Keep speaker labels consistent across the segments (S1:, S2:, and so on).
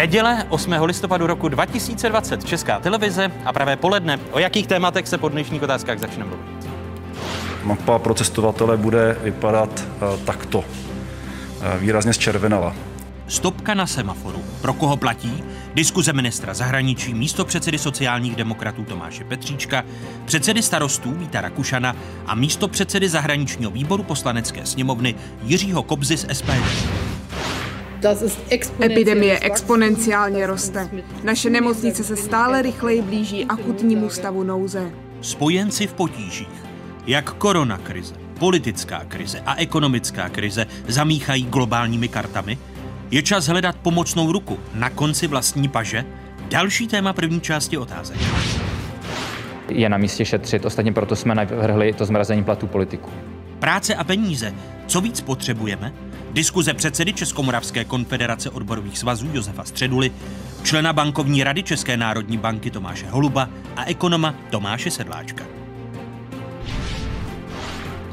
S1: Neděle 8. listopadu roku 2020 Česká televize a pravé poledne. O jakých tématech se po dnešních otázkách začne mluvit?
S2: Mapa pro cestovatele bude vypadat uh, takto. Uh, výrazně zčervenala.
S1: Stopka na semaforu. Pro koho platí? Diskuze ministra zahraničí, místo předsedy sociálních demokratů Tomáše Petříčka, předsedy starostů Víta Rakušana a místo předsedy zahraničního výboru poslanecké sněmovny Jiřího Kobzy z SPD.
S3: Epidemie exponenciálně roste. Naše nemocnice se stále rychleji blíží akutnímu stavu nouze.
S1: Spojenci v potížích. Jak koronakrize, politická krize a ekonomická krize zamíchají globálními kartami? Je čas hledat pomocnou ruku na konci vlastní paže? Další téma první části otázek.
S4: Je na místě šetřit, ostatně proto jsme navrhli to zmrazení platů politiků.
S1: Práce a peníze. Co víc potřebujeme? Diskuze předsedy Českomoravské konfederace odborových svazů Josefa Středuly, člena bankovní rady České národní banky Tomáše Holuba a ekonoma Tomáše Sedláčka.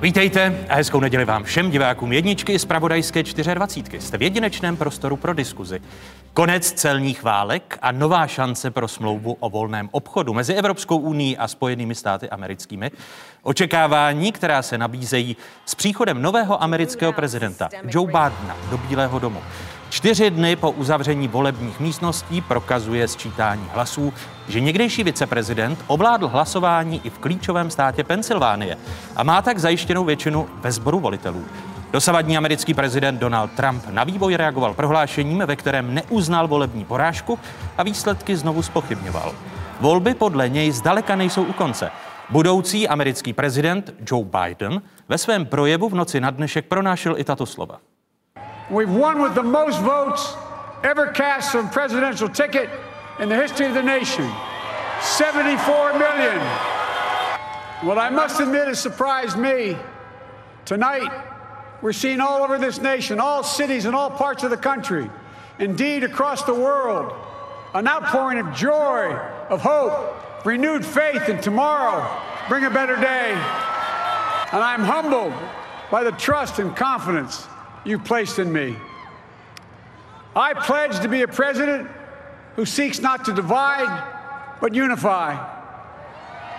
S1: Vítejte a hezkou neděli vám všem divákům jedničky z Pravodajské 24. Jste v jedinečném prostoru pro diskuzi. Konec celních válek a nová šance pro smlouvu o volném obchodu mezi Evropskou unii a Spojenými státy americkými. Očekávání, která se nabízejí s příchodem nového amerického prezidenta Joe Bidena do Bílého domu. Čtyři dny po uzavření volebních místností prokazuje sčítání hlasů, že někdejší viceprezident ovládl hlasování i v klíčovém státě Pensylvánie a má tak zajištěnou většinu ve sboru volitelů. Dosavadní americký prezident Donald Trump na vývoj reagoval prohlášením, ve kterém neuznal volební porážku a výsledky znovu spochybňoval. Volby podle něj zdaleka nejsou u konce. Budoucí americký prezident Joe Biden ve svém projevu v noci na dnešek pronášel i tato slova.
S5: We've won with the most votes ever cast from presidential ticket in the history of the nation 74 million. What I must admit has surprised me. Tonight, we're seeing all over this nation, all cities and all parts of the country, indeed across the world, an outpouring of joy, of hope, renewed faith in tomorrow, bring a better day. And I'm humbled by the trust and confidence you placed in me. I pledge to be a president who seeks not to divide, but unify,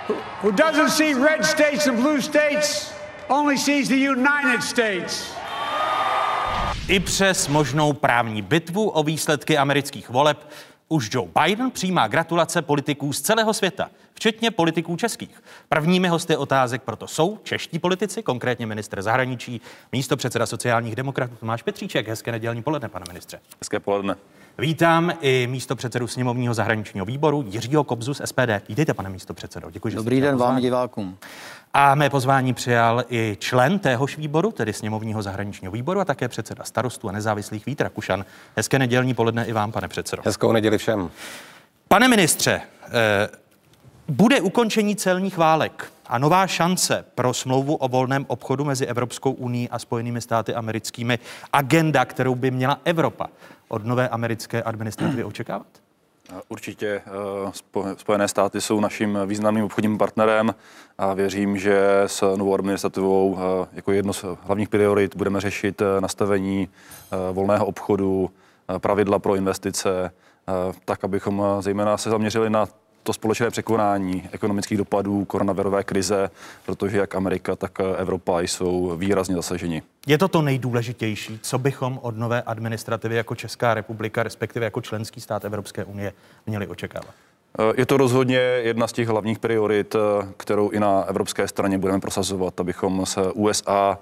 S5: who, who doesn't see red states and blue states, only sees the United States.
S1: I přes možnou právní bitvu o výsledky amerických voleb už Joe Biden přijímá gratulace politiků z celého světa, včetně politiků českých. Prvními hosty otázek proto jsou čeští politici, konkrétně minister zahraničí, místo předseda sociálních demokratů Tomáš Petříček. Hezké nedělní poledne, pane ministře.
S2: Hezké poledne.
S1: Vítám i místo předsedu sněmovního zahraničního výboru Jiřího Kobzu z SPD. Vítejte, pane místo předsedo. Děkuji, že
S6: Dobrý den vám, divákům.
S1: A mé pozvání přijal i člen téhož výboru, tedy sněmovního zahraničního výboru a také předseda starostů a nezávislých Vít Rakušan. Hezké nedělní poledne i vám, pane předsedo.
S7: Hezkou neděli všem.
S1: Pane ministře, eh, bude ukončení celních válek a nová šance pro smlouvu o volném obchodu mezi Evropskou unii a Spojenými státy americkými agenda, kterou by měla Evropa od nové americké administrativy očekávat?
S2: Určitě eh, Spojené státy jsou naším významným obchodním partnerem a věřím, že s novou administrativou eh, jako jedno z hlavních priorit budeme řešit eh, nastavení volného obchodu, pravidla pro investice, tak abychom zejména se zaměřili na to společné překonání ekonomických dopadů koronavirové krize, protože jak Amerika, tak Evropa jsou výrazně zasaženi.
S1: Je to to nejdůležitější, co bychom od nové administrativy jako Česká republika, respektive jako členský stát Evropské unie měli očekávat?
S2: Je to rozhodně jedna z těch hlavních priorit, kterou i na evropské straně budeme prosazovat, abychom se USA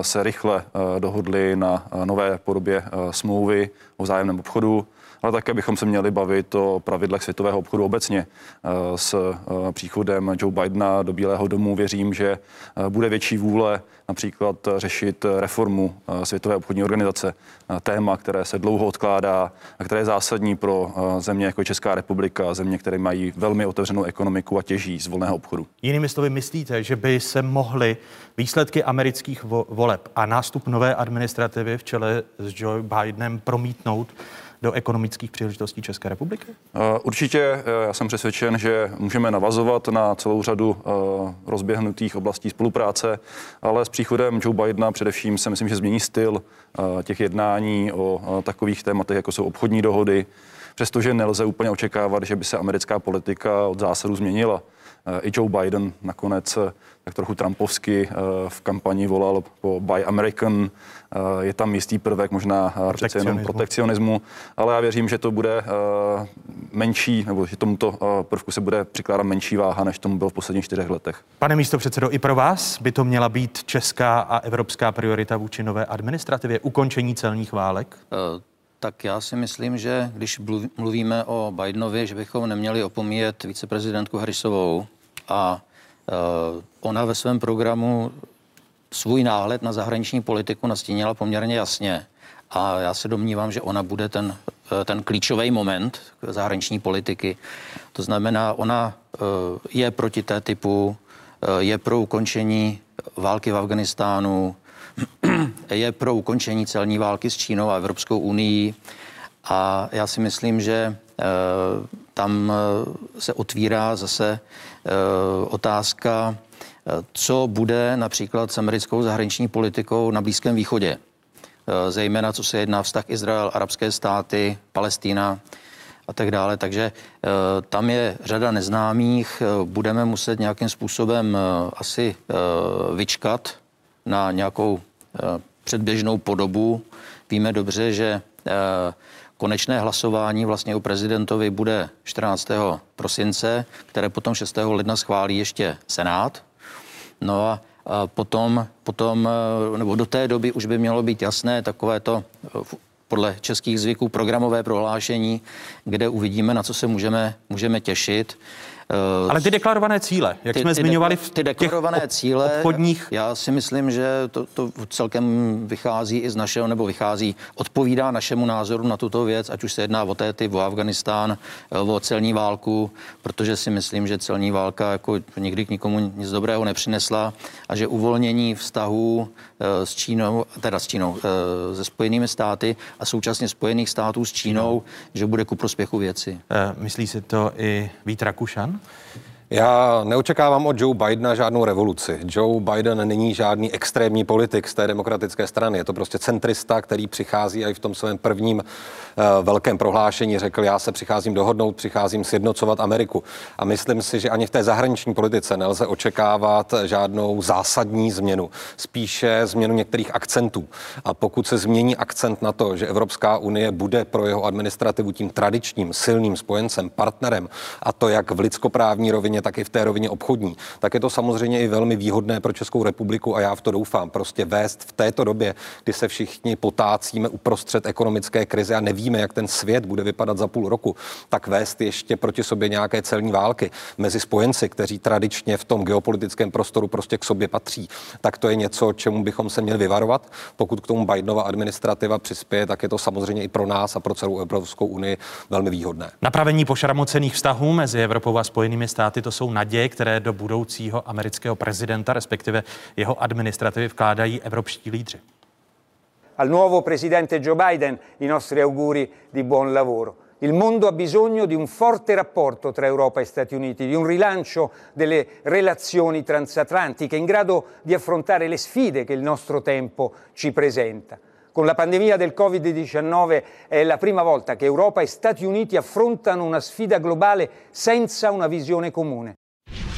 S2: se rychle dohodli na nové podobě smlouvy o vzájemném obchodu ale také bychom se měli bavit o pravidlech světového obchodu obecně. Eh, s eh, příchodem Joe Bidena do Bílého domu věřím, že eh, bude větší vůle například řešit reformu Světové obchodní organizace. Téma, které se dlouho odkládá a které je zásadní pro země jako Česká republika, země, které mají velmi otevřenou ekonomiku a těží z volného obchodu.
S1: Jinými slovy, myslíte, že by se mohly výsledky amerických voleb a nástup nové administrativy v čele s Joe Bidenem promítnout do ekonomických příležitostí České republiky?
S2: Eh, určitě, eh, já jsem přesvědčen, že můžeme navazovat na celou řadu eh, rozběhnutých oblastí spolupráce, ale s příchodem Joe Bidena především se myslím, že změní styl těch jednání o takových tématech, jako jsou obchodní dohody, přestože nelze úplně očekávat, že by se americká politika od zásadu změnila. I Joe Biden nakonec tak trochu Trumpovsky v kampani volal po Buy American. Je tam jistý prvek možná přece jenom protekcionismu, ale já věřím, že to bude menší, nebo že tomuto prvku se bude přikládat menší váha, než tomu bylo v posledních čtyřech letech.
S1: Pane místo předsedo, i pro vás by to měla být česká a evropská priorita vůči nové administrativě, ukončení celních válek? Uh
S6: tak já si myslím, že když mluvíme o Bidenovi, že bychom neměli opomíjet viceprezidentku Harrisovou a uh, ona ve svém programu svůj náhled na zahraniční politiku nastínila poměrně jasně. A já se domnívám, že ona bude ten, e, ten klíčový moment zahraniční politiky. To znamená, ona uh, je proti té typu, je pro ukončení války v Afganistánu, je pro ukončení celní války s Čínou a Evropskou unii a já si myslím, že tam se otvírá zase otázka, co bude například s americkou zahraniční politikou na Blízkém východě. Zejména co se jedná vztah Izrael, arabské státy, Palestína a tak dále. Takže tam je řada neznámých. Budeme muset nějakým způsobem asi vyčkat na nějakou eh, předběžnou podobu. Víme dobře, že eh, konečné hlasování vlastně o prezidentovi bude 14. prosince, které potom 6. ledna schválí ještě Senát. No a potom, potom, eh, nebo do té doby už by mělo být jasné takové to podle českých zvyků programové prohlášení, kde uvidíme, na co se můžeme, můžeme těšit.
S1: Eh, Ale ty deklarované cíle, jak ty, jsme ty zmiňovali v
S6: ty deklarované
S1: těch
S6: cíle,
S1: obchodních...
S6: Já si myslím, že to, to celkem vychází i z našeho, nebo vychází, odpovídá našemu názoru na tuto věc, ať už se jedná o té typ, o Afganistán, eh, o celní válku, protože si myslím, že celní válka jako nikdy k nikomu nic dobrého nepřinesla a že uvolnění vztahů eh, s Čínou, teda s Čínou, se Spojenými státy a současně Spojených států s Čínou, že bude ku prospěchu věci.
S1: Myslí si to i Vít Rakušan? ano.
S7: Já neočekávám od Joe Bidena žádnou revoluci. Joe Biden není žádný extrémní politik z té demokratické strany. Je to prostě centrista, který přichází i v tom svém prvním uh, velkém prohlášení řekl, já se přicházím dohodnout, přicházím sjednocovat Ameriku. A myslím si, že ani v té zahraniční politice nelze očekávat žádnou zásadní změnu. Spíše změnu některých akcentů. A pokud se změní akcent na to, že Evropská unie bude pro jeho administrativu tím tradičním silným spojencem, partnerem, a to jak v lidskoprávní rovině, rovině, tak i v té rovině obchodní, tak je to samozřejmě i velmi výhodné pro Českou republiku a já v to doufám. Prostě vést v této době, kdy se všichni potácíme uprostřed ekonomické krize a nevíme, jak ten svět bude vypadat za půl roku, tak vést ještě proti sobě nějaké celní války mezi spojenci, kteří tradičně v tom geopolitickém prostoru prostě k sobě patří, tak to je něco, čemu bychom se měli vyvarovat. Pokud k tomu Bidenova administrativa přispěje, tak je to samozřejmě i pro nás a pro celou Evropskou unii velmi výhodné.
S1: Napravení pošramocených vztahů mezi Evropou a Spojenými státy to jsou naděje, které do budoucího amerického prezidenta, respektive jeho administrativy vkládají evropští lídři.
S8: Al nuovo presidente Joe Biden i nostri auguri di buon lavoro. Il mondo ha bisogno di un forte rapporto tra Europa e Stati Uniti, di un rilancio delle relazioni transatlantiche in grado di affrontare le sfide che il nostro tempo ci presenta. Con la pandemia del Covid-19 è la prima volta che Europa e Stati Uniti affrontano una sfida globale senza una visione comune.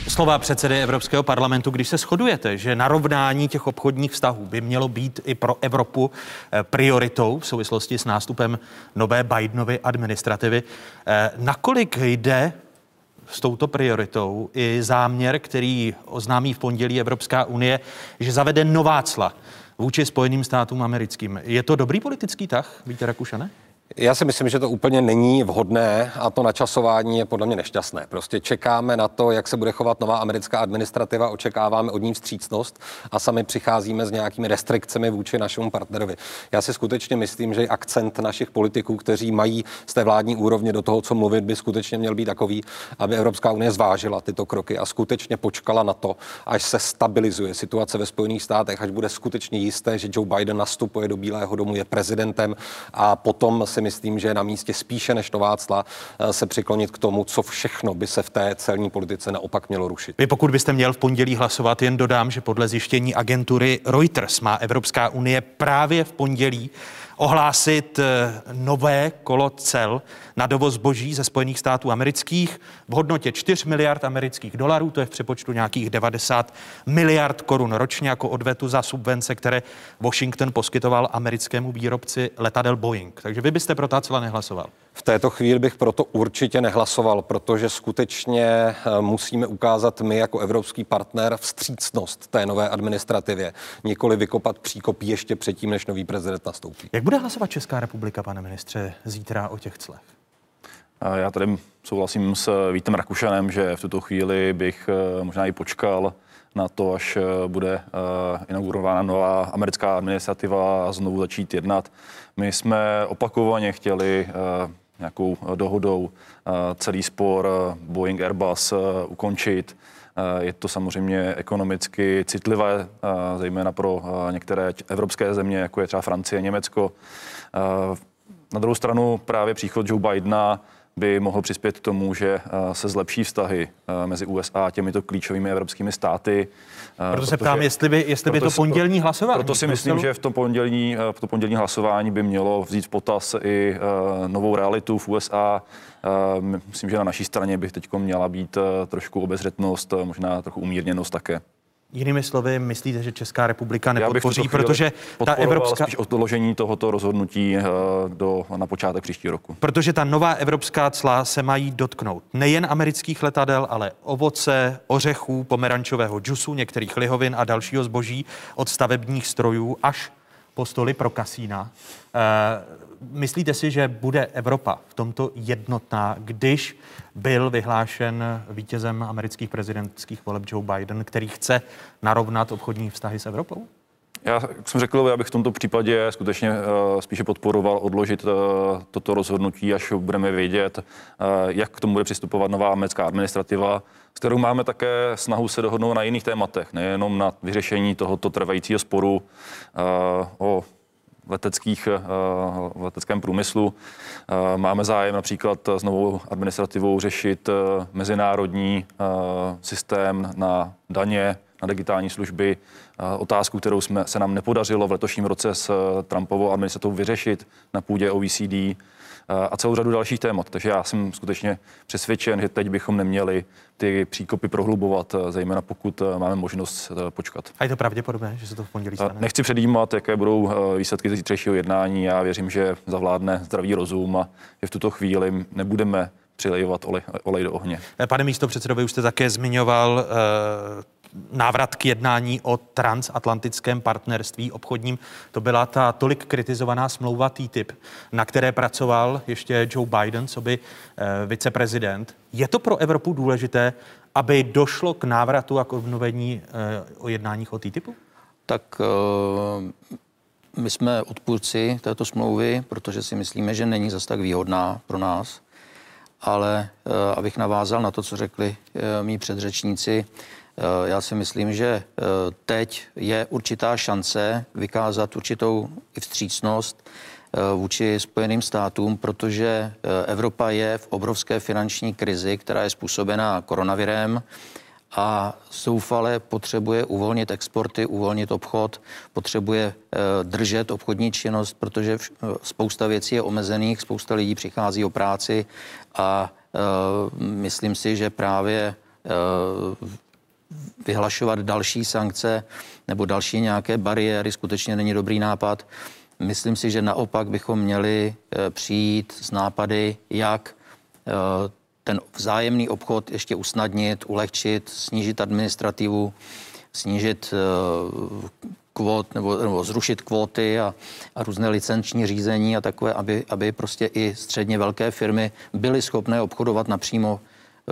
S1: Slova předsedy Evropského parlamentu, když se shodujete, že narovnání těch obchodních vztahů by mělo být i pro Evropu eh, prioritou v souvislosti s nástupem nové Bidenovy administrativy, eh, nakolik jde s touto prioritou i záměr, který oznámí v pondělí Evropská unie, že zavede nová cla vůči Spojeným státům americkým. Je to dobrý politický tah, víte Rakušane?
S7: Já si myslím, že to úplně není vhodné a to načasování je podle mě nešťastné. Prostě čekáme na to, jak se bude chovat nová americká administrativa, očekáváme od ní vstřícnost a sami přicházíme s nějakými restrikcemi vůči našemu partnerovi. Já si skutečně myslím, že akcent našich politiků, kteří mají z té vládní úrovně do toho, co mluvit, by skutečně měl být takový, aby Evropská unie zvážila tyto kroky a skutečně počkala na to, až se stabilizuje situace ve Spojených státech, až bude skutečně jisté, že Joe Biden nastupuje do Bílého domu, je prezidentem a potom si myslím, že je na místě spíše než nová cla eh, se přiklonit k tomu, co všechno by se v té celní politice naopak mělo rušit.
S1: Vy pokud byste měl v pondělí hlasovat, jen dodám, že podle zjištění agentury Reuters má Evropská unie právě v pondělí ohlásit eh, nové kolo cel na dovoz zboží ze Spojených států amerických v hodnotě 4 miliard amerických dolarů, to je v přepočtu nějakých 90 miliard korun ročně jako odvetu za subvence, které Washington poskytoval americkému výrobci letadel Boeing. Takže vy byste pro ta cela nehlasoval.
S7: V této chvíli bych proto určitě nehlasoval, protože skutečně eh, musíme ukázat my jako evropský partner vstřícnost té nové administrativě, nikoli vykopat příkop ještě předtím, než nový prezident nastoupí.
S1: Jak bude hlasovat Česká republika, pane ministře, zítra o těch clech?
S2: Já tady souhlasím s Vítem Rakušanem, že v tuto chvíli bych eh, možná i počkal na to, až eh, bude inaugurována nová americká administrativa a znovu začít jednat. My jsme opakovaně chtěli nějakou eh, dohodou eh, celý spor eh, Boeing Airbus ukončit. Je to samozřejmě ekonomicky citlivé, zejména pro některé evropské země, jako je třeba Francie, Německo. Na druhou stranu právě příchod Joe Bidena by mohl přispět k tomu, že eh, se zlepší vztahy eh, mezi USA a těmito klíčovými evropskými státy.
S1: Eh, Proto se ptám, jestli by, jestli by to pondělní hlasování.
S2: Proto si myslím, že v tom pondělní, v to pondělní hlasování by mělo vzít v potaz i novou realitu v USA. Myslím, že na naší straně bych teď měla být trošku obezřetnost, možná trochu umírněnost také.
S1: Jinými slovy, myslíte, že Česká republika nepodpoří, protože ta evropská...
S2: spíš odložení tohoto rozhodnutí eh, do, na počátek příštího roku.
S1: Protože ta nová evropská cla se mají dotknout nejen amerických letadel, ale ovoce, ořechů, pomerančového džusu, některých lihovin a dalšího zboží od stavebních strojů až po stoly pro kasína. E, myslíte si, že bude Evropa v tomto jednotná, když byl vyhlášen vítězem amerických prezidentských voleb Joe Biden, který chce narovnat obchodní vztahy s Evropou?
S2: Já, jak jsem řekl, já bych v tomto případě skutečně uh, spíše podporoval odložit uh, toto rozhodnutí, až budeme vědět, uh, jak k tomu bude přistupovat nová americká administrativa, s kterou máme také snahu se dohodnout na jiných tématech, nejenom na vyřešení tohoto trvajícího sporu o leteckých, v eh, leteckém průmyslu. Eh, máme zájem například s novou administrativou řešit eh, mezinárodní systém na daně, na digitální služby. Otázku, kterou jsme, se nám nepodařilo v letošním roce s Trumpovou administrativou vyřešit na půdě OECD, a celou řadu dalších témat. Takže já jsem skutečně přesvědčen, že teď bychom neměli ty příkopy prohlubovat, zejména pokud máme možnost počkat.
S1: A je to pravděpodobné, že se to v pondělí stane?
S2: Nechci předjímat, jaké budou výsledky zítřejšího jednání. Já věřím, že zavládne zdravý rozum a že v tuto chvíli nebudeme přilejovat olej, olej do ohně.
S1: Pane místo předsedovi, už jste také zmiňoval uh, návrat k jednání o transatlantickém partnerství obchodním. To byla ta tolik kritizovaná smlouva TTIP, na které pracoval ještě Joe Biden, co by eh, viceprezident. Je to pro Evropu důležité, aby došlo k návratu a k obnovení eh, o jednáních o TTIPu?
S6: Tak eh, my jsme odpůrci této smlouvy, protože si myslíme, že není zas tak výhodná pro nás. Ale abych navázal na to, co řekli mý předřečníci, Eh, já si myslím, že eh, teď je určitá šance vykázat určitou vstřícnost eh, vůči Spojeným státům, protože Evropa je v obrovské finanční krizi, která je způsobená koronavirem a zoufale potřebuje uvolnit exporty, uvolnit obchod, potřebuje držet obchodní činnost, protože spousta věcí je omezených, spousta lidí přichází o práci a myslím si, že právě vyhlašovat další sankce nebo další nějaké bariéry skutečně není dobrý nápad. Myslím si, že naopak bychom měli eh, přijít s nápady, jak eh, ten vzájemný obchod ještě usnadnit, ulehčit, snížit administrativu, snížit eh, kvot nebo, nebo zrušit kvóty a, a různé licenční řízení a takové, aby, aby prostě i středně velké firmy byly schopné obchodovat napřímo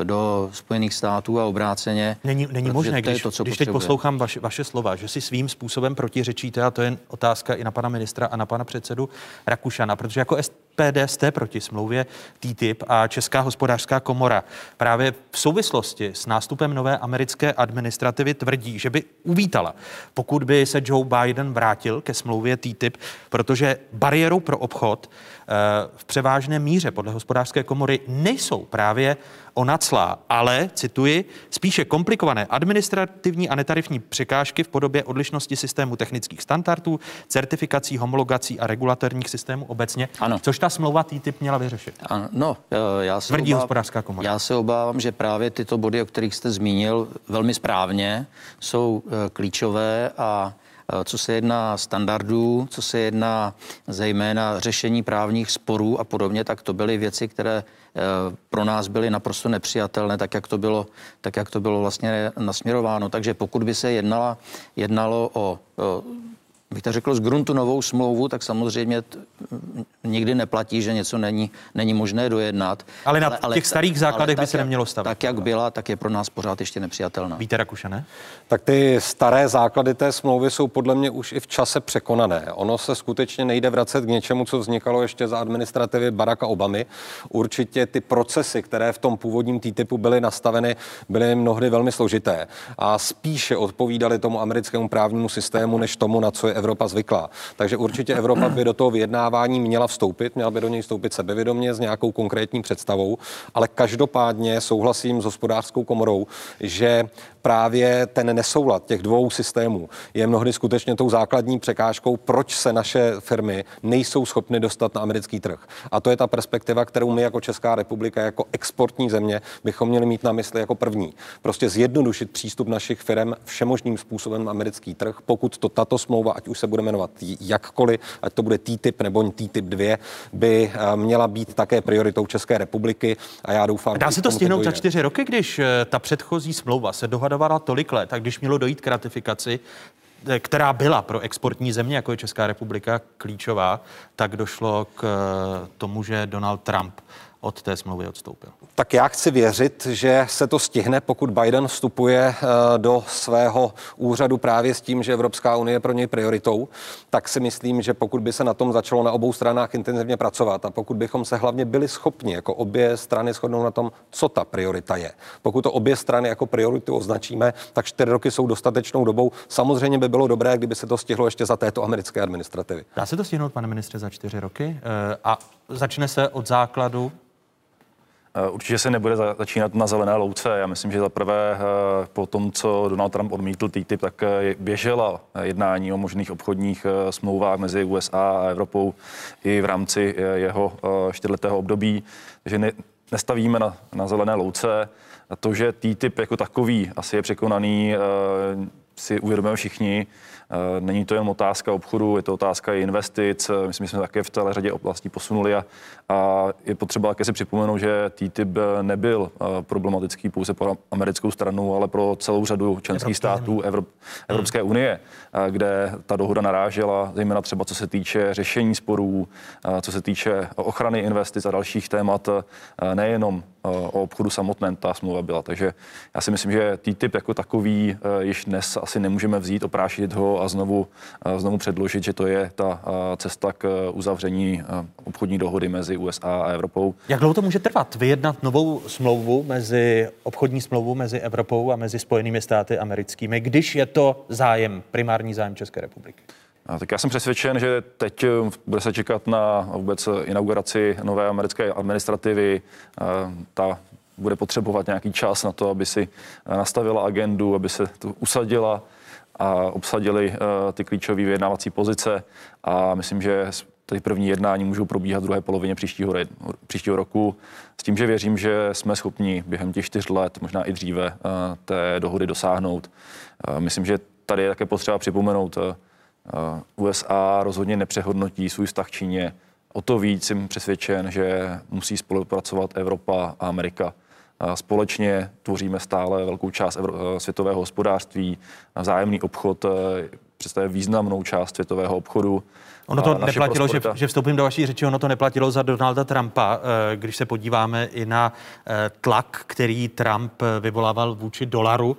S6: do Spojených států a obráceně.
S1: Není, není možné, když, to, když teď poslouchám vaše, vaše slova, že si svým způsobem protiřečíte, a to je otázka i na pana ministra a na pana předsedu Rakušana, protože jako SPD jste proti smlouvě TTIP a Česká hospodářská komora právě v souvislosti s nástupem nové americké administrativy tvrdí, že by uvítala, pokud by se Joe Biden vrátil ke smlouvě TTIP, protože bariérou pro obchod eh, v převážné míře podle hospodářské komory nejsou právě ona clá, ale, cituji, spíše komplikované administrativní a netarifní překážky v podobě odlišnosti systému technických standardů, certifikací, homologací a regulatorních systémů obecně,
S6: Ano.
S1: což ta smlouva TTIP měla vyřešit.
S6: Ano, no, eh, já se,
S1: Tvrdí hospodářská komora.
S6: já se obávám, že právě tyto body, o kterých jste zmínil velmi správně, jsou eh, klíčové a eh, co se jedná standardů, co se jedná zejména řešení právních sporů a podobně, tak to byly věci, které pro nás byly naprosto nepřijatelné, tak jak to bylo, tak jak to bylo vlastně nasměrováno. Takže pokud by se jednala, jednalo o, o bych tak řekl, z gruntu novou smlouvu, tak samozřejmě t- nikdy neplatí, že něco není, není možné dojednat.
S1: Ale na těch starých základech by se
S6: jak-
S1: nemělo stavět.
S6: Tak, jak byla, tak je pro nás pořád ještě nepřijatelná.
S1: Víte, Rakušane?
S7: Tak ty staré základy té smlouvy jsou podle mě už i v čase překonané. Ono se skutečně nejde vracet k něčemu, co vznikalo ještě za administrativy Baracka Obamy. Určitě ty procesy, které v tom původním TTIPu byly nastaveny, byly mnohdy velmi složité a spíše odpovídaly tomu americkému právnímu systému, než tomu, na co je Evropa zvyklá. Takže určitě Evropa by do toho vyjednávání měla vstoupit, měla by do něj vstoupit sebevědomě s nějakou konkrétní představou, ale každopádně souhlasím s hospodářskou komorou, že právě ten nesoulad těch dvou systémů je mnohdy skutečně tou základní překážkou, proč se naše firmy nejsou schopny dostat na americký trh. A to je ta perspektiva, kterou my jako Česká republika, jako exportní země, bychom měli mít na mysli jako první. Prostě zjednodušit přístup našich firm všemožným způsobem na americký trh, pokud to tato smlouva, ať už se bude jmenovat jakkoliv, ať to bude TTIP nebo TTIP 2, by eh, měla být také prioritou České republiky. A já doufám,
S1: Dá se to stihnout za čtyři roky, když eh, ta předchozí smlouva se dohadovala tolik let, tak když mělo dojít k ratifikaci, eh, která byla pro exportní země, jako je Česká republika, klíčová, tak došlo k tomu, že Donald Trump od té smlouvy odstoupil.
S7: Tak já chci věřit, že se to stihne, pokud Biden vstupuje eh, do svého úřadu právě s tím, že Evropská unie je pro něj prioritou, tak si myslím, že pokud by se na tom začalo na obou stranách intenzivně pracovat a pokud bychom se hlavně byli schopni jako obě strany shodnout na tom, co ta priorita je. Pokud to obě strany jako prioritu označíme, tak čtyři roky jsou dostatečnou dobou. Samozřejmě by bylo dobré, kdyby se to stihlo ještě za této americké administrativy.
S1: Dá se to stihnout, pane ministře, za čtyři roky? Eh, A začne se od základu
S2: Určitě se nebude za- začínat na zelené louce. Já myslím, že za prvé eh, po tom, co Donald Trump odmítl TTIP, tak eh, běžela jednání o možných obchodních eh, smlouvách mezi USA a Evropou i v rámci eh, jeho eh, čtyřletého období. Takže ne, nestavíme na, na zelené louce. A to, že TTIP jako takový asi je překonaný, eh, si uvědomujeme všichni. Eh, Není to jen otázka obchodu, je to otázka i investic. Eh, Myslím, že jsme také v celé řadě oblastí posunuli a, a je potřeba také si připomenout, že TTIP nebyl eh, problematický pouze pro americkou stranu, ale pro celou řadu členských států Evrop, Evropské unie, eh, kde ta dohoda narážela, zejména třeba co se týče řešení sporů, co se týče ochrany investic a dalších témat, nejenom o obchodu samotném ta smlouva byla. Takže já si myslím, že TTIP jako takový eh, již dnes asi nemůžeme vzít, oprášit ho a znovu, eh, znovu předložit, že to je ta eh, cesta k uzavření obchodní dohody mezi USA a Evropou.
S1: Jak dlouho to může trvat? Vyjednat novou smlouvu mezi, obchodní smlouvu mezi Evropou a mezi Spojenými státy americkými, když je to zájem, primární zájem České republiky?
S2: Tak já jsem přesvědčen, že teď eh, bude se čekat na vůbec inauguraci nové americké administrativy. Eh, Ta bude potřebovat nějaký čas na to, aby si eh, nastavila agendu, aby se tu usadila a obsadili eh, ty klíčové vyjednávací pozice. A myslím, že ty první jednání můžou probíhat v druhé polovině příštího, příštího roku. S tím, že věřím, že jsme schopni během těch čtyř let, možná i dříve, eh, té dohody dosáhnout. Eh, Myslím, že tady je také potřeba připomenout, eh, Eh, USA rozhodně nepřehodnotí svůj vztah Číně. O to víc jsem přesvědčen, že musí spolupracovat Evropa a Amerika. Eh, Společně tvoříme stále velkou část eh, světového hospodářství. Vzájemný obchod eh, představuje významnou část světového obchodu
S1: Ono to neplatilo, že, že vstoupím do vaší řeči, ono to neplatilo za Donalda Trumpa, eh, když se podíváme i na eh, tlak, který Trump eh, vyvolával vůči dolaru,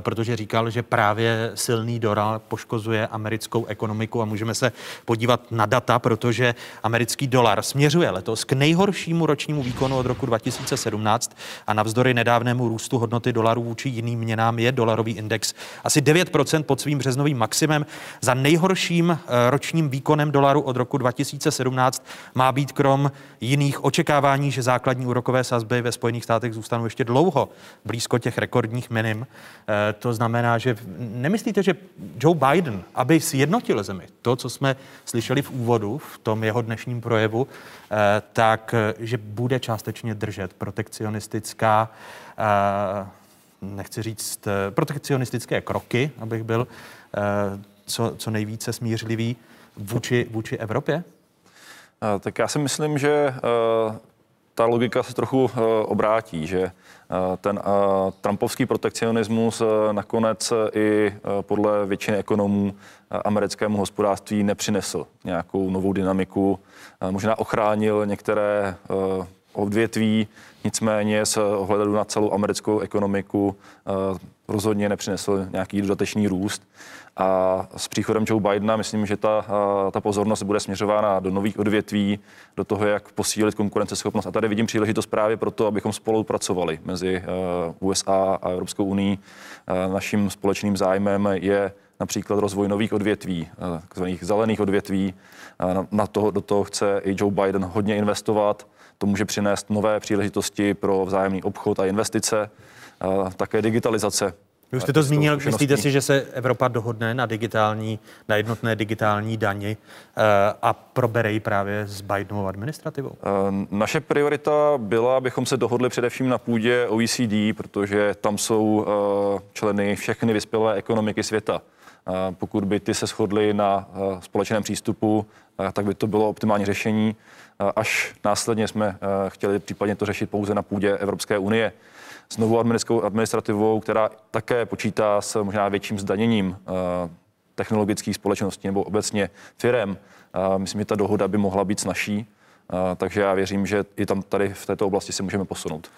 S1: protože říkal, že právě silný dolar poškozuje americkou ekonomiku a můžeme se podívat na data, protože americký dolar směřuje letos k nejhoršímu ročnímu výkonu od roku 2017 a navzdory nedávnému růstu hodnoty dolaru vůči jiným měnám je dolarový index asi 9% pod svým březnovým maximem. Za nejhorším ročním výkonem dolaru od roku 2017 má být krom jiných očekávání, že základní úrokové sazby ve Spojených státech zůstanou ještě dlouho blízko těch rekordních minim. Eh, to znamená, že nemyslíte, že Joe Biden, aby sjednotil zemi, to, co jsme slyšeli v úvodu, v tom jeho dnešním projevu, eh, tak, že bude částečně držet protekcionistická nechci říct protekcionistické kroky, abych byl co, co nejvíce smířlivý vůči, vůči Evropě?
S2: Tak já si myslím, že e, ta logika se trochu e, obrátí, že e, ten trumpovský protekcionismus nakonec i podle většiny ekonomů americkému hospodářství nepřinesl nějakou novou dynamiku. Možná ochránil některé odvětví, nicméně s ohledem na celou americkou ekonomiku rozhodně nepřinesl nějaký dodatečný růst. A s příchodem Joe Bidena myslím, že ta, ta pozornost bude směřována do nových odvětví, do toho, jak posílit konkurenceschopnost. A tady vidím příležitost právě proto, abychom spolupracovali mezi USA a Evropskou unii. Naším společným zájmem je například rozvoj nových odvětví, takzvaných zelených odvětví. Na to, do toho chce i Joe Biden hodně investovat. To může přinést nové příležitosti pro vzájemný obchod a investice, také digitalizace
S1: vy už jste to zmínil, myslíte si, že se Evropa dohodne na digitální, na jednotné digitální dani uh, a probere ji právě s Bidenovou administrativou? Uh,
S2: naše priorita byla, abychom se dohodli především na půdě OECD, protože tam jsou uh, členy všechny vyspělé ekonomiky světa. Pokud by ty se shodly na společném přístupu, tak by to bylo optimální řešení. Až následně jsme chtěli případně to řešit pouze na půdě Evropské unie s novou administrativou, která také počítá s možná větším zdaněním eh, technologických společností nebo obecně firem. Myslím, že ta dohoda by mohla být snažší, eh, takže já věřím, že i tam tady v této oblasti se můžeme posunout.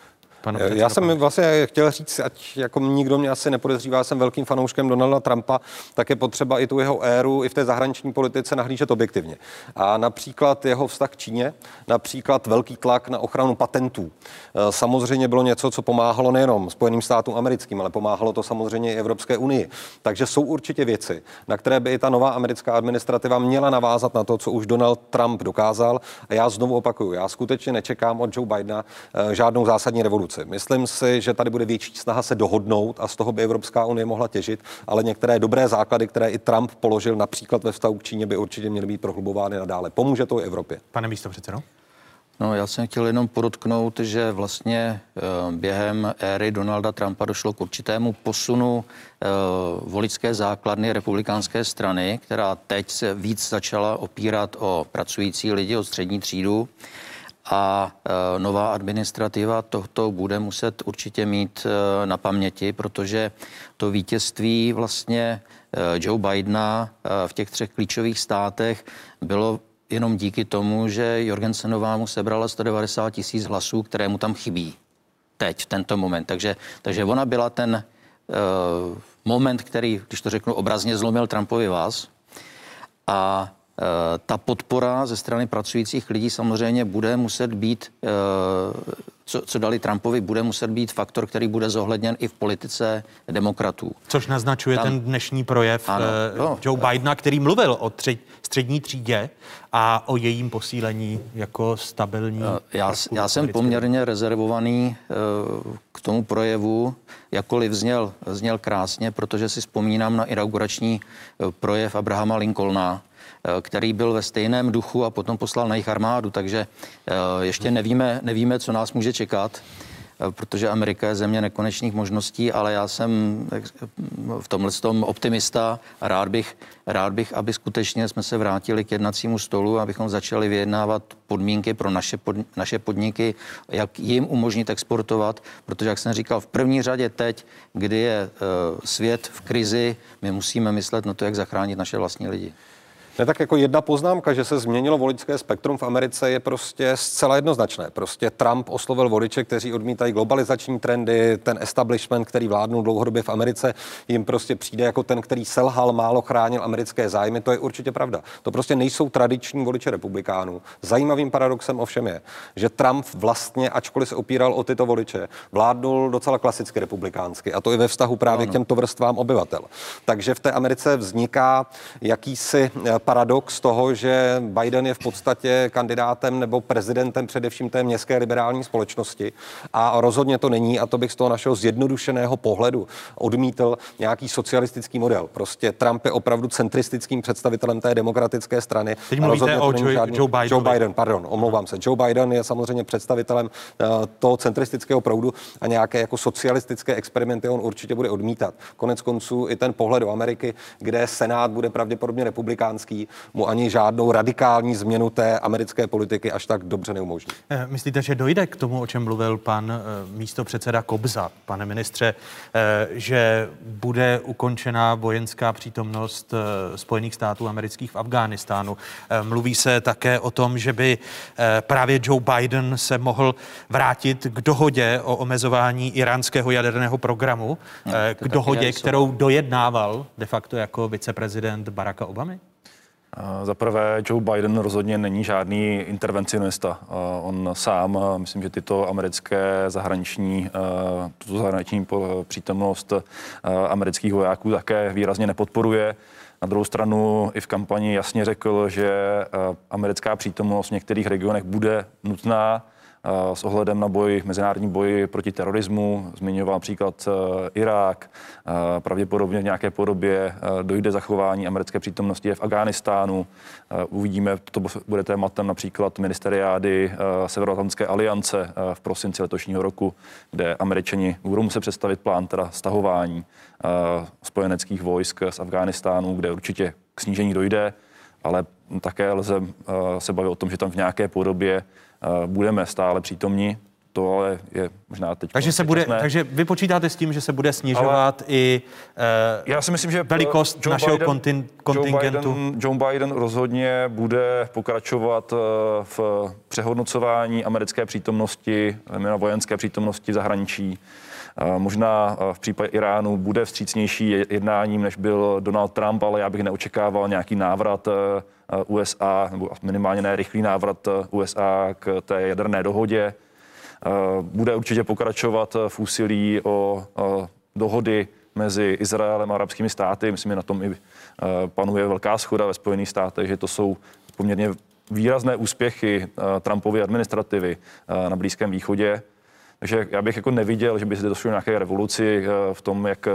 S7: Panu Já jsem vlastně chtěl říct, ať jako nikdo mě asi nepodezřívá, jsem velkým fanouškem Donalda Trumpa, tak je potřeba i tu jeho éru i v té zahraniční politice nahlížet objektivně. A například jeho vztah k Číně, například velký tlak na ochranu patentů. Eh, samozřejmě bylo něco, co pomáhalo nejenom Spojeným státům americkým, ale pomáhalo to samozřejmě i Evropské unii. Takže jsou určitě věci, na které by i ta nová americká administrativa měla navázat na to, co už Donald Trump dokázal. A já znovu opakuju, já skutečně nečekám od Joe Bidena eh, žádnou zásadní revoluci revoluci. Myslím si, že tady bude větší snaha se dohodnout a z toho by Evropská unie mohla těžit, ale některé dobré základy, které i Trump položil například ve vztahu k Číně, by určitě měly být prohlubovány nadále. Pomůže to i Evropě.
S1: Pane místo předsedo.
S6: No, já jsem chtěl jenom podotknout, že vlastně eh, během éry Donalda Trumpa došlo k určitému posunu eh, voličské základny republikánské strany, která teď se víc začala opírat o pracující lidi, o střední třídu a e, nová administrativa tohoto bude muset určitě mít e, na paměti, protože to vítězství vlastně e, Joe Bidena v těch třech klíčových státech bylo jenom díky tomu, že Jorgensenová mu sebrala 190 tisíc hlasů, které mu tam chybí teď, v tento moment. Takže, takže ona byla ten uh, moment, který, když to řeknu obrazně, zlomil Trumpovi vás. A ta podpora ze strany pracujících lidí samozřejmě bude muset být, eh, co, co dali Trumpovi, bude muset být faktor, který bude zohledněn i v politice demokratů.
S1: Což naznačuje Tam, ten dnešní projev ano, eh, no, Joe Bidena, který mluvil o tři, střední třídě a o jejím posílení jako stabilní.
S6: Já, já jsem poměrně rezervovaný k tomu projevu, jakkoliv zněl, zněl krásně, protože si vzpomínám na inaugurační projev Abrahama Lincolna, Eh, který byl ve stejném duchu a potom poslal na jejich armádu, takže eh, ještě nevíme, nevíme, co nás může čekat eh, protože Amerika je země nekonečných možností, ale já jsem v tomhle tom optimista a rád bych, rád bych, aby skutečně jsme se vrátili k jednacímu stolu, abychom začali vyjednávat podmínky pro naše, pod, naše podniky, jak jim umožnit exportovat, protože, jak jsem říkal, v první řadě teď, kdy je svět v krizi, my musíme myslet na to, jak zachránit naše vlastní lidi.
S7: Ne, tak jako jedna poznámka, že se změnilo voličské spektrum v Americe je prostě zcela jednoznačné. Prostě Trump oslovil voliče, kteří odmítají globalizační trendy, ten establishment, který vládnul dlouhodobě v Americe, jim prostě přijde jako ten, který selhal, málo chránil americké zájmy. To je určitě pravda. To prostě nejsou tradiční voliče republikánů. Zajímavým paradoxem ovšem je, že Trump vlastně, ačkoliv se opíral o tyto voliče, vládnul docela klasicky republikánsky. A to i ve vztahu právě no, no. k těmto vrstvám obyvatel. Takže v té Americe vzniká jakýsi eh, paradox toho, že Biden je v podstatě kandidátem nebo prezidentem především té městské liberální společnosti a rozhodně to není a to bych z toho našeho zjednodušeného pohledu odmítl nějaký socialistický model. Prostě Trump je opravdu centristickým představitelem té demokratické strany.
S1: Teď mluvíte o Joe, žádný, Joe Biden.
S7: Joe Biden, pardon, omlouvám se. Joe Biden je samozřejmě představitelem uh, toho centristického proudu a nějaké jako socialistické experimenty on určitě bude odmítat. Konec konců i ten pohled do Ameriky, kde Senát bude pravděpodobně republikánský, mu ani žádnou radikální změnu té americké politiky až tak dobře neumožní.
S1: Eh, myslíte, že dojde k tomu, o čem mluvil pan eh, místo předseda Kobza, pane ministře, eh, že bude ukončena vojenská přítomnost Spojených států amerických v Afghánistánu? Mluví se také o tom, že by právě Joe Biden se mohl vrátit k dohodě o omezování iránského jaderného programu, no, k dohodě, kterou dojednával de facto jako viceprezident Baracka Obamy?
S2: Za prvé, Joe Biden rozhodně není žádný intervencionista. On sám, myslím, že tyto americké zahraniční, tuto zahraniční přítomnost amerických vojáků také výrazně nepodporuje. Na druhou stranu i v kampani jasně řekl, že americká přítomnost v některých regionech bude nutná s ohledem na boj, mezinárodní boj proti terorismu. Zmiňoval například e, Irák. E, pravděpodobně v nějaké podobě dojde zachování americké přítomnosti v Afghánistánu. Uvidíme, to bude tématem například ministeriády Severoatlantské aliance v prosinci letošního roku, kde američani budou muset představit plán teda stahování spojeneckých vojsk z Afghánistánu, kde určitě k snížení dojde, ale také lze se bavit o tom, že tam v nějaké podobě Eh, budeme stále přítomní. To ale je možná teď.
S1: Takže, se bude, takže vy počítáte s tím, že se bude snižovat ale i uh, já si myslím, že velikost Joe našeho Biden, kontin, kontingentu?
S2: Joe Biden, Joe Biden rozhodně bude pokračovat uh, v přehodnocování americké přítomnosti, na vojenské přítomnosti v zahraničí. Možná v případě Iránu bude vstřícnější jednáním, než byl Donald Trump, ale já bych neočekával nějaký návrat USA, nebo minimálně ne rychlý návrat USA k té jaderné dohodě. Bude určitě pokračovat v úsilí o dohody mezi Izraelem a arabskými státy. Myslím, že na tom i panuje velká schoda ve Spojených státech, že to jsou poměrně výrazné úspěchy Trumpovy administrativy na Blízkém východě. Takže já bych jako neviděl, že by se došlo nějaké revoluci v tom, jak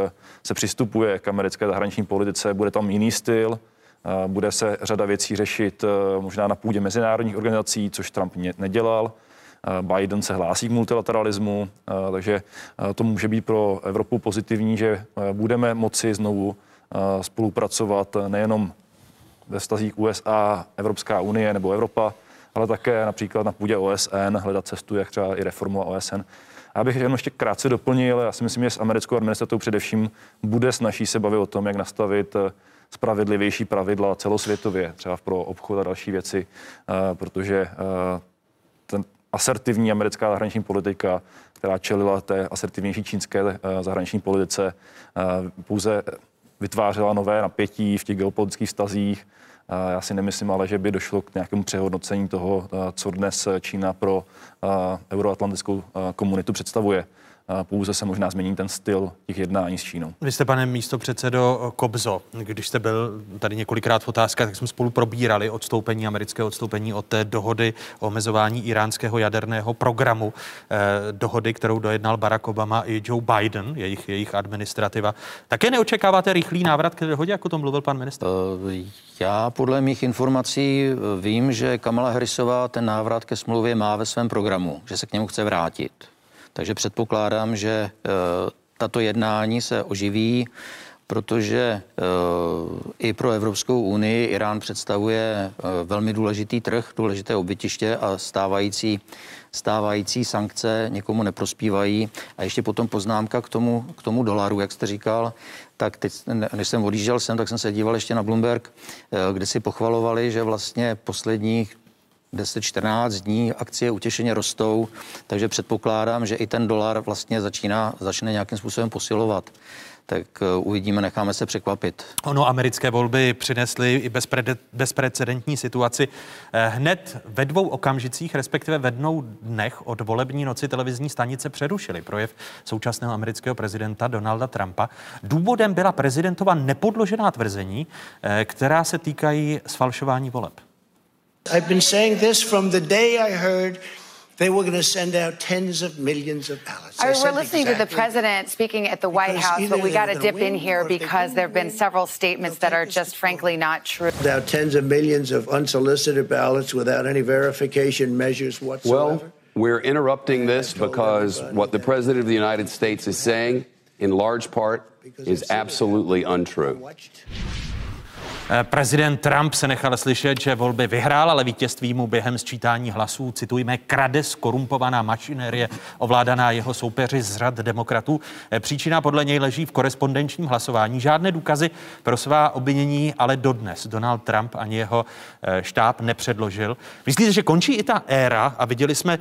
S2: se přistupuje k americké zahraniční politice. Bude tam jiný styl, bude se řada věcí řešit eh, možná na půdě mezinárodních organizací, což Trump nedělal. Biden se hlásí k multilateralismu, eh, takže eh, to může být pro Evropu pozitivní, že budeme moci znovu spolupracovat nejenom ve vztazích USA, Evropská unie nebo Evropa, ale také například na půdě OSN hledat cestu, jak třeba i reformovat OSN. Já bych jenom ještě krátce doplnil, já si myslím, že s americkou administratou především bude snaží se bavit o tom, jak nastavit spravedlivější pravidla celosvětově, třeba pro obchod a další věci, eh, protože eh, ten asertivní americká zahraniční politika, která čelila té asertivnější čínské eh, zahraniční politice, pouze vytvářela nové napětí v těch geopolitických vztazích. Já si nemyslím ale, že by došlo k nějakému přehodnocení toho, co dnes Čína pro euroatlantickou komunitu představuje pouze se možná změní ten styl těch jednání s Čínou.
S1: Vy jste, pane místo předsedo Kobzo, když jste byl tady několikrát v otázkách, tak jsme spolu probírali odstoupení, americké odstoupení od té dohody o omezování iránského jaderného programu, eh, dohody, kterou dojednal Barack Obama i Joe Biden, jejich, jejich administrativa. Také neočekáváte rychlý návrat k dohodě, jako to mluvil pan ministr? Uh,
S6: já podle mých informací eh, vím, že Kamala Harrisová ten návrat ke smlouvě má ve svém programu, že se k němu chce vrátit. Takže předpokládám, že eh, tato jednání se oživí. protože i pro Evropskou unii Irán představuje velmi důležitý trh, důležité obytiště a stávající stávající sankce někomu neprospívají. A ještě potom poznámka k tomu, k tomu dolaru, jak jste říkal, tak teď, než jsem odjížděl sem, tak jsem se díval ještě na Bloomberg, eh, kde si pochvalovali, že vlastně posledních 10-14 dní akcie utěšeně rostou, takže předpokládám, že i ten dolar vlastně začíná, začne nějakým způsobem posilovat tak eh, uvidíme, necháme se překvapit.
S1: Ono, americké volby přinesly i bezprecedentní situaci. Eh, hned ve dvou okamžicích, respektive ve dnou dnech od volební noci televizní stanice přerušili projev současného amerického prezidenta Donalda Trumpa. Důvodem byla prezidentova nepodložená tvrzení, eh, která se týkají sfalšování voleb. I've been saying this from the day I heard they were going to send out tens of millions of ballots. I we're listening exactly to the president speaking at the White House, but we got to dip in here because there have been several statements that are just frankly not true. About tens of millions of unsolicited ballots without any verification measures whatsoever. Well, we're interrupting this because what the president of the United States is saying, in large part, is absolutely untrue. Eh, prezident Trump se nechal slyšet, že volby vyhrál, ale vítězství mu během sčítání hlasů, citujme, krade skorumpovaná mašinérie ovládaná jeho soupeři z řad demokratů. Eh, příčina podle něj leží v korespondenčním hlasování. Žádné důkazy pro svá obvinění ale dodnes Donald Trump ani jeho eh, štáb nepředložil. Myslíte, že končí i ta éra a viděli jsme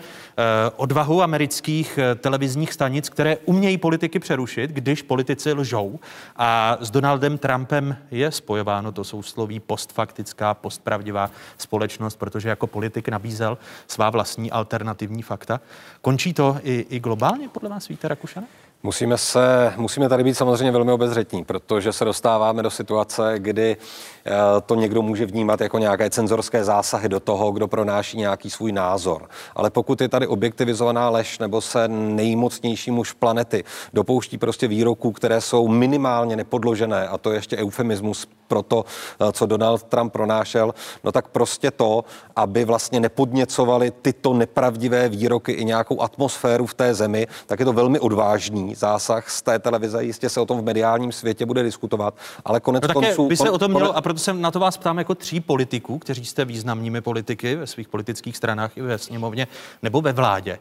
S1: odvahu amerických televizních stanic, které umějí politiky přerušit, když politici lžou a s Donaldem Trumpem je spojováno to sousloví postfaktická, postpravdivá společnost, protože jako politik nabízel svá vlastní alternativní fakta. Končí to i, i globálně podle vás, Víte Rakušana?
S7: Musíme, se, musíme tady být samozřejmě velmi obezřetní, protože se dostáváme do situace, kdy eh, to někdo může vnímat jako nějaké cenzorské zásahy do toho, kdo pronáší nějaký svůj názor. Ale pokud je tady objektivizovaná lež nebo se nejmocnější muž planety dopouští prostě výroků, které jsou minimálně nepodložené, a to je ještě eufemismus pro to, eh, co Donald Trump pronášel, no tak prostě to, aby vlastně nepodněcovali tyto nepravdivé výroky i nějakou atmosféru v té zemi, tak je to velmi odvážný zásah z té televize. Jistě se o tom v mediálním světě bude diskutovat, ale konec no konců...
S1: by se o tom mělo, a proto se na to vás ptám jako tří politiků, kteří jste významnými politiky ve svých politických stranách i ve sněmovně nebo ve vládě.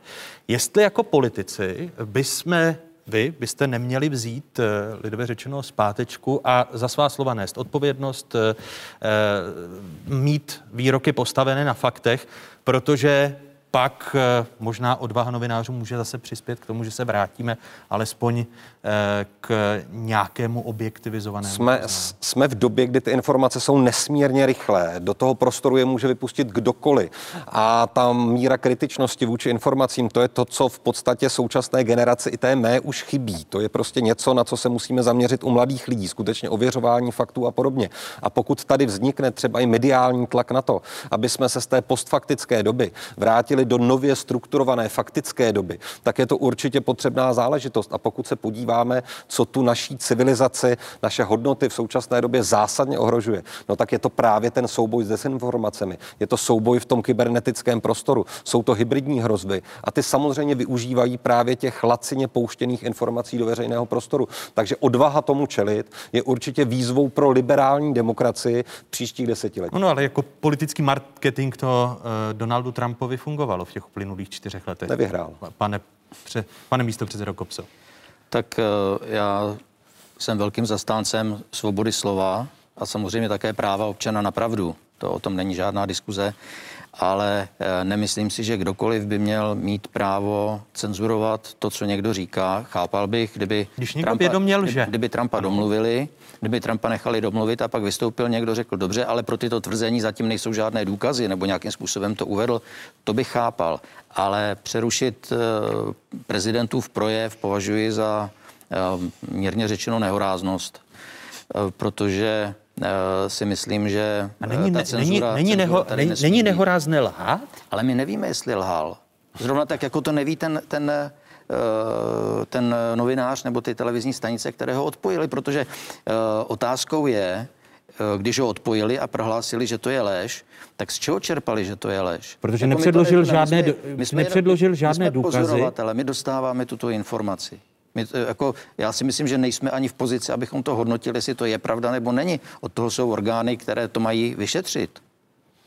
S1: Jestli jako politici by jsme vy byste neměli vzít, eh, lidově řečeno, zpátečku a za svá slova nést odpovědnost, eh, eh, mít výroky postavené na faktech, protože pak eh, možná odvaha novinářů může zase přispět k tomu, že se vrátíme alespoň eh, k nějakému objektivizovanému.
S7: Jsme, jsme v době, kdy ty informace jsou nesmírně rychlé. Do toho prostoru je může vypustit kdokoliv. A ta míra kritičnosti vůči informacím, to je to, co v podstatě současné generaci i té mé už chybí. To je prostě něco, na co se musíme zaměřit u mladých lidí, skutečně ověřování faktů a podobně. A pokud tady vznikne třeba i mediální tlak na to, aby jsme se z té postfaktické doby vrátili do nově strukturované faktické doby, tak je to určitě potřebná záležitost. A pokud se podíváme, co tu naší civilizaci, naše hodnoty v současné době zásadně ohrožuje, no tak je to právě ten souboj s desinformacemi. Je to souboj v tom kybernetickém prostoru. Jsou to hybridní hrozby a ty samozřejmě využívají právě těch lacině pouštěných informací do veřejného prostoru. Takže odvaha tomu čelit je určitě výzvou pro liberální demokracii příštích desetiletích.
S1: No, ale jako politický marketing to uh, Donaldu Trumpovi fungovalo fungovalo v těch uplynulých čtyřech letech?
S7: Nevyhrál.
S1: Pane, pře, pane místo předsedo Kopso.
S6: Tak eh, já jsem velkým zastáncem svobody slova a samozřejmě také práva občana na pravdu. To o tom není žádná diskuze ale eh, nemyslím si, že kdokoliv by měl mít právo cenzurovat to, co někdo říká. Chápal bych, kdyby,
S1: Když Trumpa, vědoměl, že...
S6: kdyby Trumpa domluvili, kdyby Trumpa nechali domluvit a pak vystoupil někdo, řekl dobře, ale pro tyto tvrzení zatím nejsou žádné důkazy nebo nějakým způsobem to uvedl, to bych chápal. Ale přerušit uh, prezidentův projev považuji za uh, mírně řečeno nehoráznost, protože Eh, si myslím, že
S1: A není, ta cenzura, není, není, neho, není, není nehorázné lhát?
S6: Ale my nevíme, jestli lhal. Zrovna tak, jako to neví ten, ten, eh, ten novinář nebo ty televizní stanice, které ho odpojili, protože eh, otázkou je, když ho odpojili a prohlásili, že to je lež, tak z čeho čerpali, že to je lež?
S1: Protože jako nepředložil žádné, my jsme, my jsme nepředložil žádné
S6: my jsme
S1: důkazy.
S6: My dostáváme tuto informaci. My, to, jako, já si myslím, že nejsme ani v pozici, abychom to hodnotili, jestli to je pravda nebo není. Od toho jsou orgány, které to mají vyšetřit.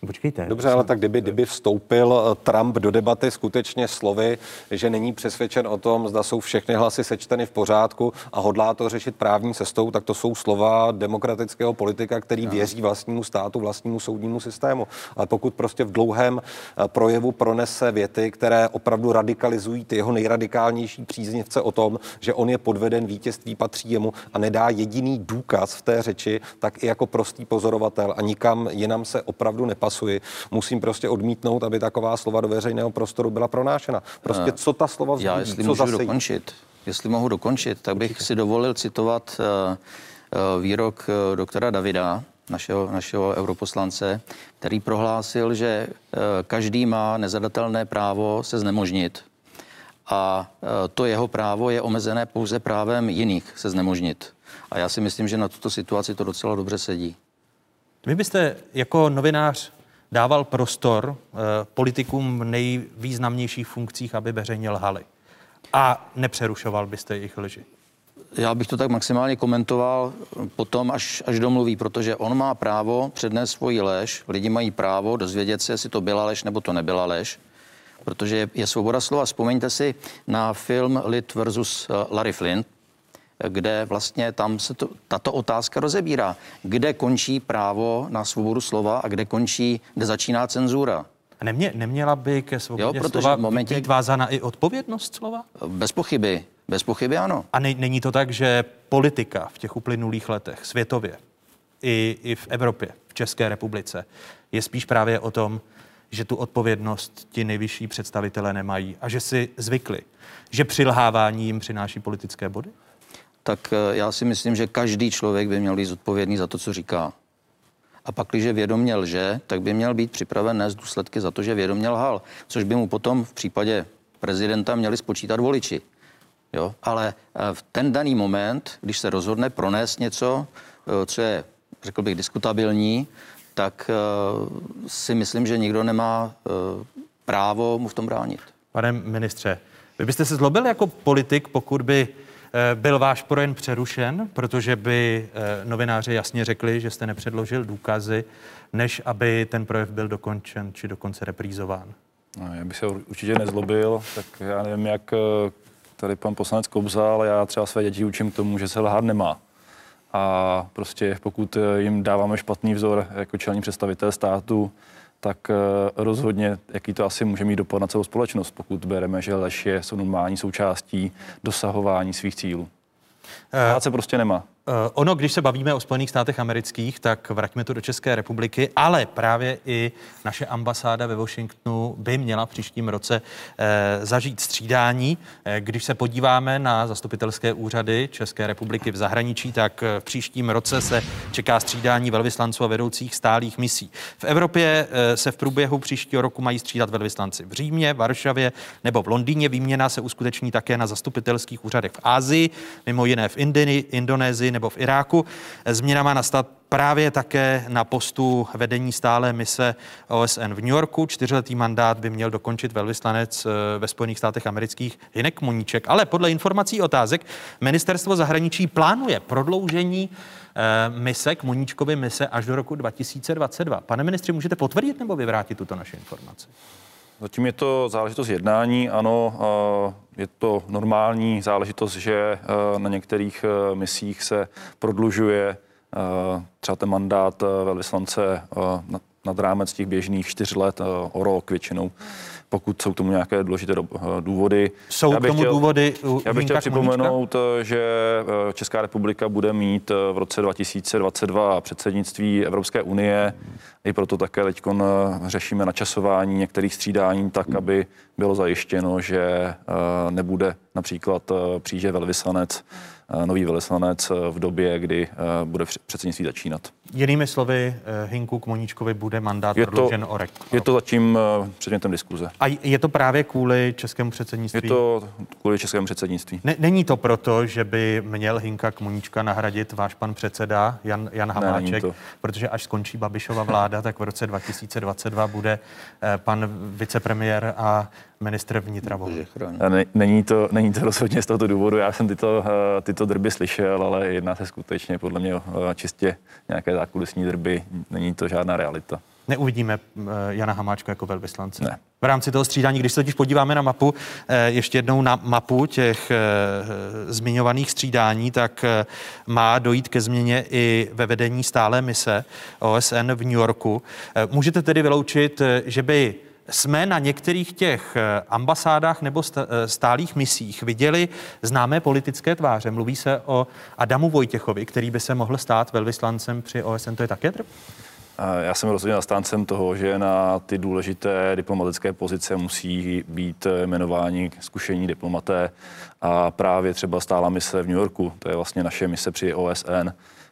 S1: Počkejte.
S7: Dobře, ale tak kdyby, kdyby vstoupil eh, Trump do debaty skutečně slovy, že není přesvědčen o tom, zda jsou všechny hlasy sečteny v pořádku a hodlá to řešit právní cestou, tak to jsou slova demokratického politika, který no. věří vlastnímu státu, vlastnímu soudnímu systému. Ale pokud prostě v dlouhém eh, projevu pronese věty, které opravdu radikalizují ty jeho nejradikálnější příznivce o tom, že on je podveden, vítězství patří jemu a nedá jediný důkaz v té řeči, tak i jako prostý pozorovatel a nikam jinam se opravdu nepatří nepasuji, musím prostě odmítnout, aby taková slova do veřejného prostoru byla pronášena. Prostě co ta slova vzbudí,
S6: Já, jestli
S7: co
S6: můžu
S7: zase
S6: dokončit, jestli mohu dokončit, tak bych si dovolil citovat uh, uh, výrok uh, doktora Davida, našeho, našeho europoslance, který prohlásil, že každý má nezadatelné právo se znemožnit. A to jeho právo je omezené pouze právem jiných se znemožnit. A já si myslím, že na tuto situaci to docela dobře sedí.
S1: Vy byste jako novinář dával prostor eh, politikům v nejvýznamnějších funkcích, aby veřejně lhali. A nepřerušoval byste jejich lži.
S6: Já bych to tak maximálně komentoval potom, až, až domluví, protože on má právo přednést svoji lež, lidi mají právo dozvědět se, jestli to byla lež nebo to nebyla lež, protože je svoboda slova. Vzpomeňte si na film Lid versus eh, Larry Flint, kde vlastně tam se to, tato otázka rozebírá. Kde končí právo na svobodu slova a kde končí, kde začíná cenzura.
S1: Nemě, neměla by ke svobodě jo, slova v momentě... být vázána i odpovědnost slova?
S6: Bez pochyby. Bez pochyby ano.
S1: A ne, není to tak, že politika v těch uplynulých letech světově i, i v Evropě, v České republice, je spíš právě o tom, že tu odpovědnost ti nejvyšší představitelé nemají a že si zvykli, že přilhávání jim přináší politické body?
S6: Tak eh, já si myslím, že každý člověk by měl být zodpovědný za to, co říká. A pak, když vědomě lže, tak by měl být připraven nést důsledky za to, že vědomě lhal, což by mu potom v případě prezidenta měli spočítat voliči. Jo? Ale eh, v ten daný moment, když se rozhodne pronést něco, eh, co je, řekl bych, diskutabilní, tak si myslím, že nikdo nemá právo mu v tom bránit.
S1: Pane ministře, vy byste se zlobil jako politik, pokud by byl váš projen přerušen, protože by eh, novináři jasně řekli, že jste nepředložil důkazy, než aby ten projev byl dokončen či dokonce reprízován?
S2: No, já bych se určitě nezlobil, tak já nevím, jak eh, tady pan poslanec Kobza, ale já třeba své děti učím k tomu, že se lhát nemá. A prostě pokud jim dáváme špatný vzor jako čelní představitel státu, tak rozhodně, jaký to asi může mít dopad na celou společnost, pokud bereme, že lež je normální součástí dosahování svých cílů. Lhát se prostě nemá.
S1: Eh, ono, když se bavíme o Spojených státech amerických, tak vraťme to do České republiky, ale právě i naše ambasáda ve Washingtonu by měla v příštím roce eh, zažít střídání. Eh, když se podíváme na zastupitelské úřady České republiky v zahraničí, tak v příštím roce se čeká střídání velvyslanců a vedoucích stálých misí. V Evropě se v průběhu příštího roku mají střídat velvyslanci v Římě, Varšavě nebo v Londýně. Výměna se uskuteční také na zastupitelských úřadech v Ázii, mimo jiné v Indii, Indonésii nebo v Iráku. Změna má nastat právě také na postu vedení stále mise OSN v New Yorku. Čtyřletý mandát by měl dokončit velvyslanec eh, ve Spojených státech amerických Hinek Muníček. Ale podle informací otázek ministerstvo zahraničí plánuje prodloužení eh, mise k Muníčkovi mise až do roku 2022. Pane ministři, můžete potvrdit nebo vyvrátit tuto naši informaci?
S2: Zatím je to záležitost jednání, ano, je to normální záležitost, že na některých misích se prodlužuje třeba ten mandát velvyslance nad rámec těch běžných čtyř let o rok většinou pokud jsou k tomu nějaké důležité důvody.
S1: Jsou k tomu chtěl, důvody?
S2: Já bych chtěl připomenout, že Česká republika bude mít v roce 2022 předsednictví Evropské unie. I proto také teď řešíme načasování některých střídání tak, aby bylo zajištěno, že nebude například příště velvyslanec Eh, nový velvyslanec eh, v době, kdy eh, bude předsednictví začínat.
S1: Jinými slovy, Hinku Moníčkovi bude mandát je prodloužen o rok.
S2: Je to zatím předmětem diskuze.
S1: A je to právě kvůli českému předsednictví?
S2: Je to kvůli českému předsednictví.
S1: Ne, není to proto, že by měl Hinka Kmoníčka nahradit váš pan předseda Jan, Jan Hamáček, ne, protože až skončí Babišova vláda, tak v roce 2022 bude pan vicepremiér a ministr vnitra
S2: ne, Není to, není to rozhodně z tohoto důvodu. Já jsem tyto, eh, tyto drby slyšel, ale jedná se skutečně podle mě čistě nějaké zákulisní drby. Není to žádná realita.
S1: Neuvidíme Jana Hamáčka jako velvyslance.
S2: Ne.
S1: V rámci toho střídání, když se totiž podíváme na mapu, ještě jednou na mapu těch zmiňovaných střídání, tak má dojít ke změně i ve vedení stále mise OSN v New Yorku. Můžete tedy vyloučit, že by jsme na některých těch eh, ambasádách nebo eh, stálých misích viděli známé politické tváře. Mluví se o Adamu Vojtěchovi, který by se mohl stát velvyslancem při OSN. To je také drb?
S2: Já jsem rozhodně zastáncem toho, že na ty důležité diplomatické pozice musí být jmenováni zkušení diplomaté a právě třeba stála mise v New Yorku, to je vlastně naše mise při OSN,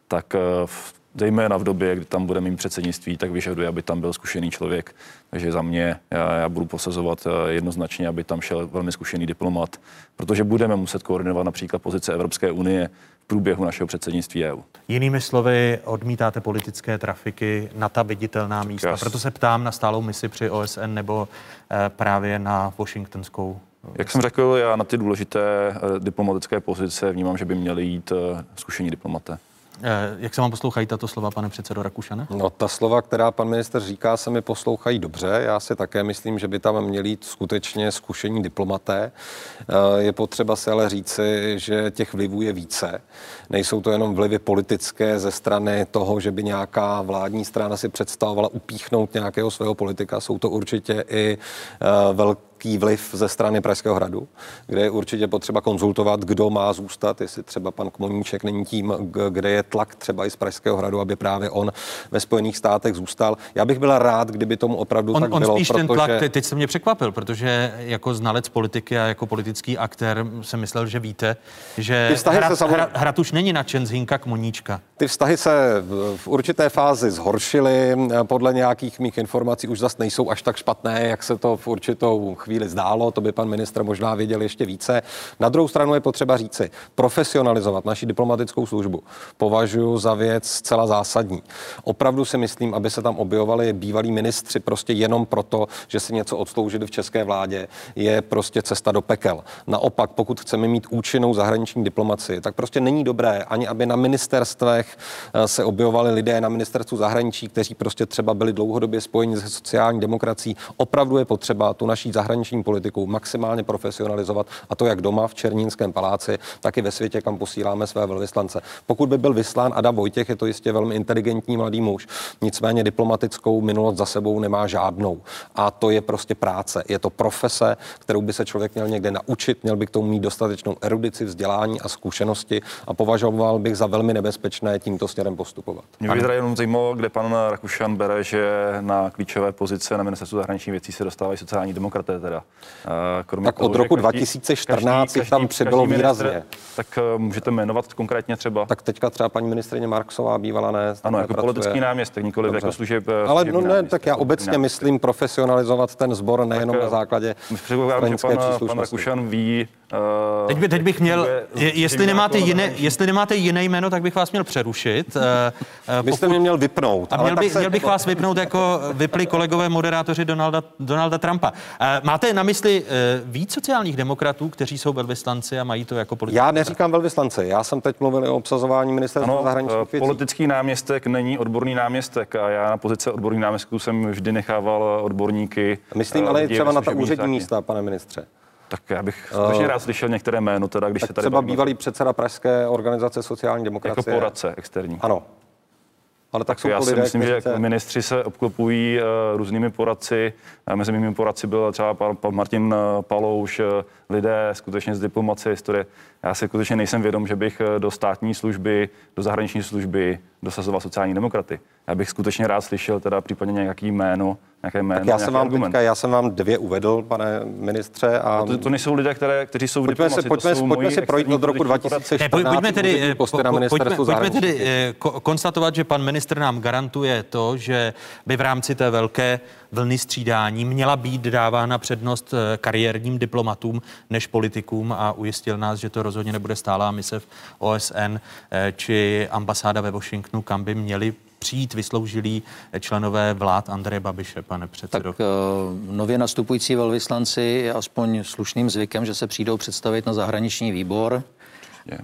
S2: tak eh, v zejména v době, kdy tam bude mít předsednictví, tak vyžaduje, aby tam byl zkušený člověk. Takže za mě já, já budu posazovat eh, jednoznačně, aby tam šel velmi zkušený diplomat, protože budeme muset koordinovat například pozice Evropské unie v průběhu našeho předsednictví EU.
S1: Jinými slovy, odmítáte politické trafiky na ta viditelná místa. Yes. Proto se ptám na stálou misi při OSN nebo eh, právě na Washingtonskou
S2: jak jsem řekl, já na ty důležité eh, diplomatické pozice vnímám, že by měli jít zkušení diplomaté.
S1: Eh, jak se vám poslouchají tato slova, pane předsedo Rakušane?
S7: No, ta slova, která pan minister říká, se mi poslouchají dobře. Já si také myslím, že by tam měli jít skutečně zkušení diplomaté. Eh, je potřeba se ale říci, že těch vlivů je více. Nejsou to jenom vlivy politické ze strany toho, že by nějaká vládní strana si představovala upíchnout nějakého svého politika. Jsou to určitě i eh, velké velký vliv ze strany Pražského hradu, kde je určitě potřeba konzultovat, kdo má zůstat, jestli třeba pan Kmoníček není tím, kde je tlak třeba i z Pražského hradu, aby právě on ve Spojených státech zůstal. Já bych byla rád, kdyby tomu opravdu
S1: on,
S7: tak
S1: on
S7: bylo.
S1: Spíš protože... ten tlak, teď se mě překvapil, protože jako znalec politiky a jako politický aktér jsem myslel, že víte, že hrad, samozřejmě... hrad, hrad už není nadšen z Hinka Kmoníčka.
S7: Ty vztahy se v určité fázi zhoršily. Podle nějakých mých informací už zase nejsou až tak špatné, jak se to v určitou chvíli zdálo. To by pan ministr možná věděl ještě více. Na druhou stranu je potřeba říci, profesionalizovat naši diplomatickou službu považuji za věc zcela zásadní. Opravdu si myslím, aby se tam objevovali bývalí ministři prostě jenom proto, že si něco odsloužili v české vládě, je prostě cesta do pekel. Naopak, pokud chceme mít účinnou zahraniční diplomaci, tak prostě není dobré ani, aby na ministerstvech eh, se objevovali lidé na ministerstvu zahraničí, kteří prostě třeba byli dlouhodobě spojeni se sociální demokracií. Opravdu je potřeba tu naší zahraniční politiku maximálně profesionalizovat a to jak doma v Černínském paláci, tak i ve světě, kam posíláme své velvyslance. Pokud by byl vyslán Adam Vojtěch, je to jistě velmi inteligentní mladý muž, nicméně diplomatickou minulost za sebou nemá žádnou. A to je prostě práce. Je to profese, kterou by se člověk měl někde naučit, měl by k tomu mít dostatečnou erudici, vzdělání a zkušenosti a považoval bych za velmi nebezpečné tímto směrem postupovat.
S2: Mě by teda jenom zajímalo, kde pan Rakušan bere, že na klíčové pozice na ministerstvu zahraničních věcí se dostávají sociální demokraté teda.
S7: Kromě tak toho, od roku každý, 2014 každý, tam přibylo výrazně. Ministr,
S2: tak eh, můžete jmenovat konkrétně třeba?
S7: Tak teďka třeba paní ministrině Marksová bývala ne.
S2: Ano, jako politický náměstek, nikoli jako služeb.
S7: Ale no ne, tak já obecně náměstek. myslím profesionalizovat ten sbor nejenom tak, na eh, základě
S2: Předpokládám, že pan, pan Rakušan ví,
S1: teď, by, teď bych měl, je, jestli, nemáte jiné, jestli nemáte jiné jméno, tak bych vás měl přerušit. Uh,
S7: Vy jste mě měl vypnout.
S1: A měl, by, se... měl bych vás vypnout, jako vypli kolegové moderátoři Donalda, Donalda Trumpa. Uh, máte na mysli uh, víc sociálních demokratů, kteří jsou velvyslanci a mají to jako politici?
S7: Já neříkám velvyslanci, já jsem teď mluvil o obsazování ministerstva zahraničních věcí.
S2: Politický náměstek není odborný náměstek a já na pozice odborných náměstků jsem vždy nechával odborníky.
S7: Myslím ale třeba na ta úřední místa, pane ministře.
S2: Tak já bych skutečně uh, rád slyšel některé jméno, teda, když se tady
S7: třeba bývalý předseda Pražské organizace sociální demokracie.
S2: Jako poradce externí.
S7: Ano.
S2: Ale tak, tak jsou já si lidé, myslím, že se... ministři se obklopují uh, různými poradci. Mezi mými poradci byl třeba pan, pan Martin uh, Palouš, uh, lidé skutečně z diplomacie, historie. Já si skutečně nejsem vědom, že bych do státní služby, do zahraniční služby dosazoval sociální demokraty. Já bych skutečně rád slyšel teda případně nějaký jméno, nějaké jméno,
S7: tak já jsem vám teďka, já jsem vám dvě uvedl, pane ministře. A...
S2: a to, to, nejsou lidé, které, kteří jsou v
S7: pojďme
S2: diplomaci,
S7: si, pojďme,
S2: to
S7: pojďme si projít od roku 2014. Ne, pojďme tedy, po, pojďme,
S1: pojďme tedy eh, konstatovat, že pan ministr nám garantuje to, že by v rámci té velké vlny střídání měla být dávána přednost eh, kariérním diplomatům než politikům a ujistil nás, že to rozhodně nebude stálá mise v OSN eh, či ambasáda ve Washingtonu, kam by měli přijít vysloužilí členové vlád Andreje Babiše, pane předsedo?
S6: Tak nově nastupující velvyslanci je aspoň slušným zvykem, že se přijdou představit na zahraniční výbor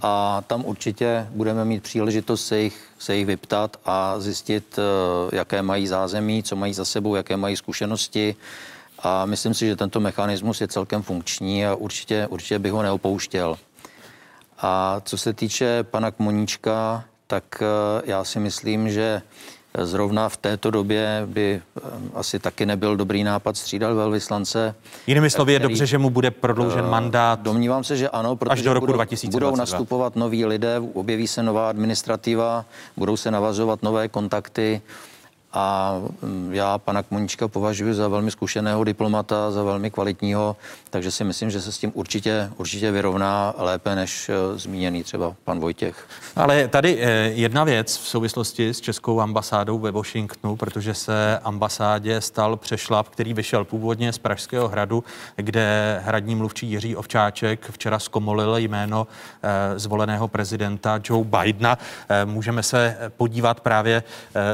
S6: a tam určitě budeme mít příležitost se jich, se jich vyptat a zjistit, jaké mají zázemí, co mají za sebou, jaké mají zkušenosti. A myslím si, že tento mechanismus je celkem funkční a určitě, určitě bych ho neopouštěl. A co se týče pana Kmoníčka, tak eh, já si myslím, že zrovna v této době by eh, asi taky nebyl dobrý nápad střídat velvyslance.
S1: Jinými slovy je dobře, že mu bude prodloužen eh, mandát.
S6: Domnívám se, že ano, protože
S1: až do roku
S6: budou,
S1: 2022.
S6: budou nastupovat noví lidé, objeví se nová administrativa, budou se navazovat nové kontakty a mm, já pana Kmonička považuji za velmi zkušeného diplomata, za velmi kvalitního, takže si myslím, že se s tím určitě, určitě vyrovná lépe než eh, zmíněný třeba pan Vojtěch.
S1: Ale tady eh, jedna věc v souvislosti s českou ambasádou ve Washingtonu, protože se ambasádě stal přešlap, který vyšel původně z Pražského hradu, kde hradní mluvčí Jiří Ovčáček včera zkomolil jméno eh, zvoleného prezidenta Joe Bidena. Můžeme se podívat právě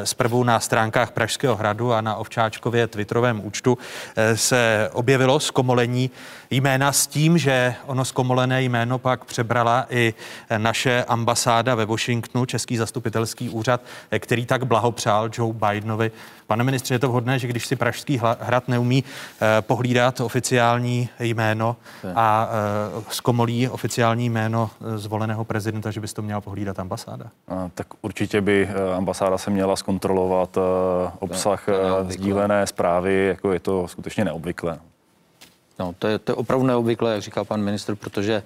S1: zprvu na stránku stránkách Pražského hradu a na Ovčáčkově twitterovém účtu eh, se objevilo zkomolení jména s tím, že ono zkomolené jméno pak přebrala i naše ambasáda ve Washingtonu, Český zastupitelský úřad, eh, který tak blahopřál Joe Bidenovi. Pane ministře, je to vhodné, že když si Pražský hrad neumí eh, pohlídat oficiální jméno a zkomolí oficiální jméno zvoleného prezidenta, že by to měla pohlídat ambasáda?
S2: A, tak určitě by ambasáda se měla zkontrolovat Eh, obsah sdílené zprávy, jako je to skutečně neobvyklé.
S6: No, to je, to je opravdu neobvyklé, jak říká pan ministr, protože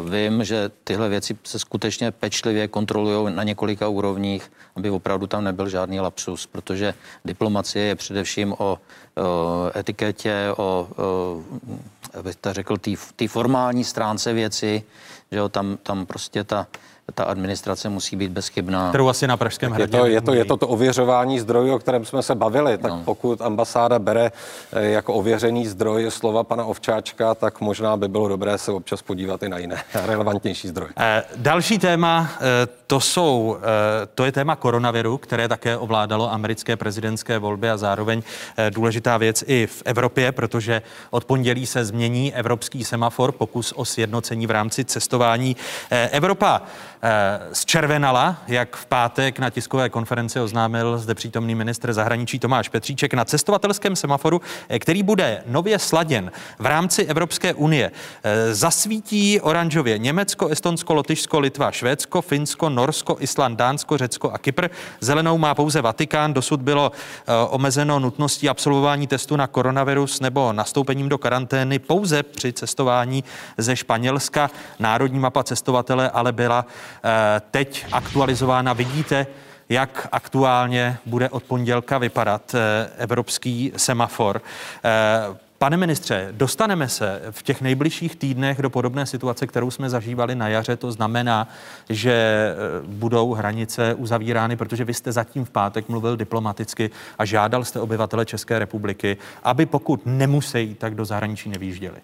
S6: uh, vím, že tyhle věci se skutečně pečlivě kontrolují na několika úrovních, aby opravdu tam nebyl žádný lapsus, protože diplomacie je především o uh, etiketě, o, uh, abych to řekl, té formální stránce věci, že jo, tam, tam prostě ta ta administrace musí být bezchybná.
S1: Kterou asi na Pražském hradě.
S7: Je to, je, to, je to to ověřování zdrojů, o kterém jsme se bavili. Tak no. pokud ambasáda bere eh, jako ověřený zdroj slova pana Ovčáčka, tak možná by bylo dobré se občas podívat i na jiné relevantnější zdroje.
S1: Eh, další téma, eh, to jsou, eh, to je téma koronaviru, které také ovládalo americké prezidentské volby a zároveň eh, důležitá věc i v Evropě, protože od pondělí se změní evropský semafor, pokus o sjednocení v rámci cestování. Eh, Evropa zčervenala, jak v pátek na tiskové konferenci oznámil zde přítomný ministr zahraničí Tomáš Petříček na cestovatelském semaforu, který bude nově sladěn v rámci Evropské unie. Zasvítí oranžově Německo, Estonsko, Lotyšsko, Litva, Švédsko, Finsko, Norsko, Island, Dánsko, Řecko a Kypr. Zelenou má pouze Vatikán. Dosud bylo eh, omezeno nutností absolvování testu na koronavirus nebo nastoupením do karantény pouze při cestování ze Španělska. Národní mapa cestovatele ale byla eh, teď aktualizována. Vidíte, jak aktuálně bude od pondělka vypadat eh, evropský semafor. Pane ministře, dostaneme se v těch nejbližších týdnech do podobné situace, kterou jsme zažívali na jaře. To znamená, že budou hranice uzavírány, protože vy jste zatím v pátek mluvil diplomaticky a žádal jste obyvatele České republiky, aby pokud nemusí, tak do zahraničí nevýjížděli.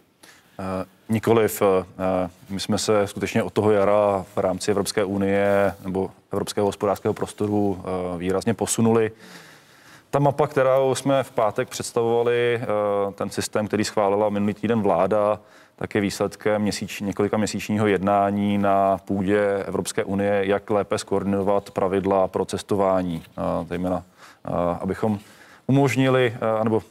S1: Uh,
S2: nikoliv. Uh, my jsme se skutečně od toho jara v rámci Evropské unie nebo Evropského hospodářského prostoru uh, výrazně posunuli. Ta mapa, kterou jsme v pátek představovali, eh, ten systém, který schválila minulý týden vláda, tak je výsledkem měsíč, několika měsíčního jednání na půdě Evropské unie, jak lépe skoordinovat pravidla pro cestování, eh, zejména eh, abychom umožnili nebo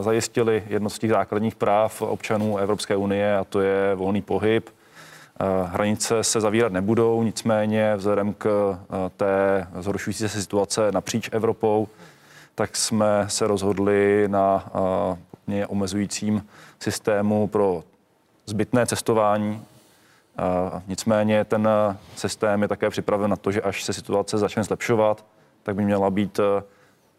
S2: zajistili jedno z těch základních práv občanů Evropské unie, a to je volný pohyb. Hranice se zavírat nebudou, nicméně vzhledem k té zhoršující se situace napříč Evropou, tak jsme se rozhodli na mě omezujícím systému pro zbytné cestování. Nicméně ten systém je také připraven na to, že až se situace začne zlepšovat, tak by měla být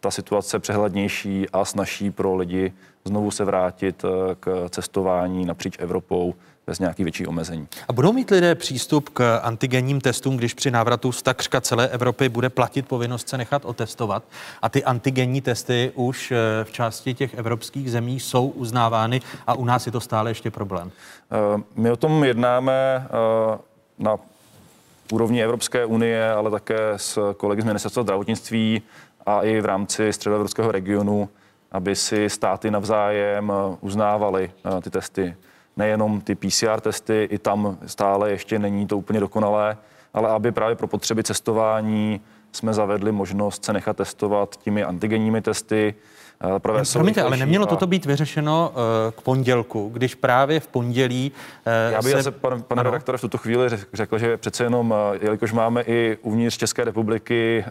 S2: ta situace přehlednější a snažší pro lidi znovu se vrátit k cestování napříč Evropou bez nějakých větší omezení.
S1: A budou mít lidé přístup k antigenním testům, když při návratu z takřka celé Evropy bude platit povinnost se nechat otestovat a ty antigenní testy už eh, v části těch evropských zemí jsou uznávány a u nás je to stále ještě problém?
S2: Eh, my o tom jednáme eh, na úrovni Evropské unie, ale také s kolegy z ministerstva zdravotnictví a i v rámci středoevropského regionu, aby si státy navzájem uznávaly ty testy. Nejenom ty PCR testy, i tam stále ještě není to úplně dokonalé, ale aby právě pro potřeby cestování jsme zavedli možnost se nechat testovat těmi antigenními testy.
S1: Eh, Promiňte, ale nemělo a... toto být vyřešeno uh, k pondělku, když právě v pondělí
S2: uh, Já bych se... zase, pane, pane redaktore, v tuto chvíli řekl, že přece jenom, jelikož máme i uvnitř České republiky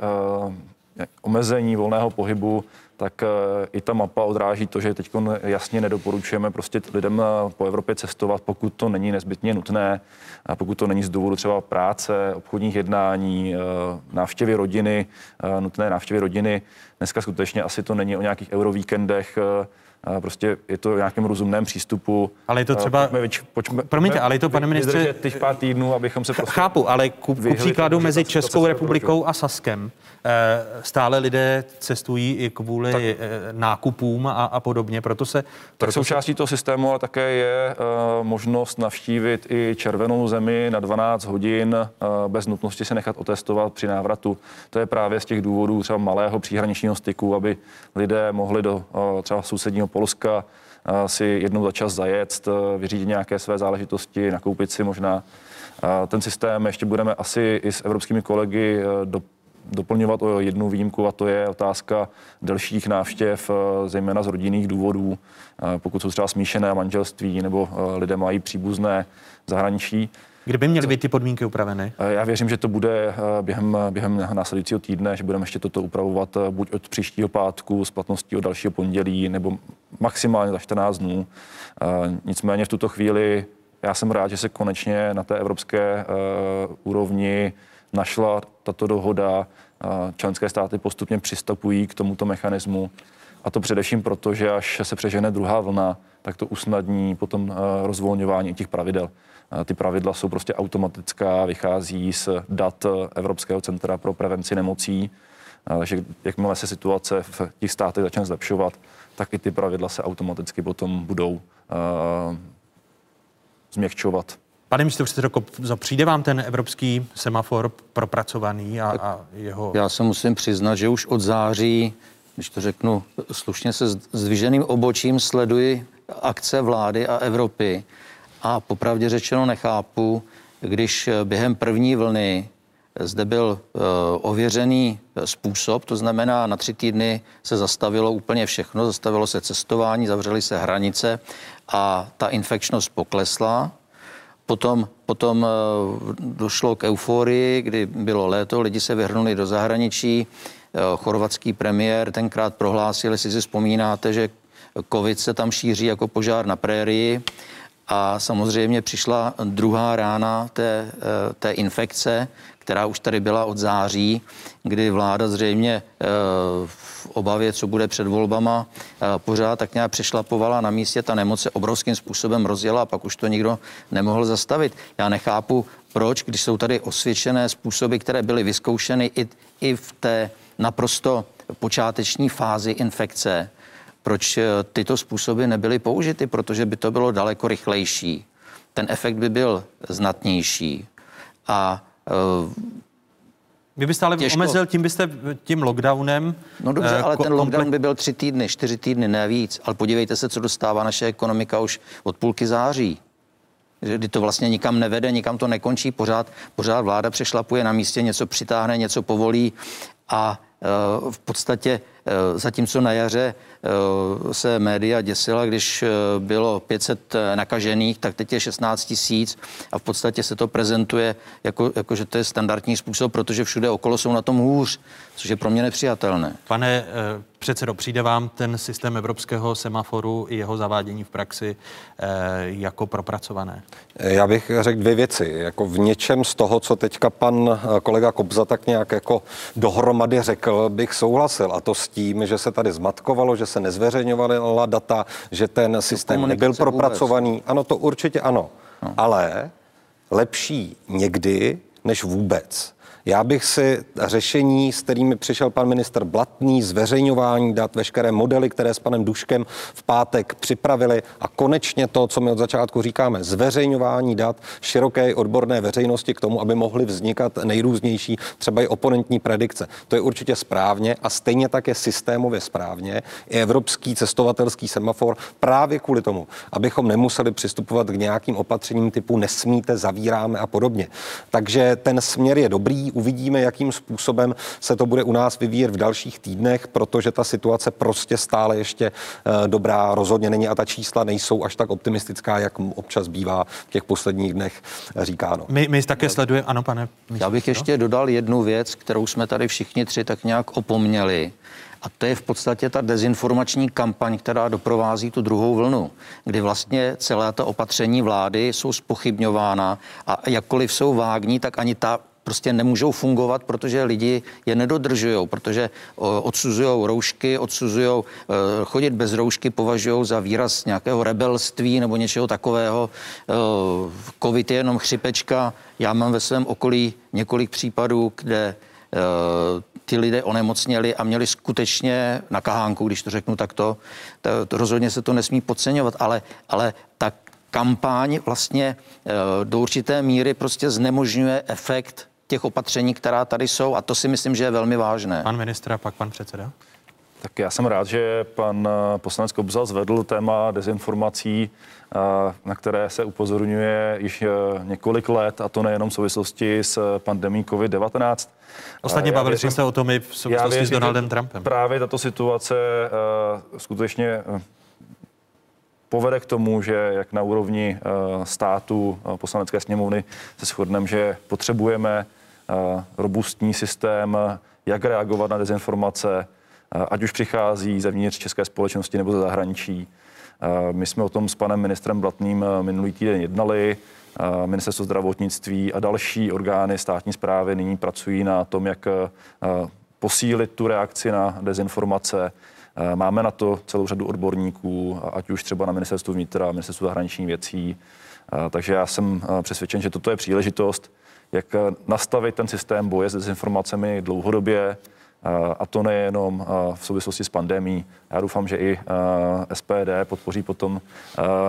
S2: omezení volného pohybu, tak eh, i ta mapa odráží to, že teď jasně nedoporučujeme prostě lidem eh, po Evropě cestovat, pokud to není nezbytně nutné, a pokud to není z důvodu třeba práce, obchodních jednání, eh, návštěvy rodiny, nutné návštěvy rodiny. Dneska skutečně asi to není o nějakých eurovíkendech, Prostě je to v nějakém rozumném přístupu.
S1: Ale je to třeba... Pojďme, pojďme, Promiňte, ale je to, pane ministře...
S2: Těch pár týdnů, abychom se
S1: prostě Chápu, ale ku, ku příkladu mezi Českou republikou a Saskem eh, stále lidé cestují i kvůli tak, eh, nákupům a, a podobně, proto se...
S2: Tak
S1: proto
S2: součástí se... toho systému ale také je uh, možnost navštívit i červenou zemi na 12 hodin uh, bez nutnosti se nechat otestovat při návratu. To je právě z těch důvodů třeba malého příhraničního styku, aby lidé mohli do uh, třeba sousedního Polska si jednou za čas zajet, vyřídit nějaké své záležitosti, nakoupit si možná. Ten systém ještě budeme asi i s evropskými kolegy do, doplňovat o jednu výjimku a to je otázka delších návštěv, zejména z rodinných důvodů, pokud jsou třeba smíšené manželství nebo lidé mají příbuzné zahraničí.
S1: Kdyby měly být ty podmínky upraveny?
S2: Eh, já věřím, že to bude eh, během, během následujícího týdne, že budeme ještě toto upravovat eh, buď od příštího pátku s platností od dalšího pondělí, nebo maximálně za 14 dnů. Nicméně v tuto chvíli já jsem rád, že se konečně na té evropské úrovni našla tato dohoda. Členské státy postupně přistupují k tomuto mechanismu. A to především proto, že až se přežene druhá vlna, tak to usnadní potom rozvolňování těch pravidel. Ty pravidla jsou prostě automatická, vychází z dat Evropského centra pro prevenci nemocí. Takže jakmile se situace v těch státech začne zlepšovat, tak i ty pravidla se automaticky potom budou uh, změkčovat.
S1: Pane místo předsedo přijde vám ten evropský semafor propracovaný a, a jeho...
S6: Já se musím přiznat, že už od září, když to řeknu slušně, se zdviženým obočím sleduji akce vlády a Evropy a popravdě řečeno nechápu, když eh, během první vlny eh, zde byl uh, ověřený způsob, to znamená na tři týdny se zastavilo úplně všechno, zastavilo se cestování, zavřely se hranice a ta infekčnost poklesla. Potom, potom došlo k euforii, kdy bylo léto, lidi se vyhrnuli do zahraničí. Chorvatský premiér tenkrát prohlásil, jestli si vzpomínáte, že covid se tam šíří jako požár na prérii a samozřejmě přišla druhá rána té, eh, té infekce, která už tady byla od září, kdy vláda zřejmě eh, v obavě, co bude před volbama, eh, pořád tak nějak přešlapovala na místě. Ta nemoc se obrovským způsobem rozjela a pak už to nikdo nemohl zastavit. Já nechápu, proč, když jsou tady osvědčené způsoby, které byly vyzkoušeny i, i v té naprosto počáteční fázi infekce, proč eh, tyto způsoby nebyly použity, protože by to bylo daleko rychlejší. Ten efekt by byl znatnější. A
S1: uh, vy byste ale těžko... omezil, tím byste tím lockdownem...
S6: No dobře, ale ko- ten lockdown by byl tři týdny, čtyři týdny, ne víc. Ale podívejte se, co dostává naše ekonomika už od půlky září. Kdy to vlastně nikam nevede, nikam to nekončí, pořád, pořád vláda přešlapuje na místě, něco přitáhne, něco povolí a uh, v podstatě uh, zatímco na jaře Eh, se média děsila, když eh, bylo 500 eh, nakažených, tak teď je 16 tisíc a v podstatě se to prezentuje jako, jako, že to je standardní způsob, protože všude okolo jsou na tom hůř, což je pro mě nepřijatelné.
S1: Pane předsedo, přijde vám ten systém evropského semaforu i jeho zavádění v praxi jako propracované?
S7: Já bych řekl dvě věci. Jako v něčem z toho, co teďka pan kolega Kobza tak nějak jako dohromady řekl, bych souhlasil. A to s tím, že se tady zmatkovalo, že se nezveřejňovala data, že ten systém nebyl propracovaný. Vůbec. Ano, to určitě ano. No. Ale lepší někdy než vůbec. Já bych si řešení, s kterými přišel pan minister Blatný, zveřejňování dat, veškeré modely, které s panem Duškem v pátek připravili a konečně to, co my od začátku říkáme, zveřejňování dat široké odborné veřejnosti k tomu, aby mohly vznikat nejrůznější, třeba i oponentní predikce. To je určitě správně a stejně tak je systémově správně i evropský cestovatelský semafor právě kvůli tomu, abychom nemuseli přistupovat k nějakým opatřením typu nesmíte, zavíráme a podobně. Takže ten směr je dobrý, uvidíme, jakým způsobem se to bude u nás vyvíjet v dalších týdnech, protože ta situace prostě stále ještě eh, dobrá rozhodně není a ta čísla nejsou až tak optimistická, jak občas bývá v těch posledních dnech říkáno.
S1: My, my také sledujeme, ano, pane.
S6: Já bych ještě dodal jednu věc, kterou jsme tady všichni tři tak nějak opomněli. A to je v podstatě ta dezinformační kampaň, která doprovází tu druhou vlnu, kdy vlastně celé ta opatření vlády jsou spochybňována a jakkoliv jsou vágní, tak ani ta prostě nemůžou fungovat, protože lidi je nedodržují, protože odsuzují roušky, odsuzují e, chodit bez roušky, považují za výraz nějakého rebelství nebo něčeho takového. E, Covid je jenom chřipečka. Já mám ve svém okolí několik případů, kde e, ty lidé onemocněli a měli skutečně na kahánku, když to řeknu takto. To, to rozhodně se to nesmí podceňovat, ale, ale ta kampaň vlastně do určité míry prostě znemožňuje efekt těch opatření, která tady jsou a to si myslím, že je velmi vážné.
S1: Pan ministr a pak pan předseda.
S2: Tak já jsem rád, že pan eh, poslanec Kobza zvedl téma dezinformací, eh, na které se upozorňuje již eh, několik let, a to nejenom v souvislosti s pandemí COVID-19.
S1: Ostatně já bavili věřím, jsme se o tom i v souvislosti věřím, s Donaldem Trumpem.
S2: Právě tato situace skutečně povede k tomu, že jak na úrovni státu, poslanecké sněmovny se shodneme, že potřebujeme robustní systém, jak reagovat na dezinformace, ať už přichází zevnitř české společnosti nebo ze zahraničí. My jsme o tom s panem ministrem Blatným minulý týden jednali. Ministerstvo zdravotnictví a další orgány státní zprávy nyní pracují na tom, jak posílit tu reakci na dezinformace. Máme na to celou řadu odborníků, ať už třeba na ministerstvu vnitra, ministerstvu zahraničních věcí. Takže já jsem přesvědčen, že toto je příležitost, jak nastavit ten systém boje s dezinformacemi dlouhodobě, a to nejenom v souvislosti s pandemí. Já doufám, že i SPD podpoří potom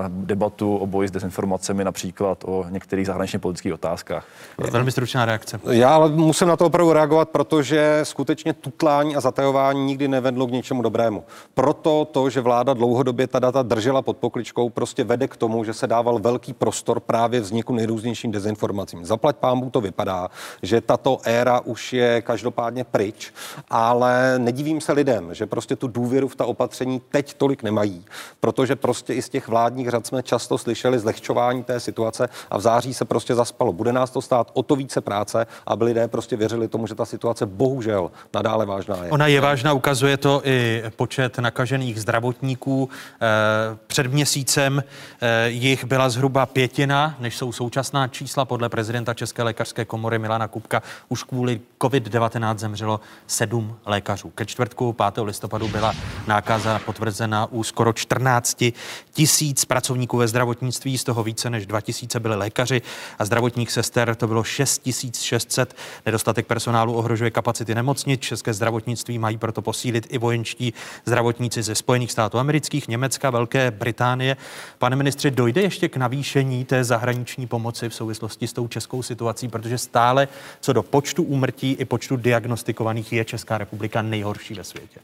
S2: debatu o boji s dezinformacemi, například o některých zahraničně politických otázkách.
S1: Velmi stručná reakce.
S7: Já ale musím na to opravdu reagovat, protože skutečně tutlání a zatajování nikdy nevedlo k něčemu dobrému. Proto to, že vláda dlouhodobě ta data držela pod pokličkou, prostě vede k tomu, že se dával velký prostor právě vzniku nejrůznějším dezinformacím. Zaplať pámu to vypadá, že tato éra už je každopádně pryč ale nedivím se lidem, že prostě tu důvěru v ta opatření teď tolik nemají, protože prostě i z těch vládních řad jsme často slyšeli zlehčování té situace a v září se prostě zaspalo. Bude nás to stát o to více práce, aby lidé prostě věřili tomu, že ta situace bohužel nadále vážná je.
S1: Ona je vážná, ukazuje to i počet nakažených zdravotníků. Eh, před měsícem eh, jich byla zhruba pětina, než jsou současná čísla. Podle prezidenta České lékařské komory Milana Kupka už kvůli COVID-19 zemřelo sedm lékařů. Ke čtvrtku 5. listopadu byla nákaza potvrzena u skoro 14 tisíc pracovníků ve zdravotnictví, z toho více než 2 tisíce byly lékaři a zdravotních sester to bylo 6 600. Nedostatek personálu ohrožuje kapacity nemocnic. České zdravotnictví mají proto posílit i vojenští zdravotníci ze Spojených států amerických, Německa, Velké Británie. Pane ministře, dojde ještě k navýšení té zahraniční pomoci v souvislosti s tou českou situací, protože stále co do počtu úmrtí i počtu diagnostikovaných je Česká republika nejhorší ve světě?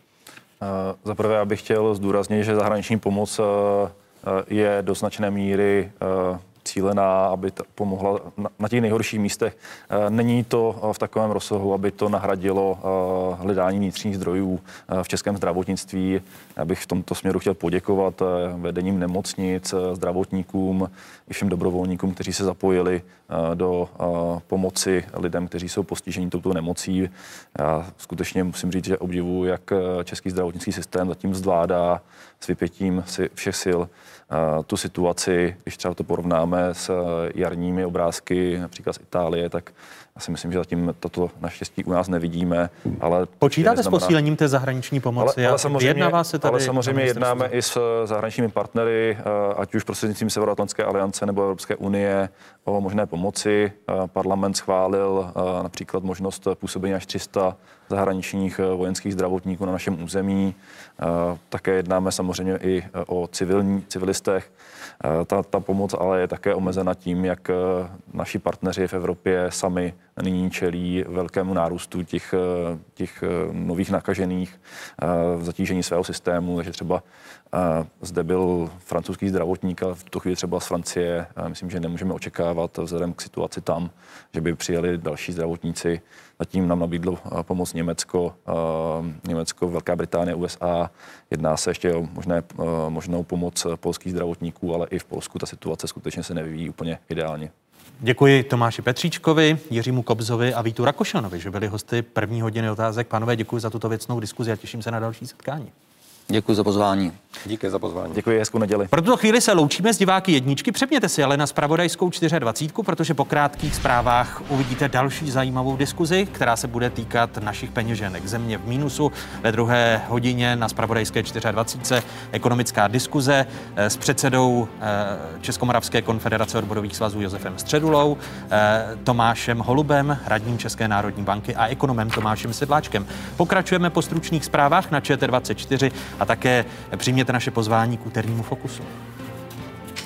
S2: Uh, Za prvé, já bych chtěl zdůraznit, že zahraniční pomoc uh, je do značné míry cílená, aby pomohla na, na těch nejhorších místech. E, není to v takovém rozsahu, aby to nahradilo e, hledání vnitřních zdrojů v českém zdravotnictví. Já bych v tomto směru chtěl poděkovat vedením nemocnic, zdravotníkům i všem dobrovolníkům, kteří se zapojili do pomoci lidem, kteří jsou postiženi touto nemocí. Já skutečně musím říct, že obdivuji, jak český zdravotnický systém zatím zvládá s vypětím si všech sil tu situaci, když třeba to porovnáme s jarními obrázky, například z Itálie, tak Já si myslím, že zatím toto naštěstí u nás nevidíme, ale...
S1: Počítáte s posílením té zahraniční pomoci?
S2: Ale, ale samozřejmě,
S1: se tady
S2: ale samozřejmě jednáme i s zahraničními partnery, ať už prostřednictvím Severoatlantské aliance nebo Evropské unie o možné pomoci. Parlament schválil například možnost působení až 300 zahraničních eh, vojenských zdravotníků na našem území. Eh, také jednáme samozřejmě i eh, o civilní, civilistech. Ta, ta pomoc ale je také omezena tím, jak naši partneři v Evropě sami nyní čelí velkému nárůstu těch, těch nových nakažených v zatížení svého systému. Takže třeba zde byl francouzský zdravotník a v tu chvíli třeba z Francie, myslím, že nemůžeme očekávat vzhledem k situaci tam, že by přijeli další zdravotníci. Zatím nám nabídlo pomoc Německo, Německo, Velká Británie, USA. Jedná se ještě o možné, možnou pomoc polských zdravotníků, ale i v Polsku ta situace skutečně se nevyvíjí úplně ideálně.
S1: Děkuji Tomáši Petříčkovi, Jiřímu Kobzovi a Vítu Rakošanovi, že byli hosty první hodiny otázek. Pánové, děkuji za tuto věcnou diskuzi a těším se na další setkání.
S6: Děkuji za pozvání.
S7: Díky za pozvání.
S2: Děkuji, hezkou neděli.
S1: Pro tuto chvíli se loučíme s diváky jedničky. Přepněte si ale na spravodajskou 24, protože po krátkých zprávách uvidíte další zajímavou diskuzi, která se bude týkat našich peněženek. Země v mínusu ve druhé hodině na spravodajské 24. Ekonomická diskuze eh, s předsedou eh, Českomoravské konfederace odborových svazů Josefem Středulou, eh, Tomášem Holubem, radním České národní banky a ekonomem Tomášem Sedláčkem. Pokračujeme po stručných zprávách na ČT24 a také přijměte naše pozvání k úternímu fokusu.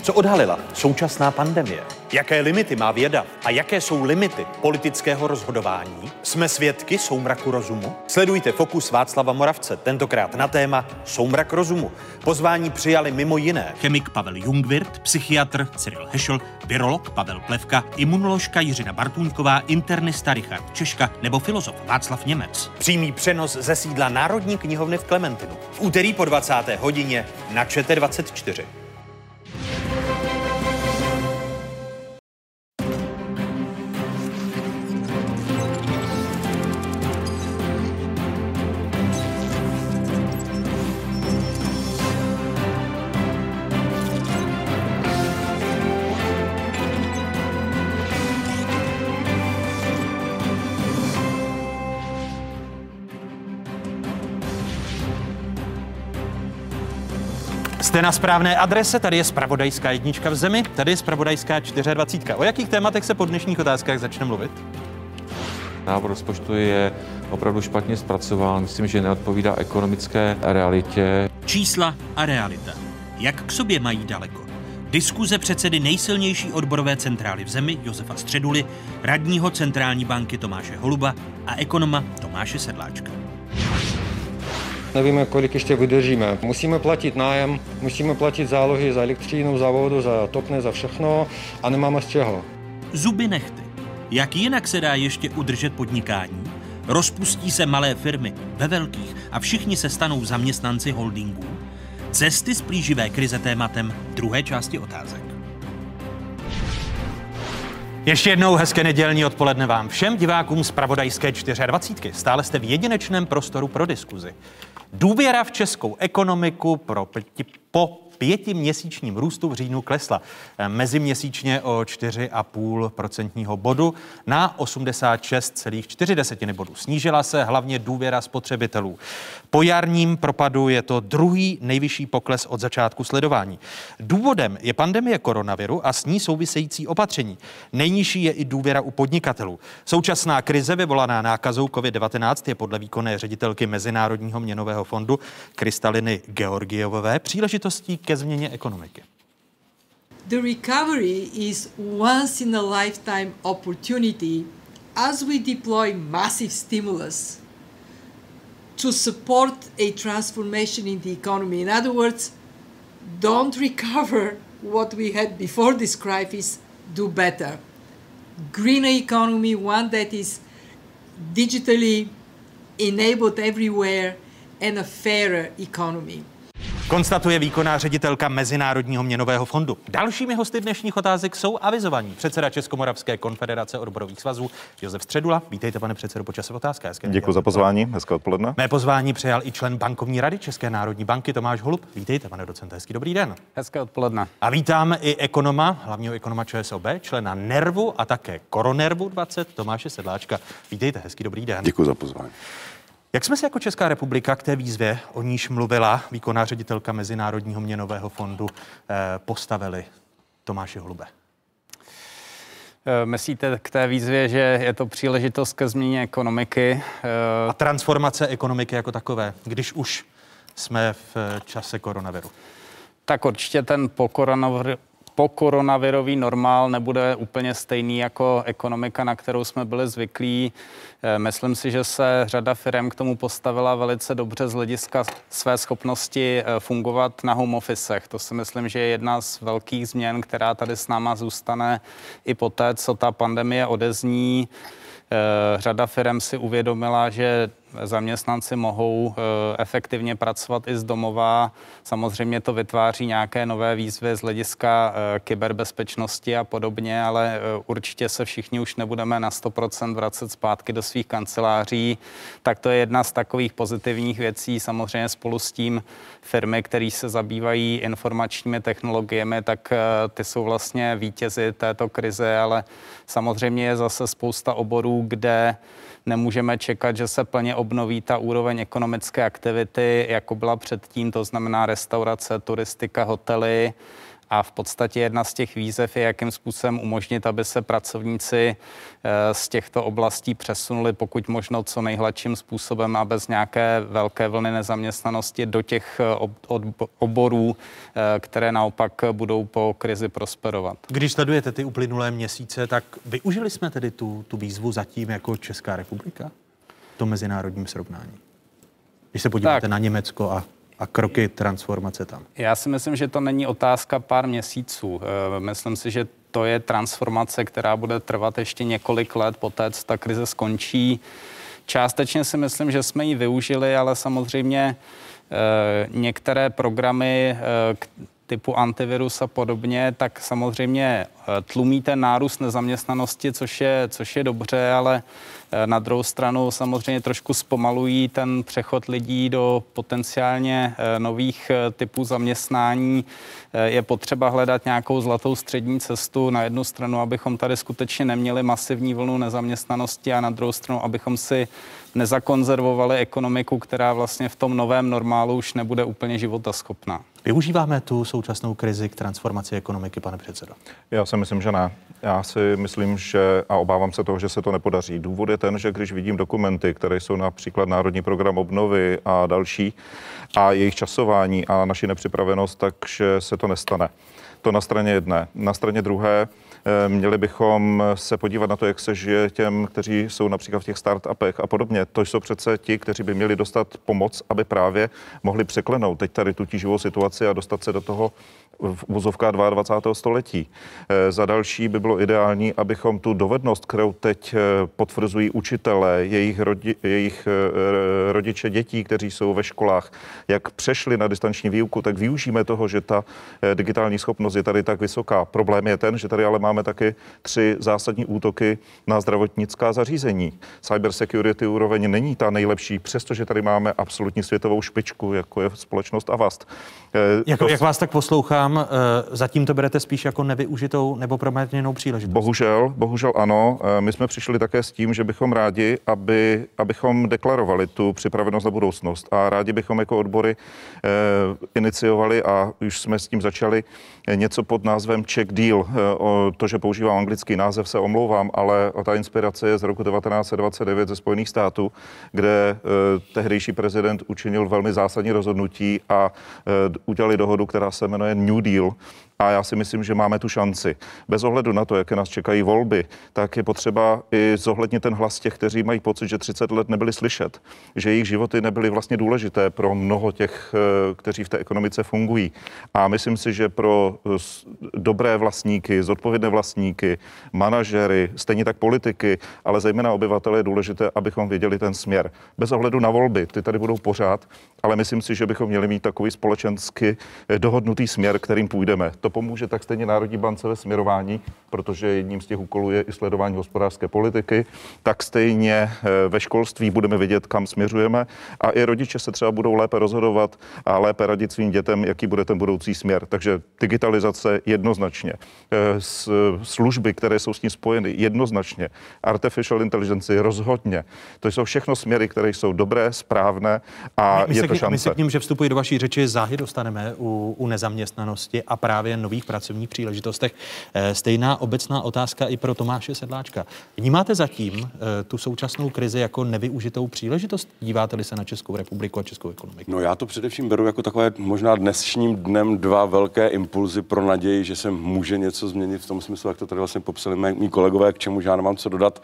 S1: Co odhalila současná pandemie? Jaké limity má věda a jaké jsou limity politického rozhodování? Jsme svědky soumraku rozumu? Sledujte Fokus Václava Moravce, tentokrát na téma Soumrak rozumu. Pozvání přijali mimo jiné chemik Pavel Jungwirth, psychiatr Cyril Hešel, virolog Pavel Plevka, imunoložka Jiřina Bartůňková, internista Richard Češka nebo filozof Václav Němec. Přímý přenos ze sídla Národní knihovny v Klementinu. V úterý po 20. hodině na ČT24. Jste na správné adrese, tady je spravodajská jednička v zemi, tady je spravodajská 24. O jakých tématech se po dnešních otázkách začne mluvit?
S9: Návrh rozpočtu je opravdu špatně zpracován, myslím, že neodpovídá ekonomické realitě.
S1: Čísla a realita. Jak k sobě mají daleko? Diskuze předsedy nejsilnější odborové centrály v zemi Josefa Středuly, radního centrální banky Tomáše Holuba a ekonoma Tomáše Sedláčka.
S10: Nevíme, kolik ještě vydržíme. Musíme platit nájem, musíme platit zálohy za elektřínu, za vodu, za topné, za všechno a nemáme z čeho.
S1: Zuby nechty. Jak jinak se dá ještě udržet podnikání? Rozpustí se malé firmy ve velkých a všichni se stanou zaměstnanci holdingů? Cesty z plíživé krize tématem druhé části otázek. Ještě jednou hezké nedělní odpoledne vám všem divákům z Pravodajské 24. Stále jste v jedinečném prostoru pro diskuzi. Důvěra v českou ekonomiku pro, po pětiměsíčním růstu v říjnu klesla meziměsíčně o 4,5% bodu na 86,4 bodu. Snížila se hlavně důvěra spotřebitelů. Po jarním propadu je to druhý nejvyšší pokles od začátku sledování. Důvodem je pandemie koronaviru a s ní související opatření. Nejnižší je i důvěra u podnikatelů. Současná krize vyvolaná nákazou COVID-19 je podle výkonné ředitelky Mezinárodního měnového fondu Kristaliny Georgievové příležitostí ke změně ekonomiky.
S11: The recovery is once in a lifetime opportunity as we deploy massive stimulus to support a transformation in the economy. In other words, don't recover what we had before this crisis, do better. Greener economy, one that is digitally enabled everywhere, and a fairer economy.
S1: Konstatuje výkonná ředitelka Mezinárodního měnového fondu. Dalšími hosty dnešních otázek jsou avizovaní předseda Českomoravské konfederace odborových svazů Josef Středula. Vítejte, pane předsedo, počas otázka. Hezké
S12: Děkuji za pozvání, hezké odpoledne.
S1: Mé pozvání přijal i člen bankovní rady České národní banky Tomáš Holub. Vítejte, pane docente, hezký dobrý den.
S13: Hezké odpoledne.
S1: A vítám i ekonoma, hlavního ekonoma ČSOB, člena Nervu a také Koronervu 20 Tomáše Sedláčka. Vítejte, hezký dobrý den.
S14: Děkuji za pozvání.
S1: Jak jsme se jako Česká republika k té výzvě, o níž mluvila výkonná ředitelka Mezinárodního měnového fondu, eh, postavili? Tomáši Holube.
S13: Eh, myslíte k té výzvě, že je to příležitost ke změně ekonomiky?
S1: A transformace ekonomiky jako takové, když už jsme v čase koronaviru?
S13: Tak určitě ten po, koronavir, po koronavirový normál nebude úplně stejný jako ekonomika, na kterou jsme byli zvyklí. Eh, myslím si, že se řada firm k tomu postavila velice dobře z hlediska své schopnosti eh, fungovat na home officech. To si myslím, že je jedna z velkých změn, která tady s náma zůstane i poté, co ta pandemie odezní. Eh, řada firm si uvědomila, že zaměstnanci mohou eh, efektivně pracovat i z domova. Samozřejmě to vytváří nějaké nové výzvy z hlediska eh, kyberbezpečnosti a podobně, ale určitě se všichni už nebudeme na 100% vracet zpátky do svých kanceláří. Tak to je jedna z takových pozitivních věcí. Samozřejmě spolu s tím firmy, které se zabývají informačními technologiemi, tak ty jsou vlastně vítězi této krize, ale samozřejmě je zase spousta oborů, kde nemůžeme čekat, že se plně obnoví ta úroveň ekonomické aktivity, jako byla předtím, to znamená restaurace, turistika, hotely. A v podstatě jedna z těch výzev je, jakým způsobem umožnit, aby se pracovníci eh, z těchto oblastí přesunuli pokud možno co nejhladším způsobem a bez nějaké velké vlny nezaměstnanosti do těch eh, oborů, eh, které naopak budou po krizi prosperovat.
S1: Když sledujete ty uplynulé měsíce, tak využili jsme tedy tu, tu výzvu zatím jako Česká republika v tom mezinárodním srovnání? Když se podíváte tak. na Německo a a kroky transformace tam?
S13: Já si myslím, že to není otázka pár měsíců. Eh, myslím si, že to je transformace, která bude trvat ještě několik let poté, co ta krize skončí. Částečně si myslím, že jsme ji využili, ale samozřejmě eh, některé programy eh, typu antivirus a podobně, tak samozřejmě tlumí ten nárůst nezaměstnanosti, což je, což je dobře, ale Eh, na druhou stranu samozřejmě trošku zpomalují ten přechod lidí do potenciálně eh, nových eh, typů zaměstnání. Je potřeba hledat nějakou zlatou střední cestu. Na jednu stranu, abychom tady skutečně neměli masivní vlnu nezaměstnanosti a na druhou stranu, abychom si nezakonzervovali ekonomiku, která vlastně v tom novém normálu už nebude úplně životaschopná.
S1: Využíváme tu současnou krizi k transformaci ekonomiky, pane předsedo?
S12: Já si myslím, že ne. Já si myslím, že a obávám se toho, že se to nepodaří. Důvod je ten, že když vidím dokumenty, které jsou například Národní program obnovy a další, a jejich časování a naši nepřipravenost, takže se to nestane. To na straně jedné. Na straně druhé, měli bychom se podívat na to, jak se žije těm, kteří jsou například v těch startupech a podobně. To jsou přece ti, kteří by měli dostat pomoc, aby právě mohli překlenout teď tady tu tíživou situaci a dostat se do toho v vozovkách 22. století. Eh, za další by bylo ideální, abychom tu dovednost, kterou teď eh, potvrzují učitelé, jejich, rodi, jejich rodiče dětí, kteří jsou ve školách, jak přešli na distanční výuku, tak využijeme toho, že ta digitální schopnost je tady tak vysoká. Problém je ten, že tady ale máme taky tři zásadní útoky na zdravotnická zařízení. Cyber security úroveň není ta nejlepší, přestože tady máme absolutní světovou špičku, jako je společnost Avast.
S1: Jak, to... jak vás tak poslouchám, eh, zatím to berete spíš jako nevyužitou nebo proměněnou příležitost?
S12: Bohužel, bohužel ano. Eh, my jsme přišli také s tím, že bychom rádi, aby, abychom deklarovali tu připravenost na budoucnost a rádi bychom jako odbory iniciovali a už jsme s tím začali něco pod názvem Check Deal. O to, že používám anglický název, se omlouvám, ale ta inspirace je z roku 1929 ze Spojených států, kde tehdejší prezident učinil velmi zásadní rozhodnutí a udělali dohodu, která se jmenuje New Deal A já si myslím, že máme tu šanci. Bez ohledu na to, jaké nás čekají volby, tak je potřeba i zohlednit ten hlas těch, kteří mají pocit, že 30 let nebyli slyšet, že jejich životy nebyly vlastně důležité pro mnoho těch, eh, kteří v té ekonomice fungují. A myslím si, že pro eh, dobré vlastníky, zodpovědné vlastníky, manažery, stejně tak politiky, ale zejména obyvatele je důležité, abychom věděli ten směr. Bez ohledu na volby, ty tady budou pořád, ale myslím si, že bychom měli mít takový společensky eh, dohodnutý směr, kterým půjdeme. To pomůže tak stejně Národní bance ve směrování, protože jedním z těch úkolů je i sledování hospodářské politiky, tak stejně eh, ve školství budeme vědět, kam směřujeme a i rodiče se třeba budou lépe rozhodovat a lépe radit svým dětem, jaký bude ten budoucí směr. Takže digitalizace jednoznačně, eh, služby, které jsou s ní spojeny jednoznačně, artificial intelligence rozhodně. To jsou všechno směry, které jsou dobré, správné a
S1: my
S12: je
S1: se,
S12: to šance.
S1: my se k ním, že vstupuji do vaší řeči, záhy dostaneme u, u nezaměstnanosti a právě nových pracovních příležitostech. Eh, Stejná obecná otázka i pro Tomáše Sedláčka. Vnímáte zatím eh, tu současnou krizi jako nevyužitou příležitost? Díváte-li se na Českou republiku a českou ekonomiku?
S14: No já to především beru jako takové možná dnešním dnem dva velké impulzy pro naději, že se může něco změnit v tom smyslu, jak to tady vlastně popsali mý kolegové, k čemu já nemám co dodat.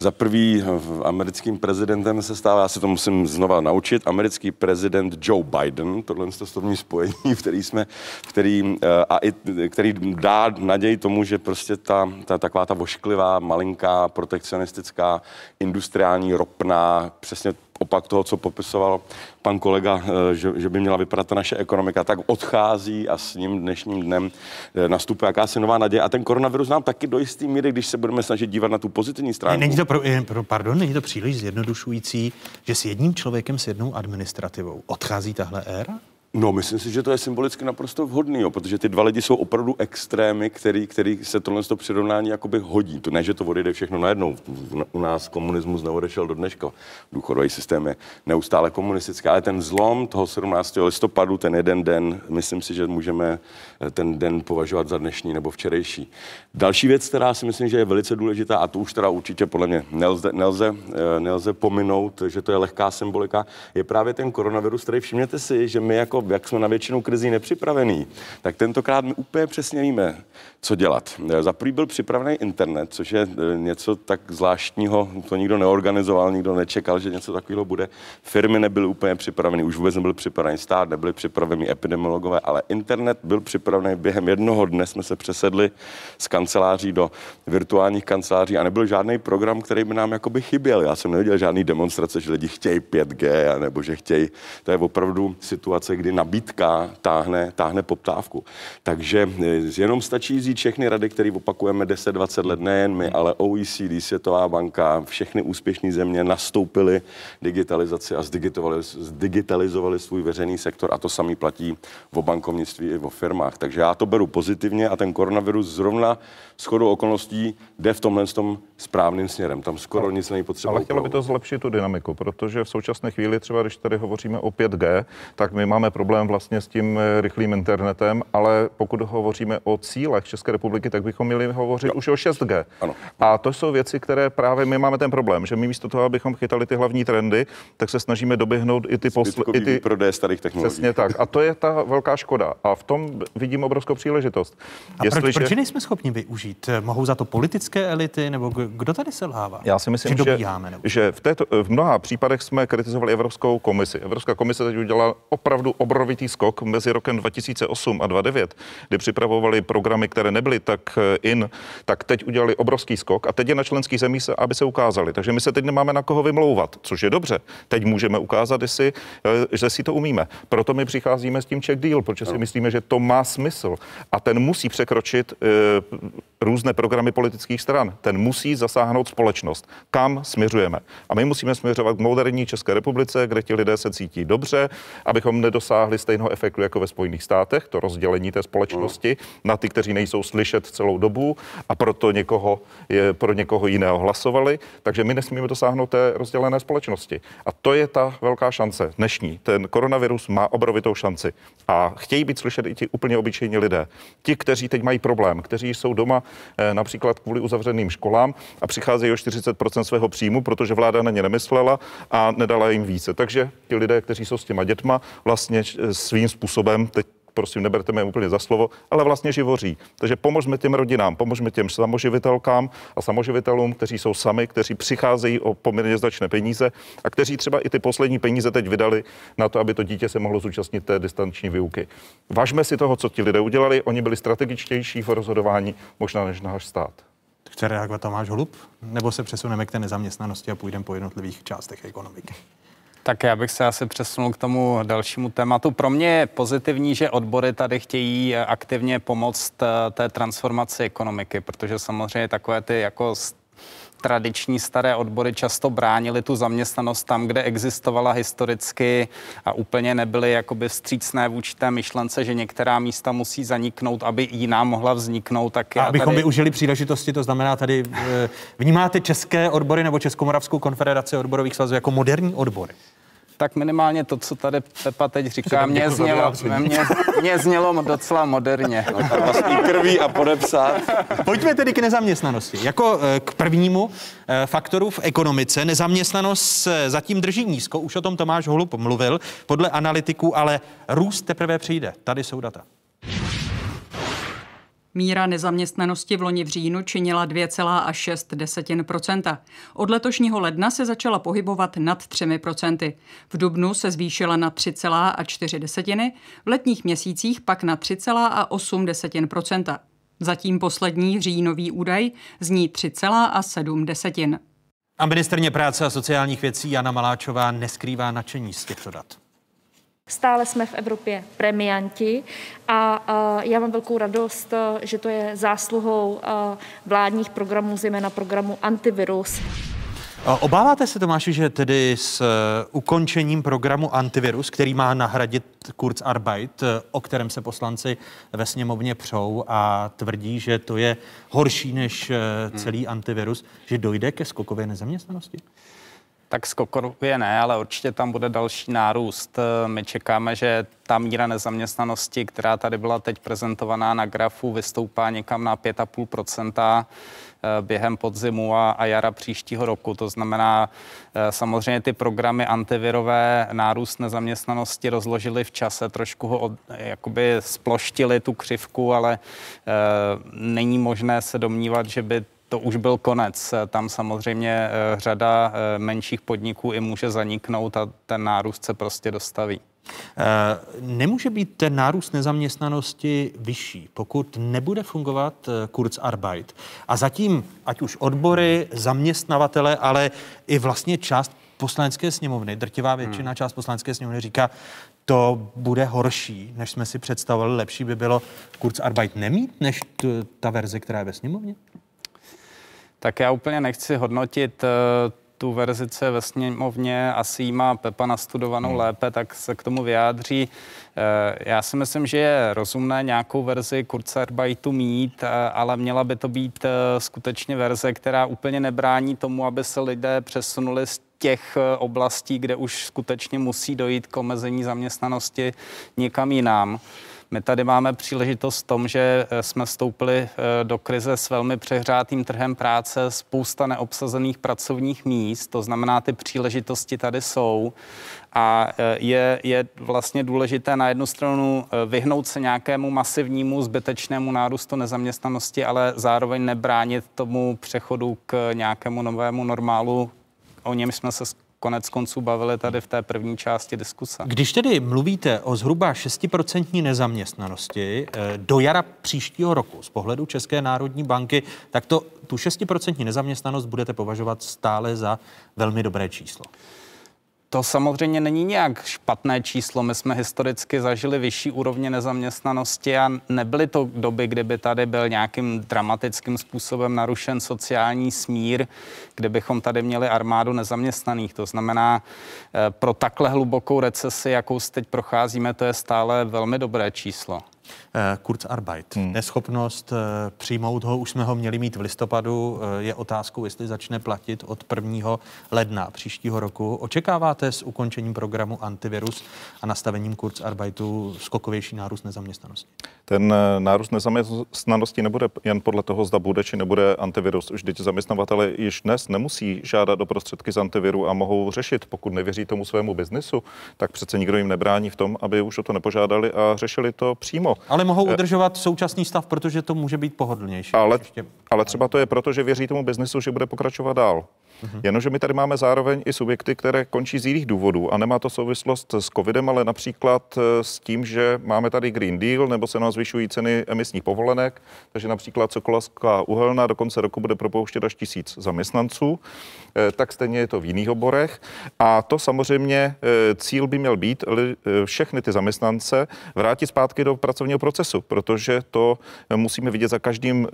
S14: Za prvý v- americkým prezidentem se stává, já se to musím znova naučit, americký prezident Joe Biden, tohle je to spojení, v který jsme, v který, eh, a i, který dá naději tomu, že prostě ta, ta taková ta vošklivá, malinká, protekcionistická, industriální, ropná, přesně opak toho, co popisoval pan kolega, eh, že, že by měla vypadat ta naše ekonomika, tak odchází a s ním dnešním dnem eh, nastupuje jakási nová naděje. A ten koronavirus nám taky do jisté míry, když se budeme snažit dívat na tu pozitivní stránku.
S1: Není to, pro, eh, pro, pardon, není to příliš zjednodušující, že s jedním člověkem, s jednou administrativou odchází tahle éra?
S14: No, myslím si, že to je symbolicky naprosto vhodný, jo, protože ty dva lidi jsou opravdu extrémy, který, který se tohle to přirovnání jakoby hodí. To ne, že to odejde všechno najednou. U nás komunismus neodešel do dneška. Důchodový systém je neustále komunistický, ale ten zlom toho 17. listopadu, ten jeden den, myslím si, že můžeme eh, ten den považovat za dnešní nebo včerejší. Další věc, která si myslím, že je velice důležitá, a to už teda určitě podle mě nelze, nelze, eh, nelze pominout, že to je lehká symbolika, je právě ten koronavirus, který všimněte si, že my jako, jak jsme na většinu krizí nepřipravení, tak tentokrát my úplně přesně víme, co dělat. Eh, Za prvý byl připravený internet, což je eh, něco tak zvláštního, to nikdo neorganizoval, nikdo nečekal, že něco takového bude. Firmy nebyly úplně připraveny, už vůbec nebyl připravený stát, nebyli připraveni epidemiologové, ale internet byl připravený. Během jednoho dne jsme se přesedli z kanceláří do virtuálních kanceláří a nebyl žádný program, který by nám jakoby chyběl. Já jsem neviděl žádný demonstrace, že lidi chtějí 5G, nebo že chtějí. To je opravdu situace, kdy nabídka táhne, táhne poptávku. Takže eh, jenom stačí vzít všechny rady, které opakujeme 10-20 let, nejen my, ale OECD, Světová banka, všechny úspěšné země nastoupily digitalizaci a zdigitalizovali, zdigitalizovali svůj veřejný sektor a to samý platí o bankovnictví i o firmách. Takže já to beru pozitivně a ten koronavirus zrovna shodou okolností jde v tomhle tom správným směrem. Tam skoro nic není potřeba.
S12: Ale chtělo by to zlepšit tu dynamiku, protože v současné chvíli, třeba když tady hovoříme o 5G, tak my máme problém vlastně s tím eh, rychlým internetem, ale pokud hovoříme o cílech České republiky, tak bychom měli hovořit jo. už o 6G.
S14: Ano.
S12: A to jsou věci, které právě my máme ten problém, že my místo toho, abychom chytali ty hlavní trendy, tak se snažíme doběhnout i ty posl-
S14: Zbytkový
S12: i ty
S14: výprodej starých technologií.
S12: Přesně tak. A to je ta velká škoda. A v tom vidím obrovskou příležitost.
S1: A proč, proč ji nejsme schopni využít? Mohou za to politické elity, nebo kdo tady selhává?
S12: Já si myslím, že,
S1: dobíháme, nebo?
S12: že v, této, v mnoha případech jsme kritizovali Evropskou komisi. Evropská komise teď udělala opravdu obrovitý skok mezi rokem 2008 a 2009, kdy připravovali programy, které nebyly tak eh, in, tak teď udělali obrovský skok a teď je na členských zemích, se- aby se ukázali. Takže my se teď nemáme na koho vymlouvat, což je dobře. Teď můžeme ukázat, jestli, eh, že si to umíme. Proto my přicházíme s tím check deal, protože si myslíme, že to má smysl. A ten musí překročit eh, různé programy politických stran. Ten musí zasáhnout společnost. Kam směřujeme? A my musíme směřovat k moderní České republice, kde ti lidé se cítí dobře, abychom nedosáhli stejného efektu jako ve Spojených státech, to rozdělení té společnosti na ty, kteří nejsou slyšet celou dobu a proto někoho, je, pro někoho jiného hlasovali. Takže my nesmíme dosáhnout té rozdělené společnosti. A to je ta velká šance dnešní. Ten koronavirus má obrovitou šanci. A chtějí být slyšet i ti úplně obyčejní lidé. Ti, kteří teď mají problém, kteří jsou doma eh, například kvůli uzavřeným školám a přicházejí o 40% svého příjmu, protože vláda na ně nemyslela a nedala jim více. Takže ti lidé, kteří jsou s těma dětma, vlastně svým způsobem teď prosím, neberte mě úplně za slovo, ale vlastně živoří. Takže pomožme těm rodinám, pomožme těm samoživitelkám a samoživitelům, kteří jsou sami, kteří přicházejí o poměrně značné peníze a kteří třeba i ty poslední peníze teď vydali na to, aby to dítě se mohlo zúčastnit té distanční výuky. Važme si toho, co ti lidé udělali, oni byli strategičtější v rozhodování možná než náš stát.
S1: Chce reagovat Tomáš Holub? Nebo se přesuneme k té nezaměstnanosti a půjdeme po jednotlivých částech ekonomiky?
S13: Tak já bych se asi přesunul k tomu dalšímu tématu. Pro mě je pozitivní, že odbory tady chtějí aktivně pomoct eh, té transformaci ekonomiky, protože samozřejmě takové ty jako tradiční staré odbory často bránili tu zaměstnanost tam, kde existovala historicky a úplně nebyly jakoby vstřícné vůči té myšlence, že některá místa musí zaniknout, aby jiná mohla vzniknout. Tak
S1: a abychom
S13: tady...
S1: využili příležitosti, to znamená tady, eh, vnímáte české odbory nebo Českomoravskou konfederaci odborových svazů jako moderní odbory?
S13: Tak minimálně to, co tady Pepa teď říká, mě znělo, mě, mě znělo docela moderně.
S14: No, vlastní krví a podepsat.
S1: Pojďme tedy k nezaměstnanosti. Jako eh, k prvnímu eh, faktoru v ekonomice nezaměstnanost se zatím drží nízko, už o tom Tomáš Holub mluvil, podle analytiků, ale růst teprve přijde. Tady jsou data.
S15: Míra nezaměstnanosti v loni v říjnu činila 2,6 Od letošního ledna se začala pohybovat nad 3% V dubnu se zvýšila na 3,4 v letních měsících pak na 3,8 Zatím poslední říjnový údaj zní 3,7
S1: A ministrně práce a sociálních věcí Jana Maláčová neskrývá nadšení z těchto dat.
S16: Stále jsme v Evropě premianti a já mám velkou radost, že to je zásluhou vládních programů, zejména programu Antivirus.
S1: Obáváte se, Tomáši, že tedy s e, ukončením programu Antivirus, který má nahradit Kurzarbeit, e, o kterém se poslanci ve sněmovně přou a tvrdí, že to je horší než e, celý antivirus, že dojde ke skokové nezaměstnanosti?
S13: Tak skokově ne, ale určitě tam bude další nárůst. My čekáme, že ta míra nezaměstnanosti, která tady byla teď prezentovaná na grafu, vystoupá někam na 5,5 eh, během podzimu a, a jara příštího roku. To znamená, eh, samozřejmě ty programy antivirové nárůst nezaměstnanosti rozložili v čase, trošku ho od, jakoby sploštili tu křivku, ale e, není možné se domnívat, že by to už byl konec. Tam samozřejmě eh, řada eh, menších podniků i může zaniknout a ten nárůst se prostě dostaví.
S1: Eh, nemůže být ten nárůst nezaměstnanosti vyšší, pokud nebude fungovat Kurzarbeit. A zatím, ať už odbory, zaměstnavatele, ale i vlastně část poslanecké sněmovny, drtivá většina hmm. část poslanecké sněmovny říká, to bude horší, než jsme si představovali. Lepší by bylo Kurzarbeit nemít, než t- ta verze, která je ve sněmovně?
S13: Tak já úplně nechci hodnotit eh, tu verzi, co je ve sněmovně, asi jí má Pepa nastudovanou hmm. lépe, tak se k tomu vyjádří. Eh, já si myslím, že je rozumné nějakou verzi Kurzarbeitu mít, eh, ale měla by to být skutečně verze, která úplně nebrání tomu, aby se lidé přesunuli z těch oblastí, kde už skutečně musí dojít k omezení zaměstnanosti někam jinam. My tady máme příležitost v tom, že eh, jsme vstoupili eh, do krize s velmi přehrátým trhem práce, spousta neobsazených pracovních míst, to znamená, ty příležitosti tady jsou a eh, je, je vlastně důležité na jednu stranu vyhnout se nějakému masivnímu zbytečnému nárůstu nezaměstnanosti, ale zároveň nebránit tomu přechodu k nějakému novému normálu. O něm jsme se konec konců bavili tady v té první části diskuse.
S1: Když tedy mluvíte o zhruba 6% nezaměstnanosti eh, do jara příštího roku z pohledu České národní banky, tak to tu 6% nezaměstnanost budete považovat stále za velmi dobré číslo.
S13: To samozřejmě není nějak špatné číslo. My jsme historicky zažili vyšší úrovně nezaměstnanosti a nebyly to doby, kdyby tady byl nějakým dramatickým způsobem narušen sociální smír, kde bychom tady měli armádu nezaměstnaných. To znamená, eh, pro takhle hlubokou recesi, jakou teď procházíme, to je stále velmi dobré číslo.
S1: Eh, Kurzarbeit. Hmm. Neschopnost eh, přijmout ho, už jsme ho měli mít v listopadu, eh, je otázkou, jestli začne platit od 1. ledna příštího roku. Očekáváte s ukončením programu antivirus a nastavením Kurzarbeitu skokovější nárůst nezaměstnanosti?
S12: Ten nárůst nezaměstnanosti nebude jen podle toho, zda bude či nebude antivirus. Už teď zaměstnavatele již dnes nemusí žádat o prostředky z antiviru a mohou řešit, pokud nevěří tomu svému biznisu, tak přece nikdo jim nebrání v tom, aby už o to nepožádali a řešili to přímo.
S1: Ale mohou eh, udržovat současný stav, protože to může být pohodlnější.
S12: Ale, ale třeba to je proto, že věří tomu biznesu, že bude pokračovat dál. Mm-hmm. Jenomže my tady máme zároveň i subjekty, které končí z jiných důvodů a nemá to souvislost s covidem, ale například eh, s tím, že máme tady Green Deal nebo se nám zvyšují ceny emisních povolenek, takže například Sokolovská uhelná do konce roku bude propouštět až tisíc zaměstnanců, eh, tak stejně je to v jiných oborech. A to samozřejmě eh, cíl by měl být všechny ty zaměstnance vrátit zpátky do pracovního procesu, protože to musíme vidět za každým,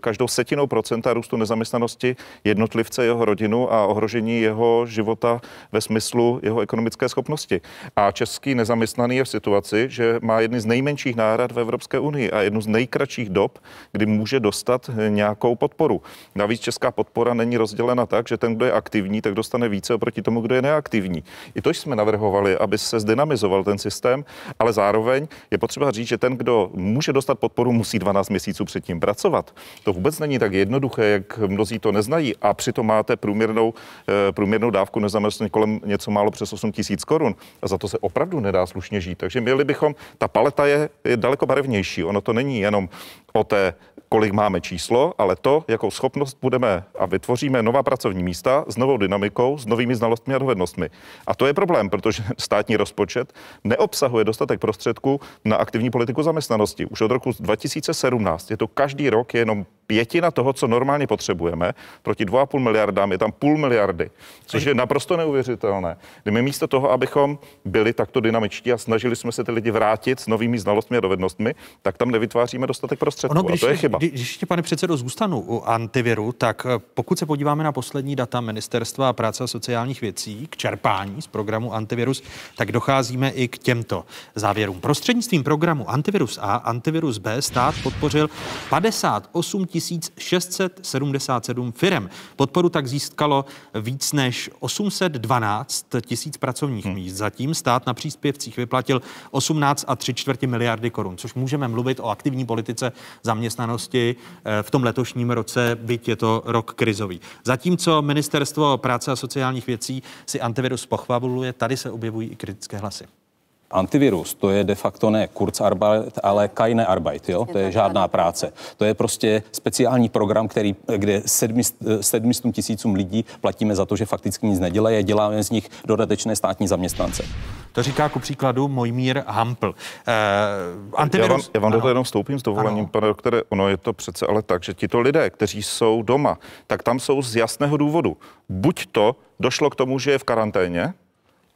S12: každou setinou procenta růstu nezaměstnanosti jednotlivce jeho rodiny rodinu a ohrožení jeho života ve smyslu jeho ekonomické schopnosti. A český nezaměstnaný je v situaci, že má jedny z nejmenších nárad v Evropské unii a jednu z nejkratších dob, kdy může dostat nějakou podporu. Navíc česká podpora není rozdělena tak, že ten, kdo je aktivní, tak dostane více oproti tomu, kdo je neaktivní. I to jsme navrhovali, aby se zdynamizoval ten systém, ale zároveň je potřeba říct, že ten, kdo může dostat podporu, musí 12 měsíců předtím pracovat. To vůbec není tak jednoduché, jak mnozí to neznají a přitom máte průměr průměrnou, eh, průměrnou dávku nezaměstnanosti kolem něco málo přes 8 tisíc korun. A za to se opravdu nedá slušně žít. Takže měli bychom, ta paleta je, je daleko barevnější. Ono to není jenom o té kolik máme číslo, ale to, jakou schopnost budeme a vytvoříme nová pracovní místa s novou dynamikou, s novými znalostmi a dovednostmi. A to je problém, protože státní rozpočet neobsahuje dostatek prostředků na aktivní politiku zaměstnanosti. Už od roku 2017 je to každý rok jenom pětina toho, co normálně potřebujeme. Proti 2,5 miliardám je tam půl miliardy, což je naprosto neuvěřitelné. Kdy my místo toho, abychom byli takto dynamičtí a snažili jsme se ty lidi vrátit s novými znalostmi a dovednostmi, tak tam nevytváříme dostatek prostředků. Ono, když, a to je chyba.
S1: Když ještě, pane předsedo, zůstanu u antiviru, tak eh, pokud se podíváme na poslední data Ministerstva práce a sociálních věcí k čerpání z programu Antivirus, tak docházíme i k těmto závěrům. Prostřednictvím programu Antivirus A, Antivirus B stát podpořil 58 677 firem. Podporu tak získalo víc než 812 tisíc pracovních hmm. míst. Zatím stát na příspěvcích vyplatil 18 a 3 čtvrtě miliardy korun, což můžeme mluvit o aktivní politice zaměstnanosti eh, v tom letošním roce, byť je to rok krizový. Zatímco ministerstvo práce a sociálních věcí si antivirus pochvaluje, tady se objevují i kritické hlasy.
S17: Antivirus, to je de facto ne Kurzarbeit, ale keine Arbeit, jo? to je žádná práce. To je prostě speciální program, který, kde 700 tisícům lidí platíme za to, že fakticky nic nedělají a děláme z nich dodatečné státní zaměstnance.
S1: To říká ku příkladu Mojmír Hampl.
S12: Eh, antivirus... Já vám, já vám do toho jenom vstoupím s dovolením, ano. pane doktore. Ono je to přece ale tak, že tito lidé, kteří jsou doma, tak tam jsou z jasného důvodu. Buď to došlo k tomu, že je v karanténě,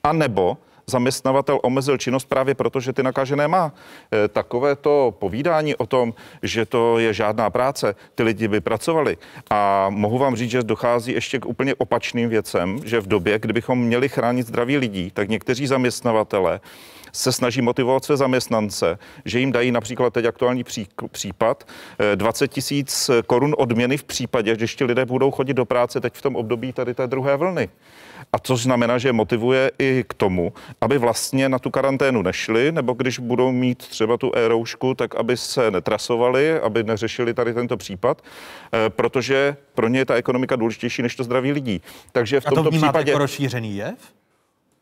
S12: anebo zaměstnavatel omezil činnost právě proto, že ty nakažené má. E, takové to povídání o tom, že to je žádná práce, ty lidi by pracovali. A mohu vám říct, že dochází ještě k úplně opačným věcem, že v době, kdybychom měli chránit zdraví lidí, tak někteří zaměstnavatele se snaží motivovat své zaměstnance, že jim dají například teď aktuální pří, případ 20 e, tisíc korun odměny v případě, že ještě lidé budou chodit do práce teď v tom období tady té druhé vlny. A což znamená, že motivuje i k tomu, aby vlastně na tu karanténu nešli, nebo když budou mít třeba tu e-roušku, tak aby se netrasovali, aby neřešili tady tento případ, eh, protože pro ně je ta ekonomika důležitější než to zdraví lidí. Takže v tomto
S1: A to
S12: případě
S1: jako rozšířený jev?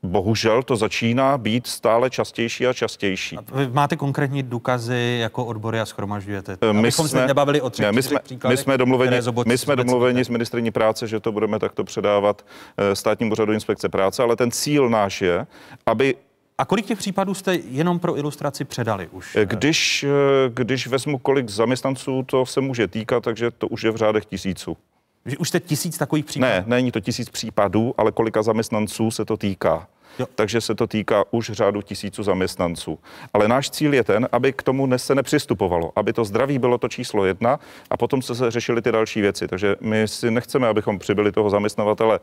S12: Bohužel to začíná být stále častější a častější. A
S1: vy máte konkrétní důkazy jako odbory a schromažďujete? Eh, my jsme, se nebavili o třech,
S12: ne, my jsme, my jsme domluveni, my jsme domluveni s ministriní práce, že to budeme takto předávat eh, státnímu úřadu inspekce práce, ale ten cíl náš je, aby
S1: a kolik těch případů jste jenom pro ilustraci předali už?
S12: Eh, když, když vezmu, kolik zaměstnanců to se může týkat, takže to už je v řádech tisíců.
S1: Už jste tisíc takových případů?
S12: Ne, není to tisíc případů, ale kolika zaměstnanců se to týká. Jo. takže se to týká už řádu tisíců zaměstnanců. Ale náš cíl je ten, aby k tomu se nepřistupovalo, aby to zdraví bylo to číslo jedna a potom se řešily ty další věci. Takže my si nechceme, abychom přibyli toho zaměstnavatele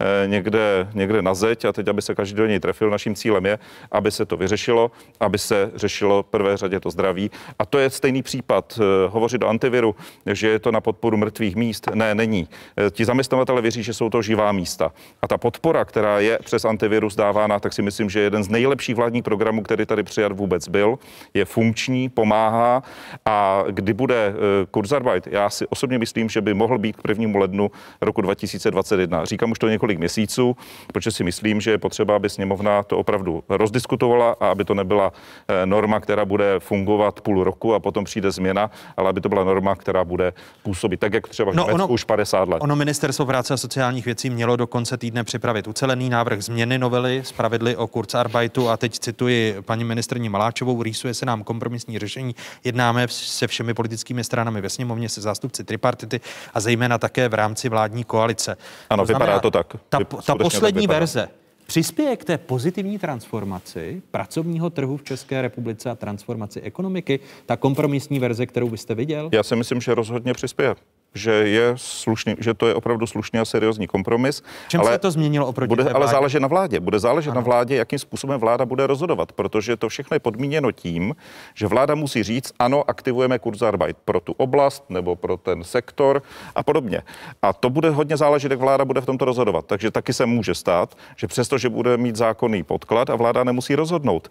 S12: eh, někde, někde na zeď a teď, aby se každý do něj trefil. Naším cílem je, aby se to vyřešilo, aby se řešilo v prvé řadě to zdraví. A to je stejný případ. Eh, hovořit o antiviru, že je to na podporu mrtvých míst, ne, není. Eh, ti zaměstnavatele věří, že jsou to živá místa. A ta podpora, která je přes antivirus dávána, tak si myslím, že je jeden z nejlepších vládních programů, který tady přijat vůbec byl, je funkční, pomáhá a kdy bude Kurzarbeit, já si osobně myslím, že by mohl být k prvnímu lednu roku 2021. Říkám už to několik měsíců, protože si myslím, že je potřeba, aby sněmovna to opravdu rozdiskutovala a aby to nebyla eh, norma, která bude fungovat půl roku a potom přijde změna, ale aby to byla norma, která bude působit tak, jak třeba no, ono, už 50 let.
S1: Ono ministerstvo práce a sociálních věcí mělo do konce týdne připravit ucelený návrh změny novely z pravidly o Kurzarbeitu a teď cituji paní ministrní Maláčovou, rýsuje se nám kompromisní řešení, jednáme se všemi politickými stranami ve sněmovně, se zástupci tripartity a zejména také v rámci vládní koalice.
S12: Ano, to znamená, vypadá to tak.
S1: Ta, ta poslední verze přispěje k té pozitivní transformaci pracovního trhu v České republice a transformaci ekonomiky, ta kompromisní verze, kterou byste viděl?
S12: Já si myslím, že rozhodně přispěje že je slušný, že to je opravdu slušný a seriózní kompromis.
S1: Čím ale se to změnilo oproti
S12: bude, Ale záleží na vládě. Bude záležet ano. na vládě, jakým způsobem vláda bude rozhodovat, protože to všechno je podmíněno tím, že vláda musí říct, ano, aktivujeme Kurzarbeit pro tu oblast nebo pro ten sektor a podobně. A to bude hodně záležet, jak vláda bude v tomto rozhodovat. Takže taky se může stát, že přesto, že bude mít zákonný podklad a vláda nemusí rozhodnout,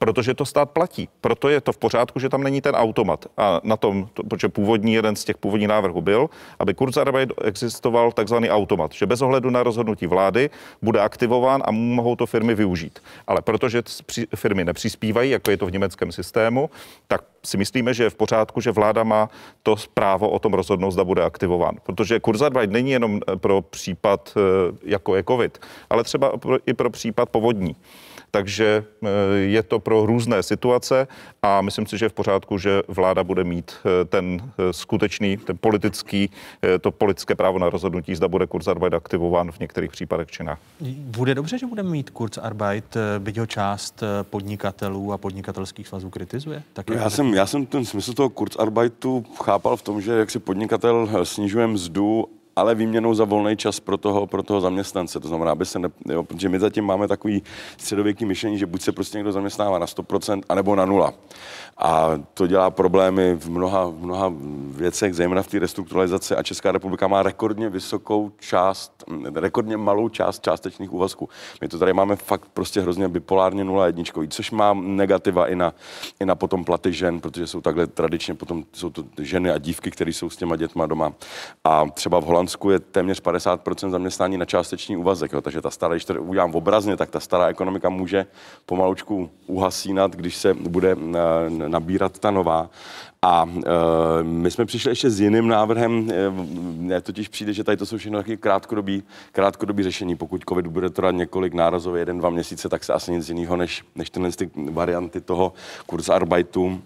S12: protože to stát platí. Proto je to v pořádku, že tam není ten automat. A na tom, to, protože původní jeden z těch původních návrhů byl, aby Kurzarbeit existoval takzvaný automat, že bez ohledu na rozhodnutí vlády bude aktivován a mohou to firmy využít. Ale protože firmy nepřispívají, jako je to v německém systému, tak si myslíme, že je v pořádku, že vláda má to právo o tom rozhodnout, zda bude aktivován. Protože Kurzarbeit není jenom pro případ, eh, jako je COVID, ale třeba i pro případ povodní takže eh, je to pro různé situace a myslím si, že je v pořádku, že vláda bude mít eh, ten eh, skutečný, ten politický, to politické právo na rozhodnutí, zda bude Kurzarbeit aktivován v některých případech či ne.
S1: Bude dobře, že bude mít Kurzarbeit, byť ho část podnikatelů a podnikatelských svazů kritizuje?
S14: Tak já, jsem, já jsem ten smysl toho Kurzarbeitu chápal v tom, že jak si podnikatel snižuje mzdu ale výměnou za volný čas pro toho, pro toho zaměstnance. To znamená, aby se ne, jo, protože my zatím máme takový středověký myšlení, že buď se prostě někdo zaměstnává na 100%, anebo na nula. A to dělá problémy v mnoha, v mnoha věcech, zejména v té restrukturalizaci. A Česká republika má rekordně vysokou část, rekordně malou část částečných úvazků. My to tady máme fakt prostě hrozně bipolárně nula jedničkový, což má negativa i na, i na potom platy žen, protože jsou takhle tradičně potom jsou to ženy a dívky, které jsou s těma dětma doma. A třeba v Holandsku je téměř 50% zaměstnání na částečný úvazek. Jo. Takže ta stará, když to udělám obrazně, tak ta stará ekonomika může pomalučku uhasínat, když se bude eh, nabírat ta nová. A e, my jsme přišli ještě s jiným návrhem. E, totiž přijde, že tady to jsou všechno taky krátkodobí, krátkodobí řešení. Pokud COVID bude trvat několik nárazově, jeden, dva měsíce, tak se asi nic jiného než, než tyhle ty varianty toho kurzarbeitu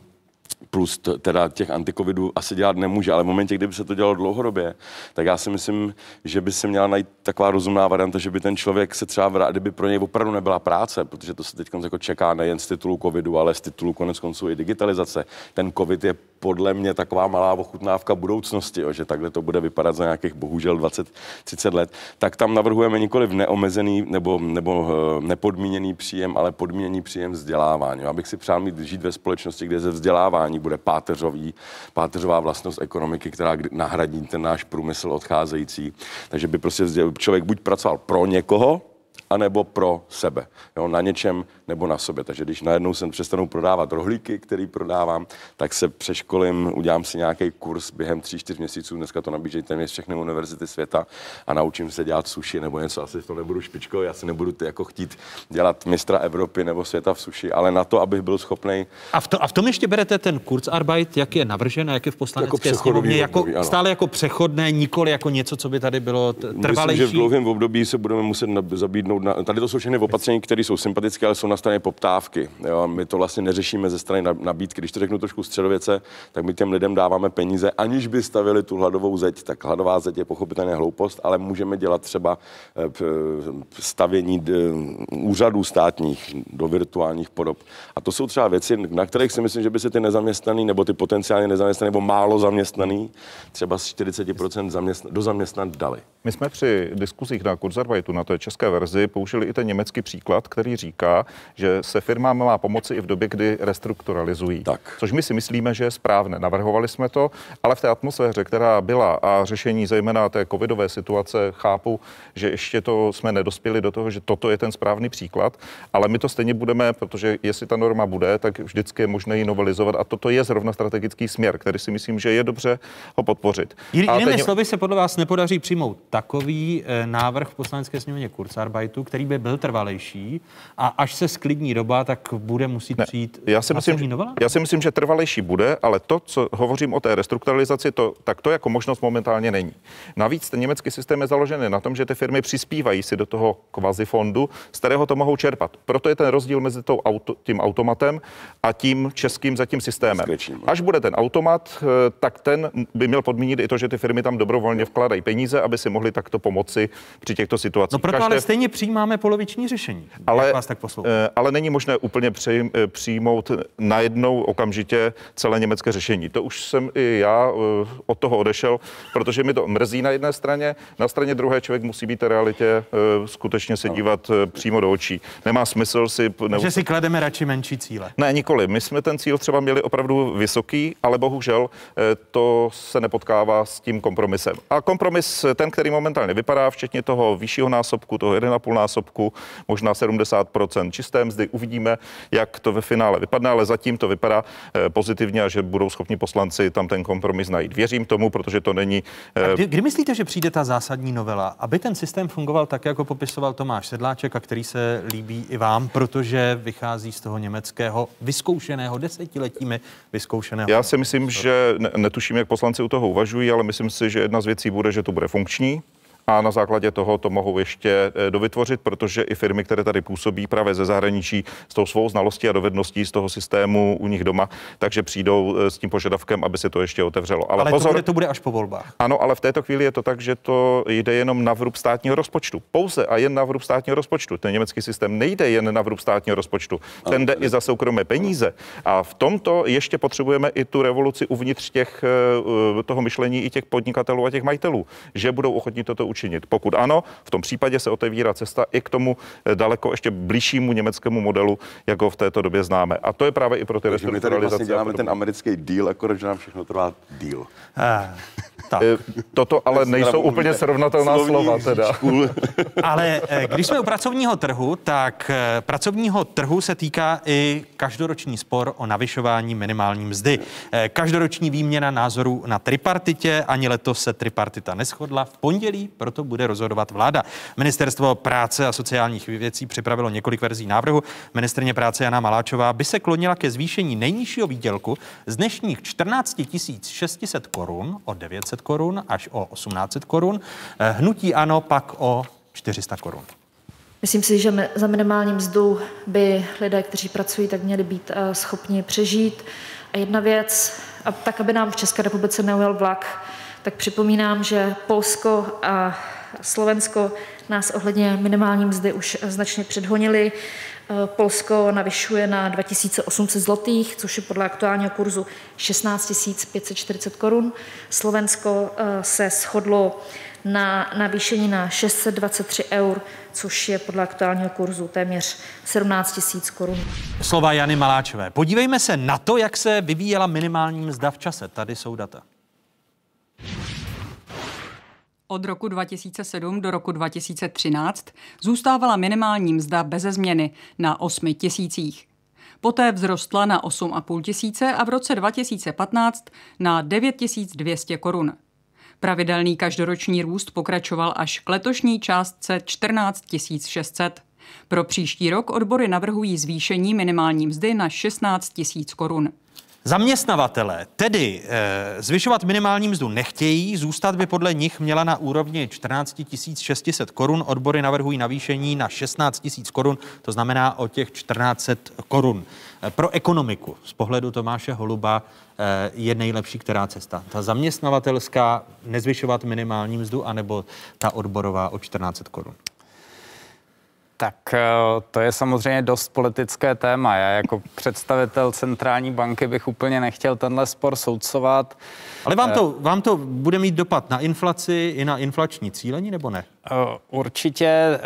S14: plus t- teda těch antikovidů asi dělat nemůže, ale v momentě, kdyby se to dělalo dlouhodobě, tak já si myslím, že by se měla najít taková rozumná varianta, že by ten člověk se třeba vrát, kdyby pro něj opravdu nebyla práce, protože to se teď jako čeká nejen z titulu covidu, ale z titulu konec konců i digitalizace. Ten covid je podle mě taková malá ochutnávka budoucnosti, jo, že takhle to bude vypadat za nějakých bohužel 20-30 let, tak tam navrhujeme nikoli neomezený nebo, nebo eh, nepodmíněný příjem, ale podmíněný příjem vzdělávání. Jo. Abych si přál mít žít ve společnosti, kde ze vzdělávání bude páteřový, páteřová vlastnost ekonomiky, která nahradí ten náš průmysl odcházející. Takže by prostě člověk buď pracoval pro někoho, anebo pro sebe. Jo, na něčem nebo na sobě. Takže když najednou jsem přestanu prodávat rohlíky, který prodávám, tak se přeškolím, udělám si nějaký kurz během 3-4 měsíců. Dneska to nabízejí téměř všechny univerzity světa a naučím se dělat suši nebo něco. Asi to nebudu špičkou, já si nebudu ty jako chtít dělat mistra Evropy nebo světa v suši, ale na to, abych byl schopný.
S1: A v, to, a v tom ještě berete ten Kurzarbeit, jak je navržen a jak je v poslanecké jako sněmovně, jako, stále jako přechodné, nikoli jako něco, co by tady bylo trvalejší.
S14: Myslím, že v dlouhém období se budeme muset zabídnout tady to jsou všechny opatření, které jsou sympatické, ale jsou na straně poptávky. Jo? My to vlastně neřešíme ze strany nabídky. Když to řeknu trošku středověce, tak my těm lidem dáváme peníze, aniž by stavili tu hladovou zeď. Tak hladová zeď je pochopitelně hloupost, ale můžeme dělat třeba eh, stavění úřadů státních do virtuálních podob. A to jsou třeba věci, na kterých si myslím, že by se ty nezaměstnaný nebo ty potenciálně nezaměstnaný nebo málo zaměstnaný třeba z 40% zaměstn- do zaměstnat dali.
S12: My jsme při diskuzích na Kurzarbeitu, na té české verzi, použili i ten německý příklad, který říká, že se firmám má pomoci i v době, kdy restrukturalizují. Tak. Což my si myslíme, že je správné. Navrhovali jsme to, ale v té atmosféře, která byla a řešení zejména té covidové situace, chápu, že ještě to jsme nedospěli do toho, že toto je ten správný příklad, ale my to stejně budeme, protože jestli ta norma bude, tak vždycky je možné ji novelizovat a toto je zrovna strategický směr, který si myslím, že je dobře ho podpořit.
S1: Jinými teď... slovy se podle vás nepodaří přijmout takový e, návrh v poslanecké sněmovně Kurzarbeitu, který by byl trvalejší a až se sklidní doba, tak bude muset ne, přijít
S12: já si, myslím,
S1: novela?
S12: já si myslím, že trvalejší bude, ale to, co hovořím o té restrukturalizaci, to, tak to jako možnost momentálně není. Navíc ten německý systém je založený na tom, že ty firmy přispívají si do toho kvazi fondu, z kterého to mohou čerpat. Proto je ten rozdíl mezi tou auto, tím automatem a tím českým zatím systémem. Až bude ten automat, eh, tak ten by měl podmínit i to, že ty firmy tam dobrovolně vkládají peníze, aby si mohli takto pomoci při těchto situacích.
S1: No proto Každé... ale stejně přijímáme poloviční řešení.
S12: Ale,
S1: vás tak
S12: eh, ale není možné úplně přijm, eh, přijmout najednou okamžitě celé německé řešení. To už jsem i já od toho odešel, protože mi to mrzí na jedné straně, na straně druhé člověk musí být realitě skutečně se dívat přímo do očí. Nemá smysl si...
S1: Že si klademe radši menší cíle.
S12: Ne, nikoli. My jsme ten cíl třeba měli opravdu vysoký, ale bohužel to se nepotkává s tím kompromisem. A kompromis, ten, který momentálně vypadá, včetně toho vyššího násobku, toho 1,5 násobku, možná 70% čisté mzdy, uvidíme, jak to ve finále vypadne, ale zatím to vypadá eh, pozitivně a že budou schopni poslanci tam ten kompromis najít. Věřím tomu, protože to není.
S1: A kdy, kdy myslíte, že přijde ta zásadní novela, aby ten systém fungoval tak, jako popisoval Tomáš Sedláček a který se líbí i vám, protože vychází z toho německého vyzkoušeného desetiletími vyzkoušeného.
S12: Já si myslím, že netuším, jak poslanci u toho uvažují, ale myslím si, že jedna z věcí bude, že to bude funkční a na základě toho to mohou ještě eh, dovytvořit, protože i firmy, které tady působí právě ze zahraničí s tou svou znalostí a dovedností z toho systému u nich doma, takže přijdou eh, s tím požadavkem, aby se to ještě otevřelo.
S1: Ale, ale pozor, to, bude, to bude až po volbách.
S12: Ano, ale v této chvíli je to tak, že to jde jenom na vrub státního rozpočtu. Pouze a jen na vrub státního rozpočtu. Ten německý systém nejde jen na vrub státního rozpočtu. Ten jde i za soukromé peníze. A v tomto ještě potřebujeme i tu revoluci uvnitř těch, eh, toho myšlení i těch podnikatelů a těch majitelů, že budou ochotní toto učinit. Pokud ano, v tom případě se otevírá cesta i k tomu eh, daleko ještě blížšímu německému modelu, jak ho v této době známe. A to je právě i pro ty
S14: Takže my tady vlastně děláme ten americký deal, akorát, že nám všechno trvá deal.
S1: Ah, tak.
S12: Eh, toto ale nejsou úplně srovnatelná slova teda.
S1: ale když jsme u pracovního trhu, tak pracovního trhu se týká i každoroční spor o navyšování minimální mzdy. Každoroční výměna názorů na tripartitě, ani letos se tripartita neschodla. V pondělí proto bude rozhodovat vláda. Ministerstvo práce a sociálních věcí připravilo několik verzí návrhu. Ministrně práce Jana Maláčová by se klonila ke zvýšení nejnižšího výdělku z dnešních 14 600 korun o 900 korun až o 1800 korun. Eh, hnutí ano pak o 400 korun.
S16: Myslím si, že za minimální mzdu by lidé, kteří pracují, tak měli být eh, schopni přežít. A jedna věc, a tak, aby nám v České republice neujel vlak, tak připomínám, že Polsko a Slovensko nás ohledně minimální mzdy už značně předhonili. Polsko navyšuje na 2800 zlotých, což je podle aktuálního kurzu 16 540 korun. Slovensko eh, se shodlo na navýšení na 623 eur, což je podle aktuálního kurzu téměř 17 000 korun.
S1: Slova Jany Maláčové. Podívejme se na to, jak se vyvíjela minimální mzda v čase. Tady jsou data.
S15: Od roku 2007 do roku 2013 zůstávala minimální mzda beze změny na 8 tisících. Poté vzrostla na 8,5 tisíce a v roce 2015 na 9 200 korun. Pravidelný každoroční růst pokračoval až k letošní částce 14 600. Pro příští rok odbory navrhují zvýšení minimální mzdy na 16 000 korun.
S1: Zaměstnavatele tedy e, zvyšovat minimální mzdu nechtějí, zůstat by podle nich měla na úrovni 14 600 korun. Odbory navrhují navýšení na 16 000 korun, to znamená o těch 14 korun. E, pro ekonomiku z pohledu Tomáše Holuba e, je nejlepší která cesta? Ta zaměstnavatelská nezvyšovat minimální mzdu, anebo ta odborová o 14 korun?
S13: Tak eh, to je samozřejmě dost politické téma. Já jako představitel centrální banky bych úplně nechtěl tenhle spor soudcovat.
S1: Ale vám to, vám to bude mít dopad na inflaci i na inflační cílení, nebo ne?
S13: Eh, určitě. Eh,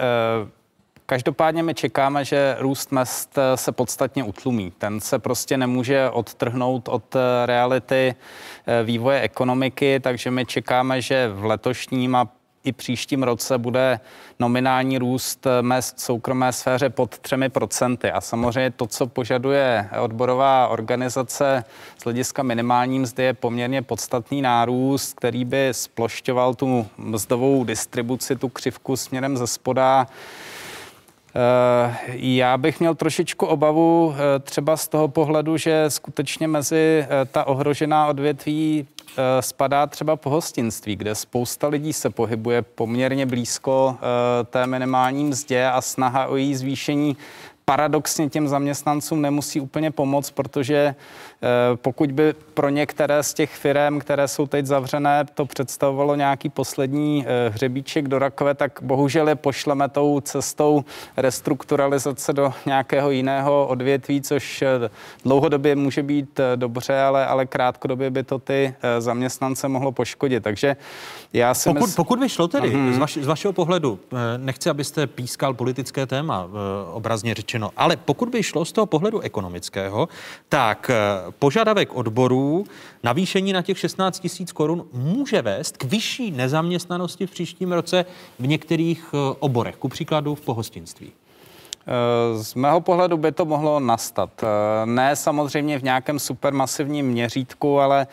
S13: každopádně my čekáme, že růst mest se podstatně utlumí. Ten se prostě nemůže odtrhnout od reality vývoje ekonomiky, takže my čekáme, že v letošním a i příštím roce bude nominální růst mest v soukromé sféře pod 3%. A samozřejmě to, co požaduje odborová organizace z hlediska minimální mzdy, je poměrně podstatný nárůst, který by splošťoval tu mzdovou distribuci, tu křivku směrem ze spoda. Eh, já bych měl trošičku obavu eh, třeba z toho pohledu, že skutečně mezi eh, ta ohrožená odvětví spadá třeba pohostinství, kde spousta lidí se pohybuje poměrně blízko té minimální mzdě a snaha o její zvýšení paradoxně těm zaměstnancům nemusí úplně pomoct, protože pokud by pro některé z těch firm, které jsou teď zavřené, to představovalo nějaký poslední eh, hřebíček do rakve, tak bohužel je pošleme tou cestou restrukturalizace do nějakého jiného odvětví, což eh, dlouhodobě může být dobře, ale, ale krátkodobě by to ty zaměstnance mohlo poškodit. Takže já si
S1: pokud, mysl... pokud by šlo tedy, uh-huh. z, vaš, z vašeho pohledu, nechci, abyste pískal politické téma, obrazně řečeno, ale pokud by šlo z toho pohledu ekonomického, tak požadavek odborů navýšení na těch 16 tisíc korun může vést k vyšší nezaměstnanosti v příštím roce v některých eh, oborech, ku příkladu v pohostinství.
S13: Eh, z mého pohledu by to mohlo nastat. Eh, ne samozřejmě v nějakém supermasivním měřítku, ale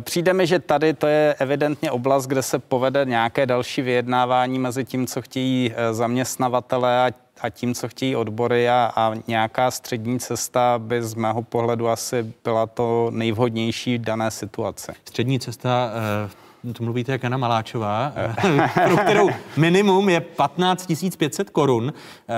S13: Přijde mi, že tady to je evidentně oblast, kde se povede nějaké další vyjednávání mezi tím, co chtějí zaměstnavatele a a tím, co chtějí odbory a, a nějaká střední cesta by z mého pohledu asi byla to nejvhodnější v dané situaci.
S1: Střední cesta uh to mluvíte jak Jana Maláčová, pro kterou minimum je 15 500 korun, eh,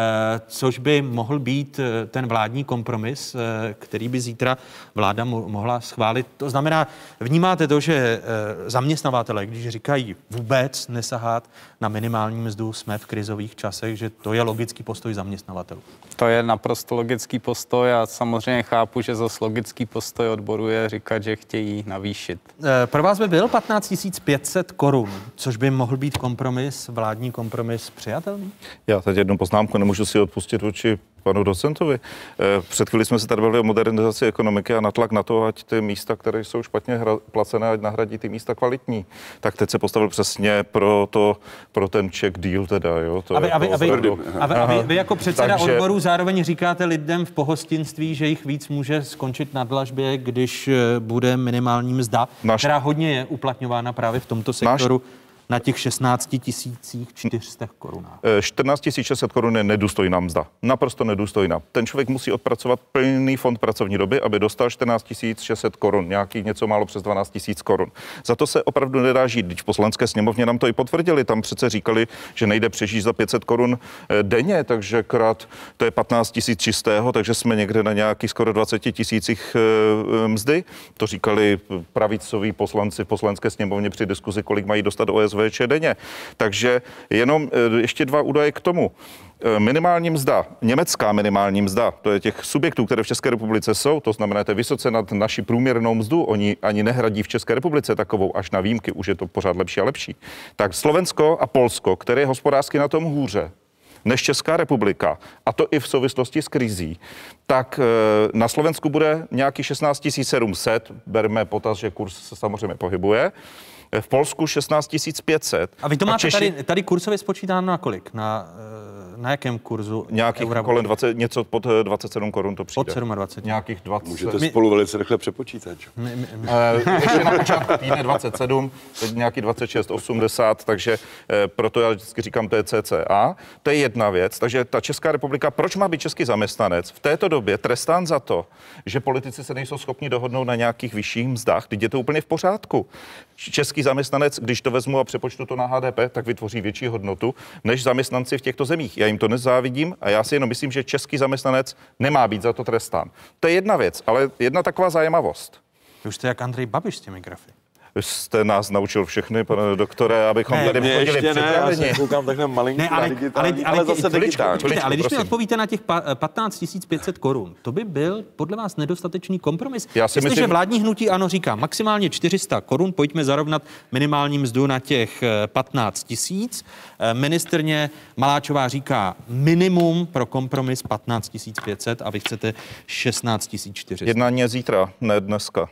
S1: což by mohl být eh, ten vládní kompromis, eh, který by zítra vláda mohla schválit. To znamená, vnímáte to, že zaměstnavatele, když říkají vůbec nesahat na minimální mzdu, jsme v krizových časech, že to je logický postoj zaměstnavatelů.
S13: To je naprosto logický postoj a samozřejmě chápu, že zase logický postoj odboru je říkat, že chtějí navýšit.
S1: Pro vás by byl 15 500 korun, což by mohl být kompromis, vládní kompromis přijatelný?
S12: Já teď jednu poznámku nemůžu si odpustit vůči panu docentovi. Eh, před chvíli jsme se tady bavili o modernizaci ekonomiky a natlak na to, ať ty místa, které jsou špatně hra, placené, ať nahradí ty místa kvalitní. Tak teď se postavil přesně pro, to, pro ten check deal teda, jo. To
S1: a, vy, a, vy, a, vy, a, vy, jako předseda Takže... odboru zároveň říkáte lidem v pohostinství, že jich víc může skončit na dlažbě, když eh, bude minimální mzda, Naš... která hodně je uplatňována právě v tomto sektoru. Náš na těch 16 400 korunách.
S12: 14 600 korun je nedůstojná mzda. Naprosto nedůstojná. Ten člověk musí odpracovat plný fond pracovní doby, aby dostal 14 600 korun, nějaký něco málo přes 12 000 korun. Za to se opravdu nedá žít. Když v poslanské sněmovně nám to i potvrdili, tam přece říkali, že nejde přežít za 500 korun eh, denně, takže krát to je 15 tisíc čistého, takže jsme někde na nějakých skoro 20 tisících eh, mzdy. To říkali pravicoví poslanci v poslanské sněmovně při diskuzi, kolik mají dostat OSV OSVČ denně. Takže jenom eh, ještě dva údaje k tomu. Eh, minimální mzda, německá minimální mzda, to je těch subjektů, které v České republice jsou, to znamená, to je vysoce nad naši průměrnou mzdu, oni ani nehradí v České republice takovou, až na výjimky, už je to pořád lepší a lepší. Tak Slovensko a Polsko, které je hospodářsky na tom hůře, než Česká republika, a to i v souvislosti s krizí, tak eh, na Slovensku bude nějaký 16 700, berme potaz, že kurz se samozřejmě pohybuje, v Polsku 16 500.
S1: A vy to máte Češi... tady, tady kursově spočítáno na kolik? Na, eh, na jakém kurzu
S12: Nějakých
S1: eura
S12: kolem 20, něco pod eh, 27 korun to přijde.
S1: Pod 27.
S12: Nějakých 20.
S14: Můžete spolu velice rychle přepočítat. že?
S1: My, my, my.
S12: Eh, Ještě na počátku týdne 27, teď nějaký 26, 80, takže eh, proto já vždycky říkám, to je CCA. To je jedna věc. Takže ta Česká republika, proč má být český zaměstnanec v této době trestán za to, že politici se nejsou schopni dohodnout na nějakých vyšších mzdách? Teď je to úplně v pořádku. Český zaměstnanec, když to vezmu a přepočtu to na HDP, tak vytvoří větší hodnotu než zaměstnanci v těchto zemích. Já jim to nezávidím a já si jenom myslím, že český zaměstnanec nemá být za to trestán. To je jedna věc, ale jedna taková zajímavost.
S1: Už jste jak Andrej Babiš s těmi grafy.
S12: Vy jste nás naučil všechny, pane doktore, abychom
S1: Ne,
S12: tady
S1: mě
S12: chodili
S14: Ještě ne, já se koukám takhle malinko
S1: Ne, ale, ale,
S14: digitální,
S1: ale,
S14: ale, zase digitální.
S1: počkejte, ale když mi
S12: prosím.
S1: odpovíte na těch pa- 15 500 korun, to by byl podle vás nedostatečný kompromis.
S12: Já si myslím-
S1: vládní hnutí ano říká maximálně 400 korun, pojďme zarovnat minimální mzdu na těch eh, 15 tisíc. Eh, Ministrně Maláčová říká minimum pro kompromis 15 500 a vy chcete 16 400.
S12: Jednání je zítra, ne dneska.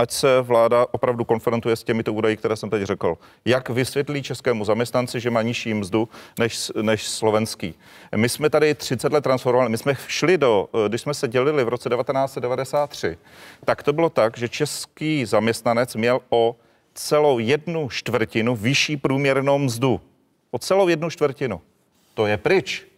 S12: Ať se vláda opravdu konfrontuje s těmito údaji, které jsem teď řekl. Jak vysvětlí českému zaměstnanci, že má nižší mzdu než, než slovenský? My jsme tady 30 let transformovali, my jsme šli do, eh, když jsme se dělili v roce 1993, tak to bylo tak, že český zaměstnanec měl o celou jednu čtvrtinu vyšší průměrnou mzdu. O celou jednu čtvrtinu. To je pryč.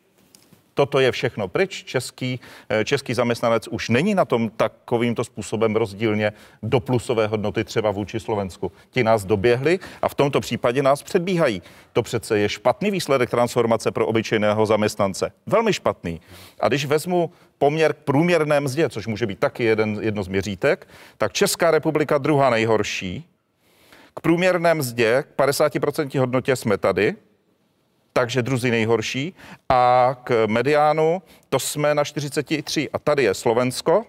S12: Toto je všechno pryč. Český, eh, český zaměstnanec už není na tom takovýmto způsobem rozdílně do plusové hodnoty třeba vůči Slovensku. Ti nás doběhli a v tomto případě nás předbíhají. To přece je špatný výsledek transformace pro obyčejného zaměstnance. Velmi špatný. A když vezmu poměr k průměrné mzdě, což může být taky jeden, jedno z měřítek, tak Česká republika druhá nejhorší. K průměrné mzdě, k 50% hodnotě jsme tady, takže druzí nejhorší. A k mediánu to jsme na 43. A tady je Slovensko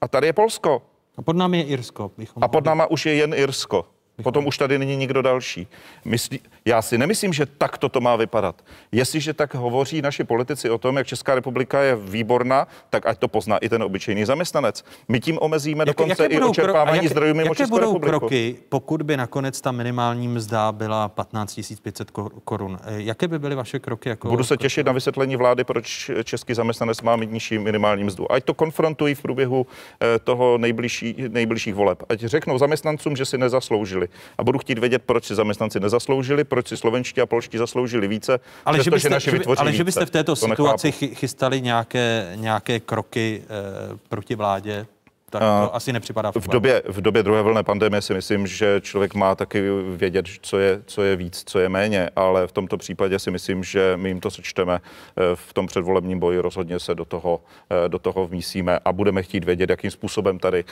S12: a tady je Polsko.
S1: A pod námi je Irsko. Bychom
S12: A pod náma už je jen Irsko. Potom už tady není nikdo další. Myslí, já si nemyslím, že tak to má vypadat. Jestliže tak hovoří naši politici o tom, jak Česká republika je výborná, tak ať to pozná i ten obyčejný zaměstnanec. My tím omezíme dokonce i očerpávání
S1: jaké-
S12: zdrojů mimo
S1: Jaké
S12: Českou
S1: budou
S12: republiku.
S1: kroky, pokud by nakonec ta minimální mzda byla 15 500 kor- korun? Eh, Jaké by byly vaše kroky? Jako
S12: Budu se těšit na vysvětlení vlády, proč český zaměstnanec má mít nižší minimální mzdu. Ať to konfrontují v průběhu eh, toho nejbližší, nejbližších voleb. Ať řeknou zaměstnancům, že si nezasloužili. A budu chtít vědět, proč si zaměstnanci nezasloužili, proč si slovenští a polští zasloužili více,
S1: Ale, že byste,
S12: naši
S1: že by, ale že
S12: více.
S1: byste v této
S12: To
S1: situaci
S12: nechápu.
S1: chy- chystali nějaké, nějaké kroky e, proti vládě, tak to asi nepřipadá
S12: V době, v době druhé vlny pandemie si myslím, že člověk má taky vědět, co je, co je víc, co je méně, ale v tomto případě si myslím, že my jim to sečteme eh, v tom předvolebním boji, rozhodně se do toho, eh, do toho vmísíme a budeme chtít vědět, jakým způsobem tady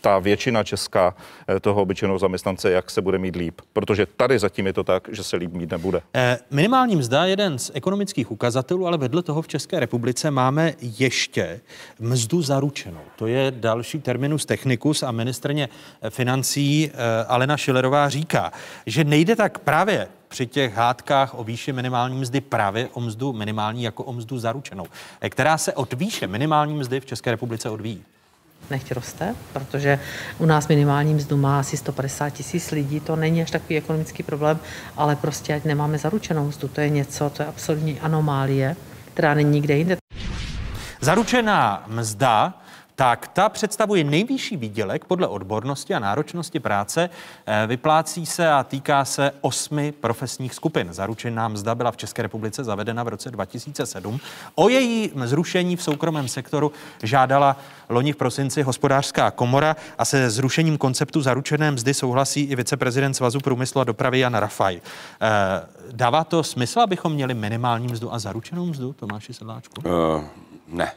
S12: ta většina česká eh, toho obyčejného zaměstnance, jak se bude mít líp. Protože tady zatím je to tak, že se líp mít nebude.
S1: Eh, Minimální mzda je jeden z ekonomických ukazatelů, ale vedle toho v České republice máme ještě mzdu zaručenou. To je další terminus technicus a ministrně financí eh, Alena Šilerová říká, že nejde tak právě při těch hádkách o výši minimální mzdy právě o mzdu minimální jako o mzdu zaručenou, která se od výše minimální mzdy v České republice odvíjí.
S18: Nechť roste, protože u nás minimální mzdu má asi 150 tisíc lidí, to není až takový ekonomický problém, ale prostě ať nemáme zaručenou mzdu, to je něco, to je absolutní anomálie, která není nikde jinde.
S1: Zaručená mzda, tak ta představuje nejvyšší výdělek podle odbornosti a náročnosti práce. Eh, Vyplácí se a týká se osmi profesních skupin. Zaručená mzda byla v České republice zavedena v roce 2007. O její zrušení v soukromém sektoru žádala loni v prosinci hospodářská komora a se zrušením konceptu zaručené mzdy souhlasí i viceprezident Svazu průmyslu a dopravy Jan Rafaj. Eh, Dává to smysl, abychom měli minimální mzdu a zaručenou mzdu, Tomáši Sedláčku?
S14: Uh, ne.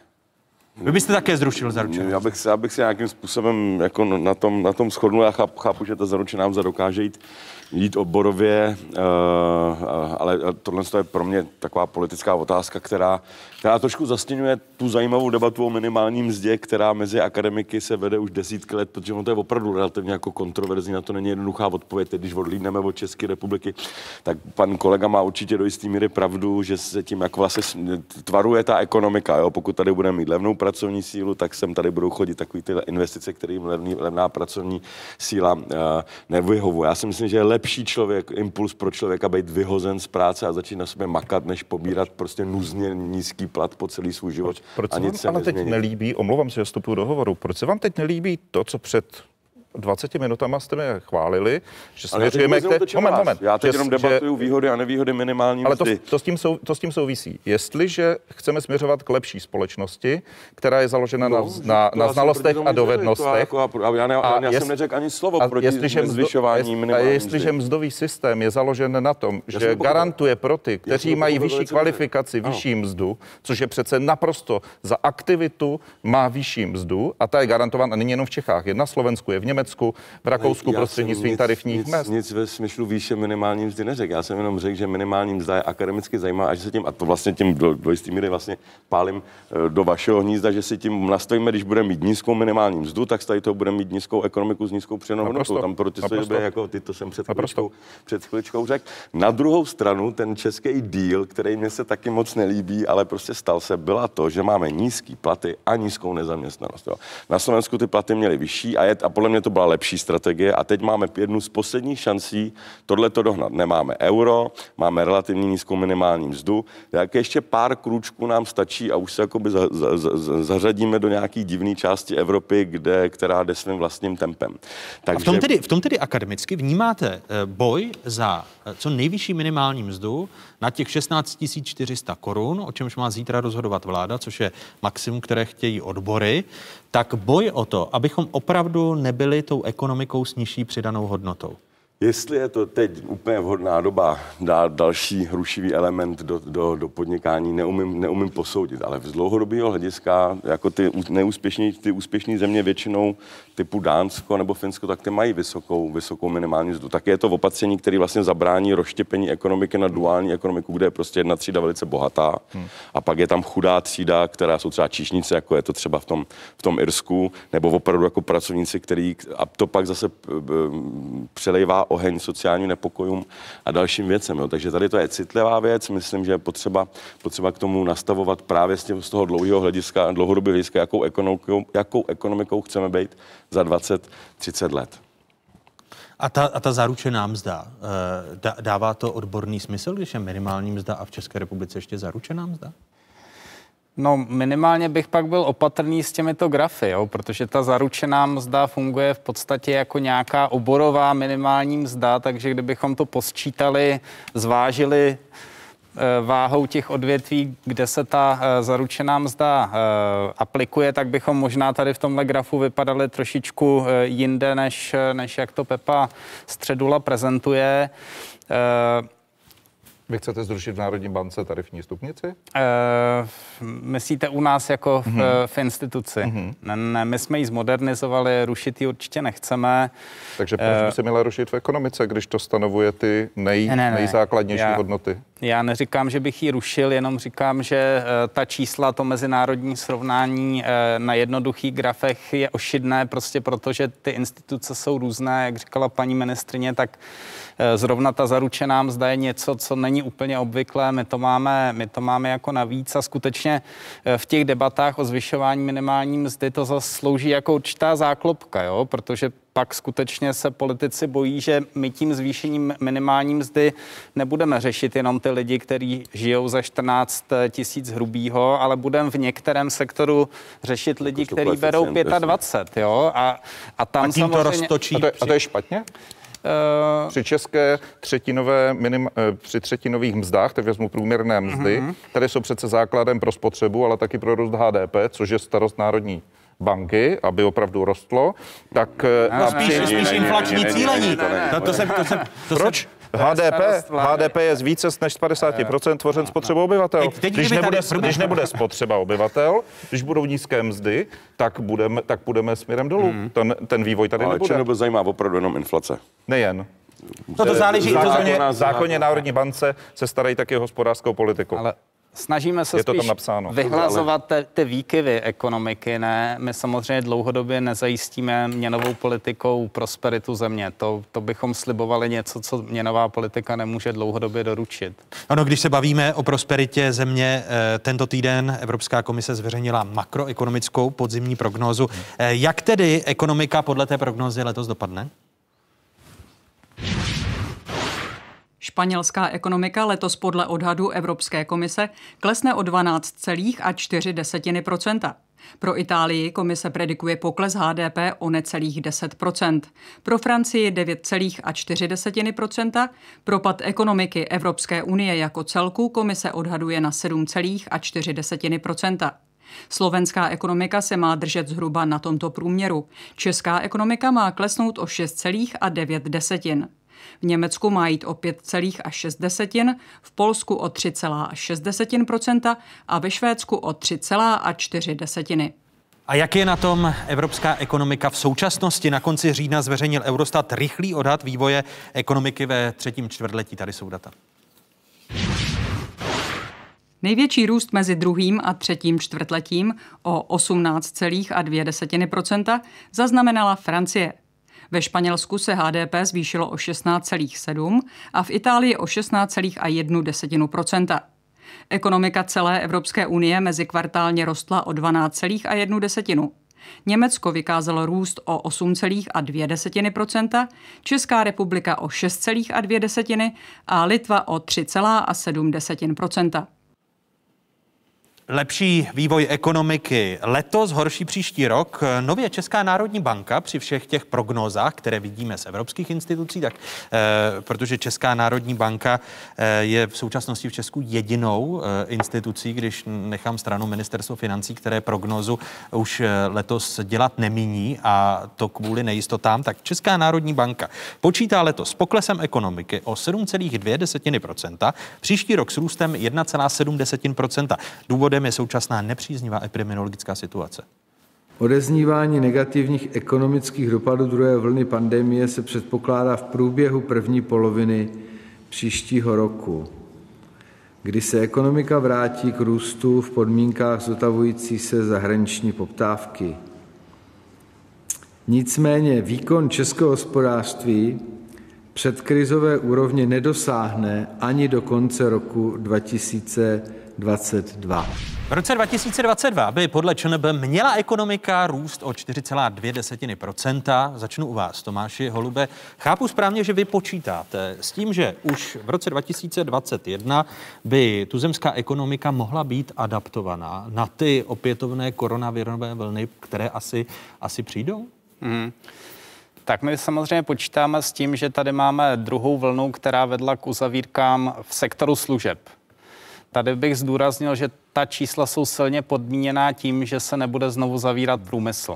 S1: Vy byste také zrušil zaručenou.
S14: Já bych, se, já bych se nějakým způsobem jako na tom, na tom shodnul. Já chápu, chápu, že ta zaručená mzda dokáže jít, jít oborově, uh, ale tohle je pro mě taková politická otázka, která, která trošku zastěňuje tu zajímavou debatu o minimální mzdě, která mezi akademiky se vede už desítky let, protože ono to je opravdu relativně jako kontroverzní, na to není jednoduchá odpověď. Teď, když odlídneme od České republiky, tak pan kolega má určitě do jisté míry pravdu, že se tím jako vlastně tvaruje ta ekonomika. Jo? Pokud tady budeme mít levnou pracovní sílu, tak sem tady budou chodit takový ty investice, kterým levný, levná pracovní síla uh, nevyhovuje. Já si myslím, že je lepší člověk, impuls pro člověka být vyhozen z práce a začít na sobě makat, než pobírat prostě nuzně nízký plat po celý svůj život.
S12: Proč
S14: a
S12: se vám
S14: nic se
S12: ale teď
S14: nezmění.
S12: nelíbí, omlouvám se, že vstupuji do hovoru, proč se vám teď nelíbí to, co před 20 minutama jste mě chválili, že směřujeme k té... Moment, moment.
S14: Já teď
S12: Že-
S14: jenom
S12: že-
S14: debatuju výhody a nevýhody minimální
S12: ale to,
S14: mzdy.
S12: to, s tím sou, to s tím souvisí. Jestliže chceme směřovat k lepší společnosti, která je založena
S14: No,
S12: na, na,
S14: to
S12: na znalostech a dovednostech.
S14: jako a- a já ne- já
S12: jest-
S14: jsem neřekl ani slovo
S12: a
S14: proti
S12: jestliže
S14: zvyšování
S12: jest-
S14: minimální
S12: A jestliže mzdový systém je založen na tom,
S14: Já
S12: že
S14: to
S12: garantuje pro ty, kteří
S14: to
S12: mají vyšší kvalifikaci, vyšší mzdu, což je přece naprosto za aktivitu má vyšší mzdu a ta je garantována není jenom v Čechách, je na Slovensku, je v Německu, v Rakousku prostřednictvím
S14: nic-
S12: tarifních
S14: nic,
S12: mest.
S14: Nic ve smyslu výše minimální mzdy neřekl. Já jsem jenom řekl, že minimální mzda je akademicky zajímavá a že se tím, a to vlastně tím do, do jistý míry vlastně pálím eh, do vašeho hnízda, že si tím nastavíme, když budeme mít nízkou minimální mzdu, tak tady toho budeme mít nízkou ekonomiku s nízkou
S12: Naprosto.
S14: hodnotou. Tam proti sobě, jako ty to jsem před chvíličkou, před chvíličkou řekl. Na druhou stranu ten český díl, který mě se taky moc nelíbí, ale prostě stal se, byla to, že máme nízký platy a nízkou nezaměstnanost. Jo. Na Slovensku ty platy měly vyšší a, je, a podle mě to byla lepší strategie a teď máme jednu z posledních šancí tohle to dohnat. Nemáme euro, máme relativně nízkou minimální mzdu, jak ještě pár krůčků nám stačí a už se jakoby za, za, za, zařadíme do nějaký divné části Evropy, kde, která jde svým vlastním tempem.
S1: A v tom, tedy, v tom tedy akademicky vnímáte eh, boj za eh, co nejvyšší minimální mzdu na těch 16 400 korun, o čemž má zítra rozhodovat vláda, což je maximum, které chtějí odbory, tak boj o to, abychom opravdu nebyli tou ekonomikou s nižší přidanou hodnotou.
S14: Jestli je to teď úplně vhodná doba dát další rušivý element do, do, do podnikání, neumím, neumím posoudit, ale z dlouhodobého hlediska, jako ty neúspěšní, ty úspěšné země většinou typu Dánsko nebo Finsko, tak ty mají vysokou, vysokou minimální mzdu. Tak je to opatření, které vlastně zabrání rozštěpení ekonomiky na duální ekonomiku, kde je prostě jedna třída velice bohatá
S12: Hmm.
S14: a pak je tam chudá třída, která jsou třeba číšnice, jako je to třeba v tom, v tom Irsku, nebo opravdu jako pracovníci, který, a to pak zase přelejvá oheň sociálním nepokojům a dalším věcem. Jo. Takže tady to je citlivá věc, myslím, že je potřeba, potřeba k tomu nastavovat právě z, tím, z toho dlouhého hlediska, dlouhodobého hlediska, jakou ekonomikou, jakou ekonomikou chceme být za 20-30 let.
S1: A ta, a ta zaručená mzda, eh, dá- dává to odborný smysl, když je minimální mzda a v České republice ještě zaručená mzda?
S13: No minimálně bych pak byl opatrný s těmito grafy, jo, protože ta zaručená mzda funguje v podstatě jako nějaká oborová minimální mzda, takže kdybychom to posčítali, zvážili eh, váhou těch odvětví, kde se ta eh, zaručená mzda eh, aplikuje, tak bychom možná tady v tomhle grafu vypadali trošičku jinde, než, než jak to Pepa Středula prezentuje. Eh,
S12: Vy chcete zrušit v Národní bance tarifní stupnici?
S13: Uh, myslíte u nás jako v,
S12: Mhm.
S13: mm-hmm. v instituci? Mm-hmm. Ne, ne, my jsme ji zmodernizovali, rušit ji určitě nechceme.
S12: Takže proč by se měla rušit v ekonomice, když to stanovuje ty nej,
S13: Ne, ne, ne.
S12: nejzákladnější
S13: Já-
S12: hodnoty?
S13: Já neříkám, že bych ji rušil, jenom říkám, že eh, ta čísla, to mezinárodní srovnání eh, na jednoduchých grafech je ošidné, prostě protože ty instituce jsou různé, jak říkala paní ministrině, tak eh, zrovna ta zaručená mzda je něco, co není úplně obvyklé, my to máme, my to máme jako navíc a skutečně v těch debatách o zvyšování minimální mzdy to zase slouží jako určitá záklopka, jo? protože pak skutečně se politici bojí, že my tím zvýšením minimální mzdy nebudeme řešit jenom ty lidi, kteří žijou za 14 tisíc hrubýho, ale budeme v některém sektoru řešit lidi,
S14: to
S13: kteří berou
S14: koeficient,
S13: 25, jo, a, a tam
S12: A tím to
S13: samozřejmě...
S12: roztočí A to je- a to je špatně?
S13: Uh,
S12: Při české třetinové minim, eh, při třetinových mzdách, tak vezmu průměrné mzdy,
S13: Mhm.
S12: které jsou přece základem pro spotřebu, ale taky pro růst HDP, což je starost národní banky, aby opravdu rostlo, tak... eh,
S1: No, spíš, spíš inflační cílení. To, to jsem, to jsem, to
S12: Proč? HDP, HDP je z více než 50% tvořen spotřebou obyvatel.
S1: Teď- teď
S12: když, nebude, když nebude spotřeba obyvatel, když budou nízké mzdy, tak budeme, tak budeme směrem dolů. Ten, ten vývoj tady
S14: Ale
S12: nebude.
S14: Černobyl zajímá opravdu jenom inflace.
S12: Nejen.
S1: No to záleží-
S12: zákoně, zákoně Národní bance se starají taky o hospodářskou politiku.
S13: Ale Snažíme se
S12: Je to tam
S13: spíš
S12: napsáno.
S13: vyhlazovat ty, ty výkyvy ekonomiky, ne? My samozřejmě dlouhodobě nezajistíme měnovou politikou prosperitu země. To, to bychom slibovali něco, co měnová politika nemůže dlouhodobě doručit.
S1: Ano, když se bavíme o prosperitě země, eh, tento týden Evropská komise zveřejnila makroekonomickou podzimní prognózu. Eh, Jak tedy ekonomika podle té prognózy letos dopadne?
S15: Španělská ekonomika letos podle odhadu Evropské komise klesne o 12,4 Pro Itálii komise predikuje pokles HDP o necelých 10% Pro Francii 9,4% Propad ekonomiky Evropské unie jako celku komise odhaduje na 7,4 Slovenská ekonomika se má držet zhruba na tomto průměru. Česká ekonomika má klesnout o 6,9 v Německu má jít o 5,6, v Polsku o 3,6% a ve Švédsku o 3,4.
S1: A jak je na tom evropská ekonomika v současnosti? Na konci října zveřejnil Eurostat rychlý odhad vývoje ekonomiky ve třetím čtvrtletí. Tady jsou data.
S15: Největší růst mezi druhým a třetím čtvrtletím o 18,2% zaznamenala Francie. Ve Španělsku se HDP zvýšilo o 16,7 a v Itálii o 16,1% Ekonomika celé Evropské unie mezi kvartálně rostla o 12,1 Německo vykázalo růst o 8,2% Česká republika o 6,2 a Litva o 3,7
S1: Lepší vývoj ekonomiky letos, horší příští rok. Nově Česká národní banka při všech těch prognózách, které vidíme z evropských institucí, tak eh, protože Česká národní banka eh, je v současnosti v Česku jedinou eh, institucí, když nechám stranu ministerstvo financí, které prognózu už eh, letos dělat nemíní a to kvůli nejistotám, tak Česká národní banka počítá letos s poklesem ekonomiky o 7,2%, příští rok s růstem 1,7%. Důvodem je současná nepříznivá epidemiologická situace.
S19: Odeznívání negativních ekonomických dopadů druhé vlny pandemie se předpokládá v průběhu první poloviny příštího roku, kdy se ekonomika vrátí k růstu v podmínkách zotavující se zahraniční poptávky. Nicméně výkon českého hospodářství předkrizové úrovně nedosáhne ani do konce roku 2022.
S1: V roce 2022 by podle ČNB měla ekonomika růst o 4,2%. Začnu u vás, Tomáši Holube. Chápu správně, že vy počítáte s tím, že už v roce 2021 by tuzemská ekonomika mohla být adaptovaná na ty opětovné koronavirové vlny, které asi, asi přijdou?
S13: Mm. Tak my samozřejmě počítáme s tím, že tady máme druhou vlnu, která vedla k uzavírkám v sektoru služeb. Tady bych zdůraznil, že ta čísla jsou silně podmíněná tím, že se nebude znovu zavírat průmysl.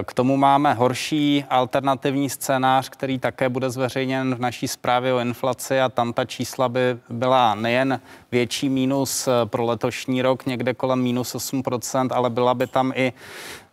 S13: E, K tomu máme horší alternativní scénář, který také bude zveřejněn v naší zprávě o inflaci a tam ta čísla by byla nejen větší mínus e, pro letošní rok, někde kolem minus 8%, ale byla by tam i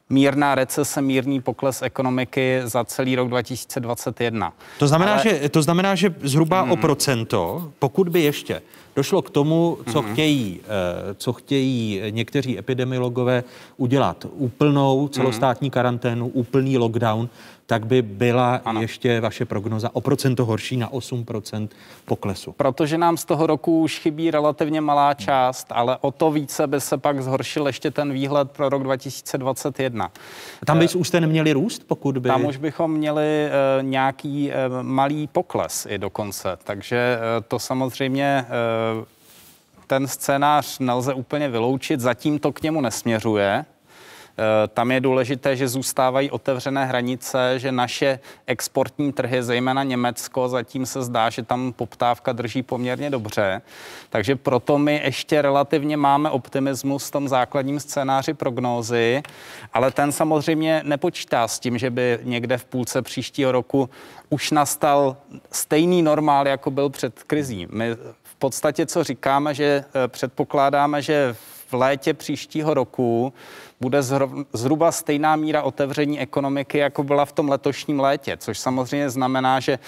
S13: mírná recese, mírný pokles ekonomiky za celý rok 2021.
S1: To znamená,
S13: Ale-
S1: že, to znamená, že zhruba
S13: Hmm.
S1: o procento, pokud by ještě došlo k tomu, co,
S13: Mhm.
S1: chtějí, eh, co chtějí někteří epidemiologové udělat, úplnou celostátní karanténu, úplný lockdown, tak by byla ještě vaše prognoza o procento horší na 8% poklesu.
S13: Protože nám z toho roku už chybí relativně malá část, ale o to více by se pak zhoršil ještě ten výhled pro rok 2021.
S1: Tam by ústé neměli růst, pokud by...
S13: Tam už bychom měli e, nějaký e, malý pokles i dokonce. Takže to samozřejmě ten scénář nelze úplně vyloučit, zatím to k němu nesměřuje. Eh, Tam je důležité, že zůstávají otevřené hranice, že naše exportní trhy, zejména Německo, zatím se zdá, že tam poptávka drží poměrně dobře. Takže proto my ještě relativně máme optimismus v tom základním scénáři prognózy, ale ten samozřejmě nepočítá s tím, že by někde v půlce příštího roku už nastal stejný normál, jako byl před krizí. My v podstatě, co říkáme, že eh, předpokládáme, že v létě příštího roku bude zhruba stejná míra otevření ekonomiky, jako byla v tom letošním létě, což samozřejmě znamená, že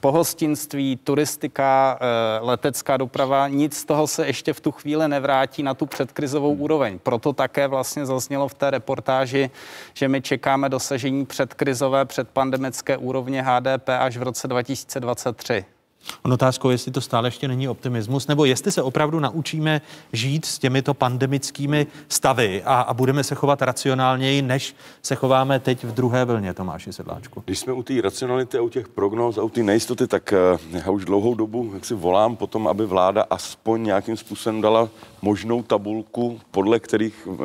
S13: pohostinství, turistika, eh, letecká doprava, nic z toho se ještě v tu chvíli nevrátí na tu předkrizovou úroveň. Proto také vlastně zaznělo v té reportáži, že my čekáme dosažení předkrizové, předpandemické úrovně HDP až v roce 2023.
S1: On otázkou, jestli to stále ještě není optimismus, nebo jestli se opravdu naučíme žít s těmito pandemickými stavy a, a budeme se chovat racionálněji, než se chováme teď v druhé vlně, Tomáši Sedláčku.
S14: Když jsme u té racionality a u těch prognóz a u té nejistoty, tak eh, já už dlouhou dobu jak si volám potom, aby vláda aspoň nějakým způsobem dala možnou tabulku, podle kterých eh,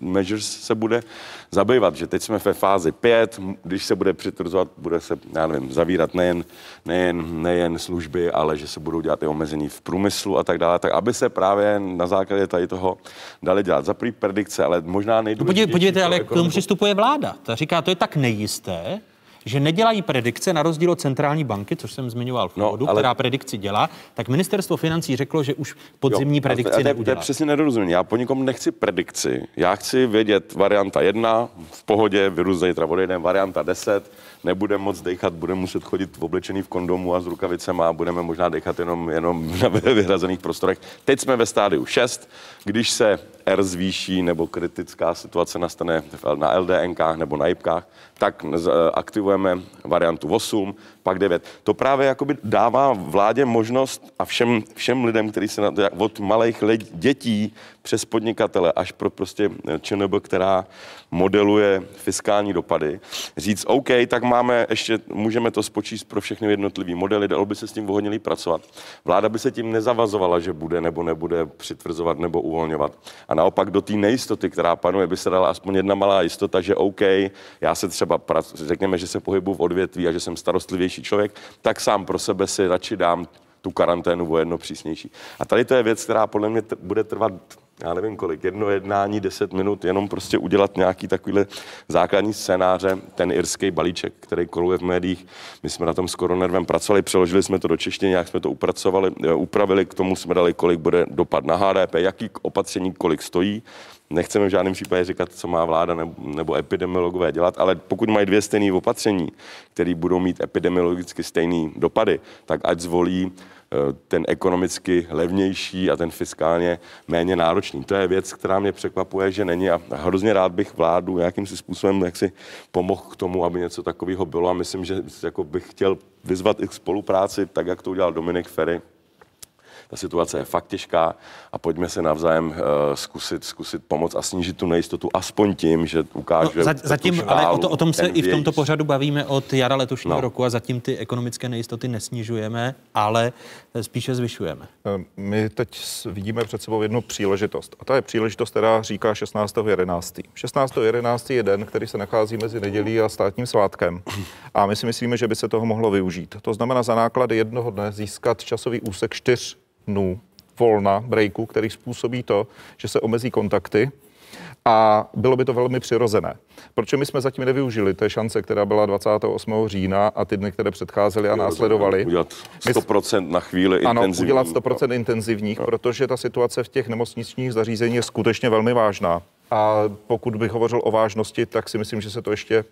S14: measures se bude zabývat. Že teď jsme ve fázi 5, když se bude přitvrzovat, bude se, já nevím, zavírat nejen, nejen, nejen služby, ale že se budou dělat i omezení v průmyslu a tak dále, tak aby se právě na základě tady toho dali dělat za predikce, ale možná nejdůležitější.
S1: No podívejte, ale k tomu přistupuje vláda. Ta říká, to je tak nejisté, že nedělají predikce na rozdíl od centrální banky, což jsem zmiňoval v úvodu, no, ale... která predikci dělá, tak ministerstvo financí řeklo, že už podzimní jo, predikci
S14: to, to,
S1: neudělá.
S14: To je přesně nedorozumění. Já po nikom nechci predikci. Já chci vědět varianta jedna, v pohodě, virus zítra odejde, varianta 10, nebudeme moc dechat, budeme muset chodit v oblečený v kondomu a s rukavicemi a budeme možná dechat jenom, jenom na vyhrazených prostorech. Teď jsme ve stádiu 6, když se R zvýší nebo kritická situace nastane na LDNkách nebo na IPkách, tak aktivujeme variantu 8, pak 9. To právě jakoby dává vládě možnost a všem, všem lidem, kteří se na to, od malých dětí přes podnikatele až pro prostě ČNB, která modeluje fiskální dopady, říct OK, tak máme ještě, můžeme to spočíst pro všechny jednotlivé modely, dalo by se s tím vohodněji pracovat. Vláda by se tím nezavazovala, že bude nebo nebude přitvrzovat nebo uvolňovat. A naopak do té nejistoty, která panuje, by se dala aspoň jedna malá jistota, že OK, já se třeba, řekněme, že se pohybu v odvětví a že jsem starostlivější člověk, tak sám pro sebe si radši dám tu karanténu o jedno přísnější. A tady to je věc, která podle mě t- bude trvat já nevím kolik, jedno jednání, deset minut, jenom prostě udělat nějaký takovýhle základní scénáře, ten irský balíček, který koluje v médiích. My jsme na tom s koronervem pracovali, přeložili jsme to do češtiny, nějak jsme to upracovali, eh, upravili, k tomu jsme dali, kolik bude dopad na HDP, jaký opatření, kolik stojí. Nechceme v žádném případě říkat, co má vláda nebo, nebo epidemiologové dělat, ale pokud mají dvě stejné opatření, které budou mít epidemiologicky stejné dopady, tak ať zvolí ten ekonomicky levnější a ten fiskálně méně náročný. To je věc, která mě překvapuje, že není a hrozně rád bych vládu nějakým si způsobem jak si pomohl k tomu, aby něco takového bylo a myslím, že jako bych chtěl vyzvat i k spolupráci, tak jak to udělal Dominik Ferry, ta situace je fakt těžká a pojďme se navzájem uh, zkusit, zkusit pomoct a snížit tu nejistotu aspoň tím, že ukážeme.
S1: No, za, zatím, ale o, to, o tom se i v tomto pořadu bavíme od jara letošního no. roku a zatím ty ekonomické nejistoty nesnižujeme, ale spíše zvyšujeme.
S12: Eh, my teď vidíme před sebou jednu příležitost a ta je příležitost, která říká 16.11. 16.11. je den, který se nachází mezi nedělí a státním svátkem a my si myslíme, že by se toho mohlo využít. To znamená za náklady jednoho dne získat časový úsek 4 dnů volna, breaku, který způsobí to, že se omezí kontakty, a bylo by to velmi přirozené. Proč my jsme zatím nevyužili té šance, která byla 28. října a ty dny, které předcházely a následovaly?
S14: Udělat 100% na chvíli
S12: ano,
S14: intenzivních.
S12: udělat 100% intenzivních, no. protože ta situace v těch nemocničních zařízeních je skutečně velmi vážná. A pokud bych hovořil o vážnosti, tak si myslím, že se to ještě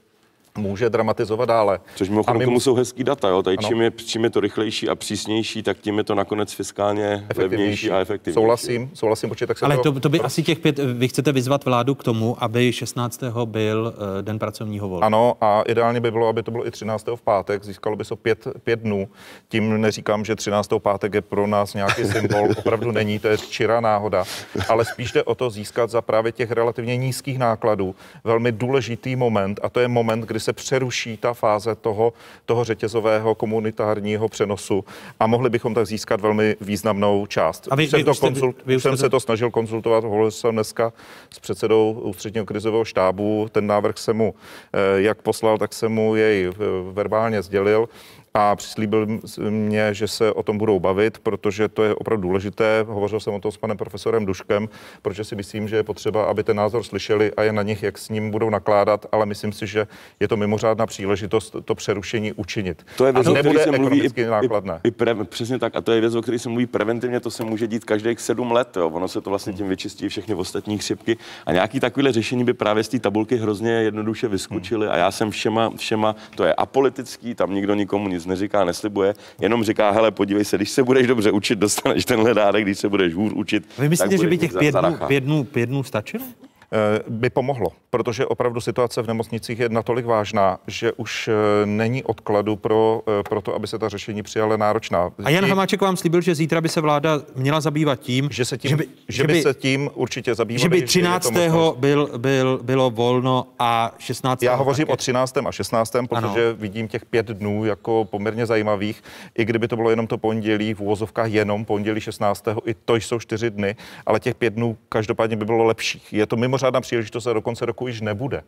S12: může dramatizovat dále.
S14: Což mimochodem tomu jsou hezký data, jo? Tady čím je, čím je to rychlejší a přísnější, tak tím je to nakonec fiskálně levnější a efektivnější.
S12: Souhlasím, souhlasím, počkej, tak se
S1: Ale to, to by asi těch pět, vy chcete vyzvat vládu k tomu, aby 16. byl uh, den pracovního volna.
S12: Ano, a ideálně by bylo, aby to bylo i 13. v pátek, získalo by se pět, pět dnů. Tím neříkám, že 13. pátek je pro nás nějaký symbol, opravdu není, to je čirá náhoda, ale spíš jde o to získat za právě těch relativně nízkých nákladů velmi důležitý moment a to je moment, kdy se přeruší ta fáze toho, toho řetězového komunitárního přenosu a mohli bychom tak získat velmi významnou část.
S1: A vy,
S12: jsem,
S1: vy,
S12: to
S1: jste,
S12: konzult,
S1: vy, vy
S12: jsem
S1: to...
S12: se to snažil konzultovat, hovoril jsem dneska s předsedou ústředního krizového štábu, ten návrh jsem mu eh, jak poslal, tak jsem mu jej eh, verbálně sdělil a přislíbil mě, že se o tom budou bavit, protože to je opravdu důležité. Hovořil jsem o tom s panem profesorem Duškem, protože si myslím, že je potřeba, aby ten názor slyšeli a je na nich, jak s ním budou nakládat, ale myslím si, že je to mimořádná příležitost to přerušení učinit.
S14: To je věc,
S12: a nebude se
S14: mluví
S12: i,
S14: nákladné. I, i pre, přesně tak. A to je věc, o které se mluví preventivně, to se může dít každých sedm let. Jo. Ono se to vlastně tím vyčistí všechny ostatní chřipky. A nějaký takovýhle řešení by právě z té tabulky hrozně jednoduše vyskočily. A já jsem všema, všema, to je apolitický, tam nikdo nikomu nic nic neříká, neslibuje, jenom říká, hele, podívej se, když se budeš dobře učit, dostaneš tenhle dárek, když se budeš hůř učit.
S1: Vy myslíte, že by těch pět dnů, pět, dnů, pět dnů stačilo?
S12: Eh, by pomohlo, protože opravdu situace v nemocnicích je natolik vážná, že už eh, není odkladu pro, eh, pro to, aby se ta řešení přijala náročná.
S1: A Jan Hamáček vám slíbil, že zítra by se vláda měla zabývat tím,
S12: že se tím,
S1: že by,
S12: že by se tím určitě zabývali.
S1: že by
S12: je to
S1: 13.
S12: možnost.
S1: Byl, byl, bylo volno a 16.
S12: Já hovořím
S1: taky.
S12: o 13. a 16., protože
S1: Ano.
S12: vidím těch pět dnů jako poměrně zajímavých. I kdyby to bylo jenom to pondělí, v úvozovkách jenom pondělí 16. i to jsou čtyři dny, ale těch pět dnů každopádně by bylo lepších. Je to mimořádná příležitost a do konce roku již nebude.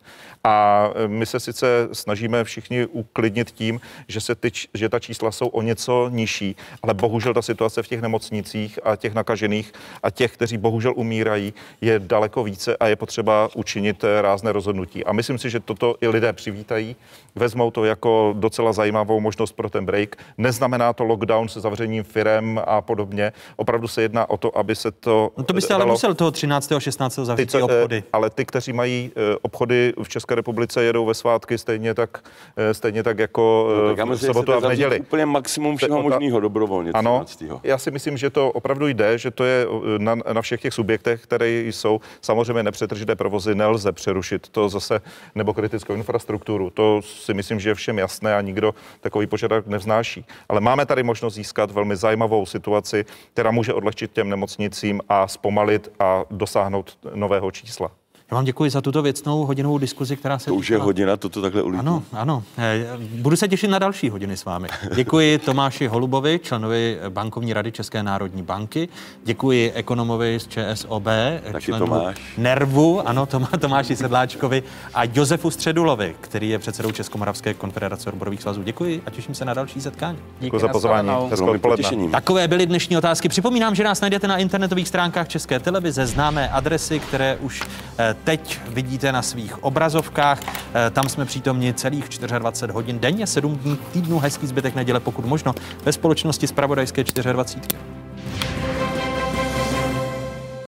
S12: A e, my se sice snažíme všichni uklidnit tím, že, se ty, že ta čísla jsou o něco nižší, ale bohužel ta situace v těch nemocnicích a těch nakažených a těch, kteří bohužel umírají, je daleko více a je potřeba učinit eh, rázné rozhodnutí. A myslím si, že toto i lidé přivítají, vezmou to jako docela zajímavou možnost pro ten break. Neznamená to lockdown se zavřením firem a podobně. Opravdu se jedná o to, aby se to.
S1: No to byste ale
S12: dalo-
S1: musel toho 13. a 16. zavřít
S12: ty,
S1: ty
S12: co,
S1: obchody.
S12: Eh, ale ty, kteří mají eh, obchody v České republice, jedou ve svátky stejně tak, eh, stejně tak jako
S14: No, tak já
S12: v
S14: myslím,
S12: sobotu a v neděli.
S14: Úplně maximum všeho možného dobrovolně.
S12: Ano,
S14: 13..
S12: já si myslím, že to opravdu jde, že to je na, na všech těch subjektech, které jsou. Samozřejmě nepřetržité provozy nelze přerušit, to zase, nebo kritickou infrastrukturu. To si myslím, že je všem jasné a nikdo takový požadavek nevznáší. Ale máme tady možnost získat velmi zajímavou situaci, která může odlehčit těm nemocnicím a zpomalit a dosáhnout nového čísla.
S1: Já vám děkuji za tuto věcnou hodinovou diskuzi, která se
S14: To už je hodina, toto takhle ulítí.
S1: Ano, ano. Eh, Budu se těšit na další hodiny s vámi. Děkuji Tomáši Holubovi, členovi bankovní rady České národní banky. Děkuji ekonomovi z ČSOB,
S14: Taky
S1: členu
S14: Tomáš.
S1: Nervu, ano, Tomá, Tomáši Sedláčkovi a Josefu Středulovi, který je předsedou Českomoravské konfederace odborových svazů. Děkuji a těším se na další setkání.
S12: Děkuji za pozvání.
S1: Takové byly dnešní otázky. Připomínám, že nás najdete na internetových stránkách České televize, známé adresy, které už eh, teď vidíte na svých obrazovkách. Eh, Tam jsme přítomni celých 24 hodin denně, 7 dní týdnu, hezký zbytek neděle, pokud možno, ve společnosti z Pravodajské 24.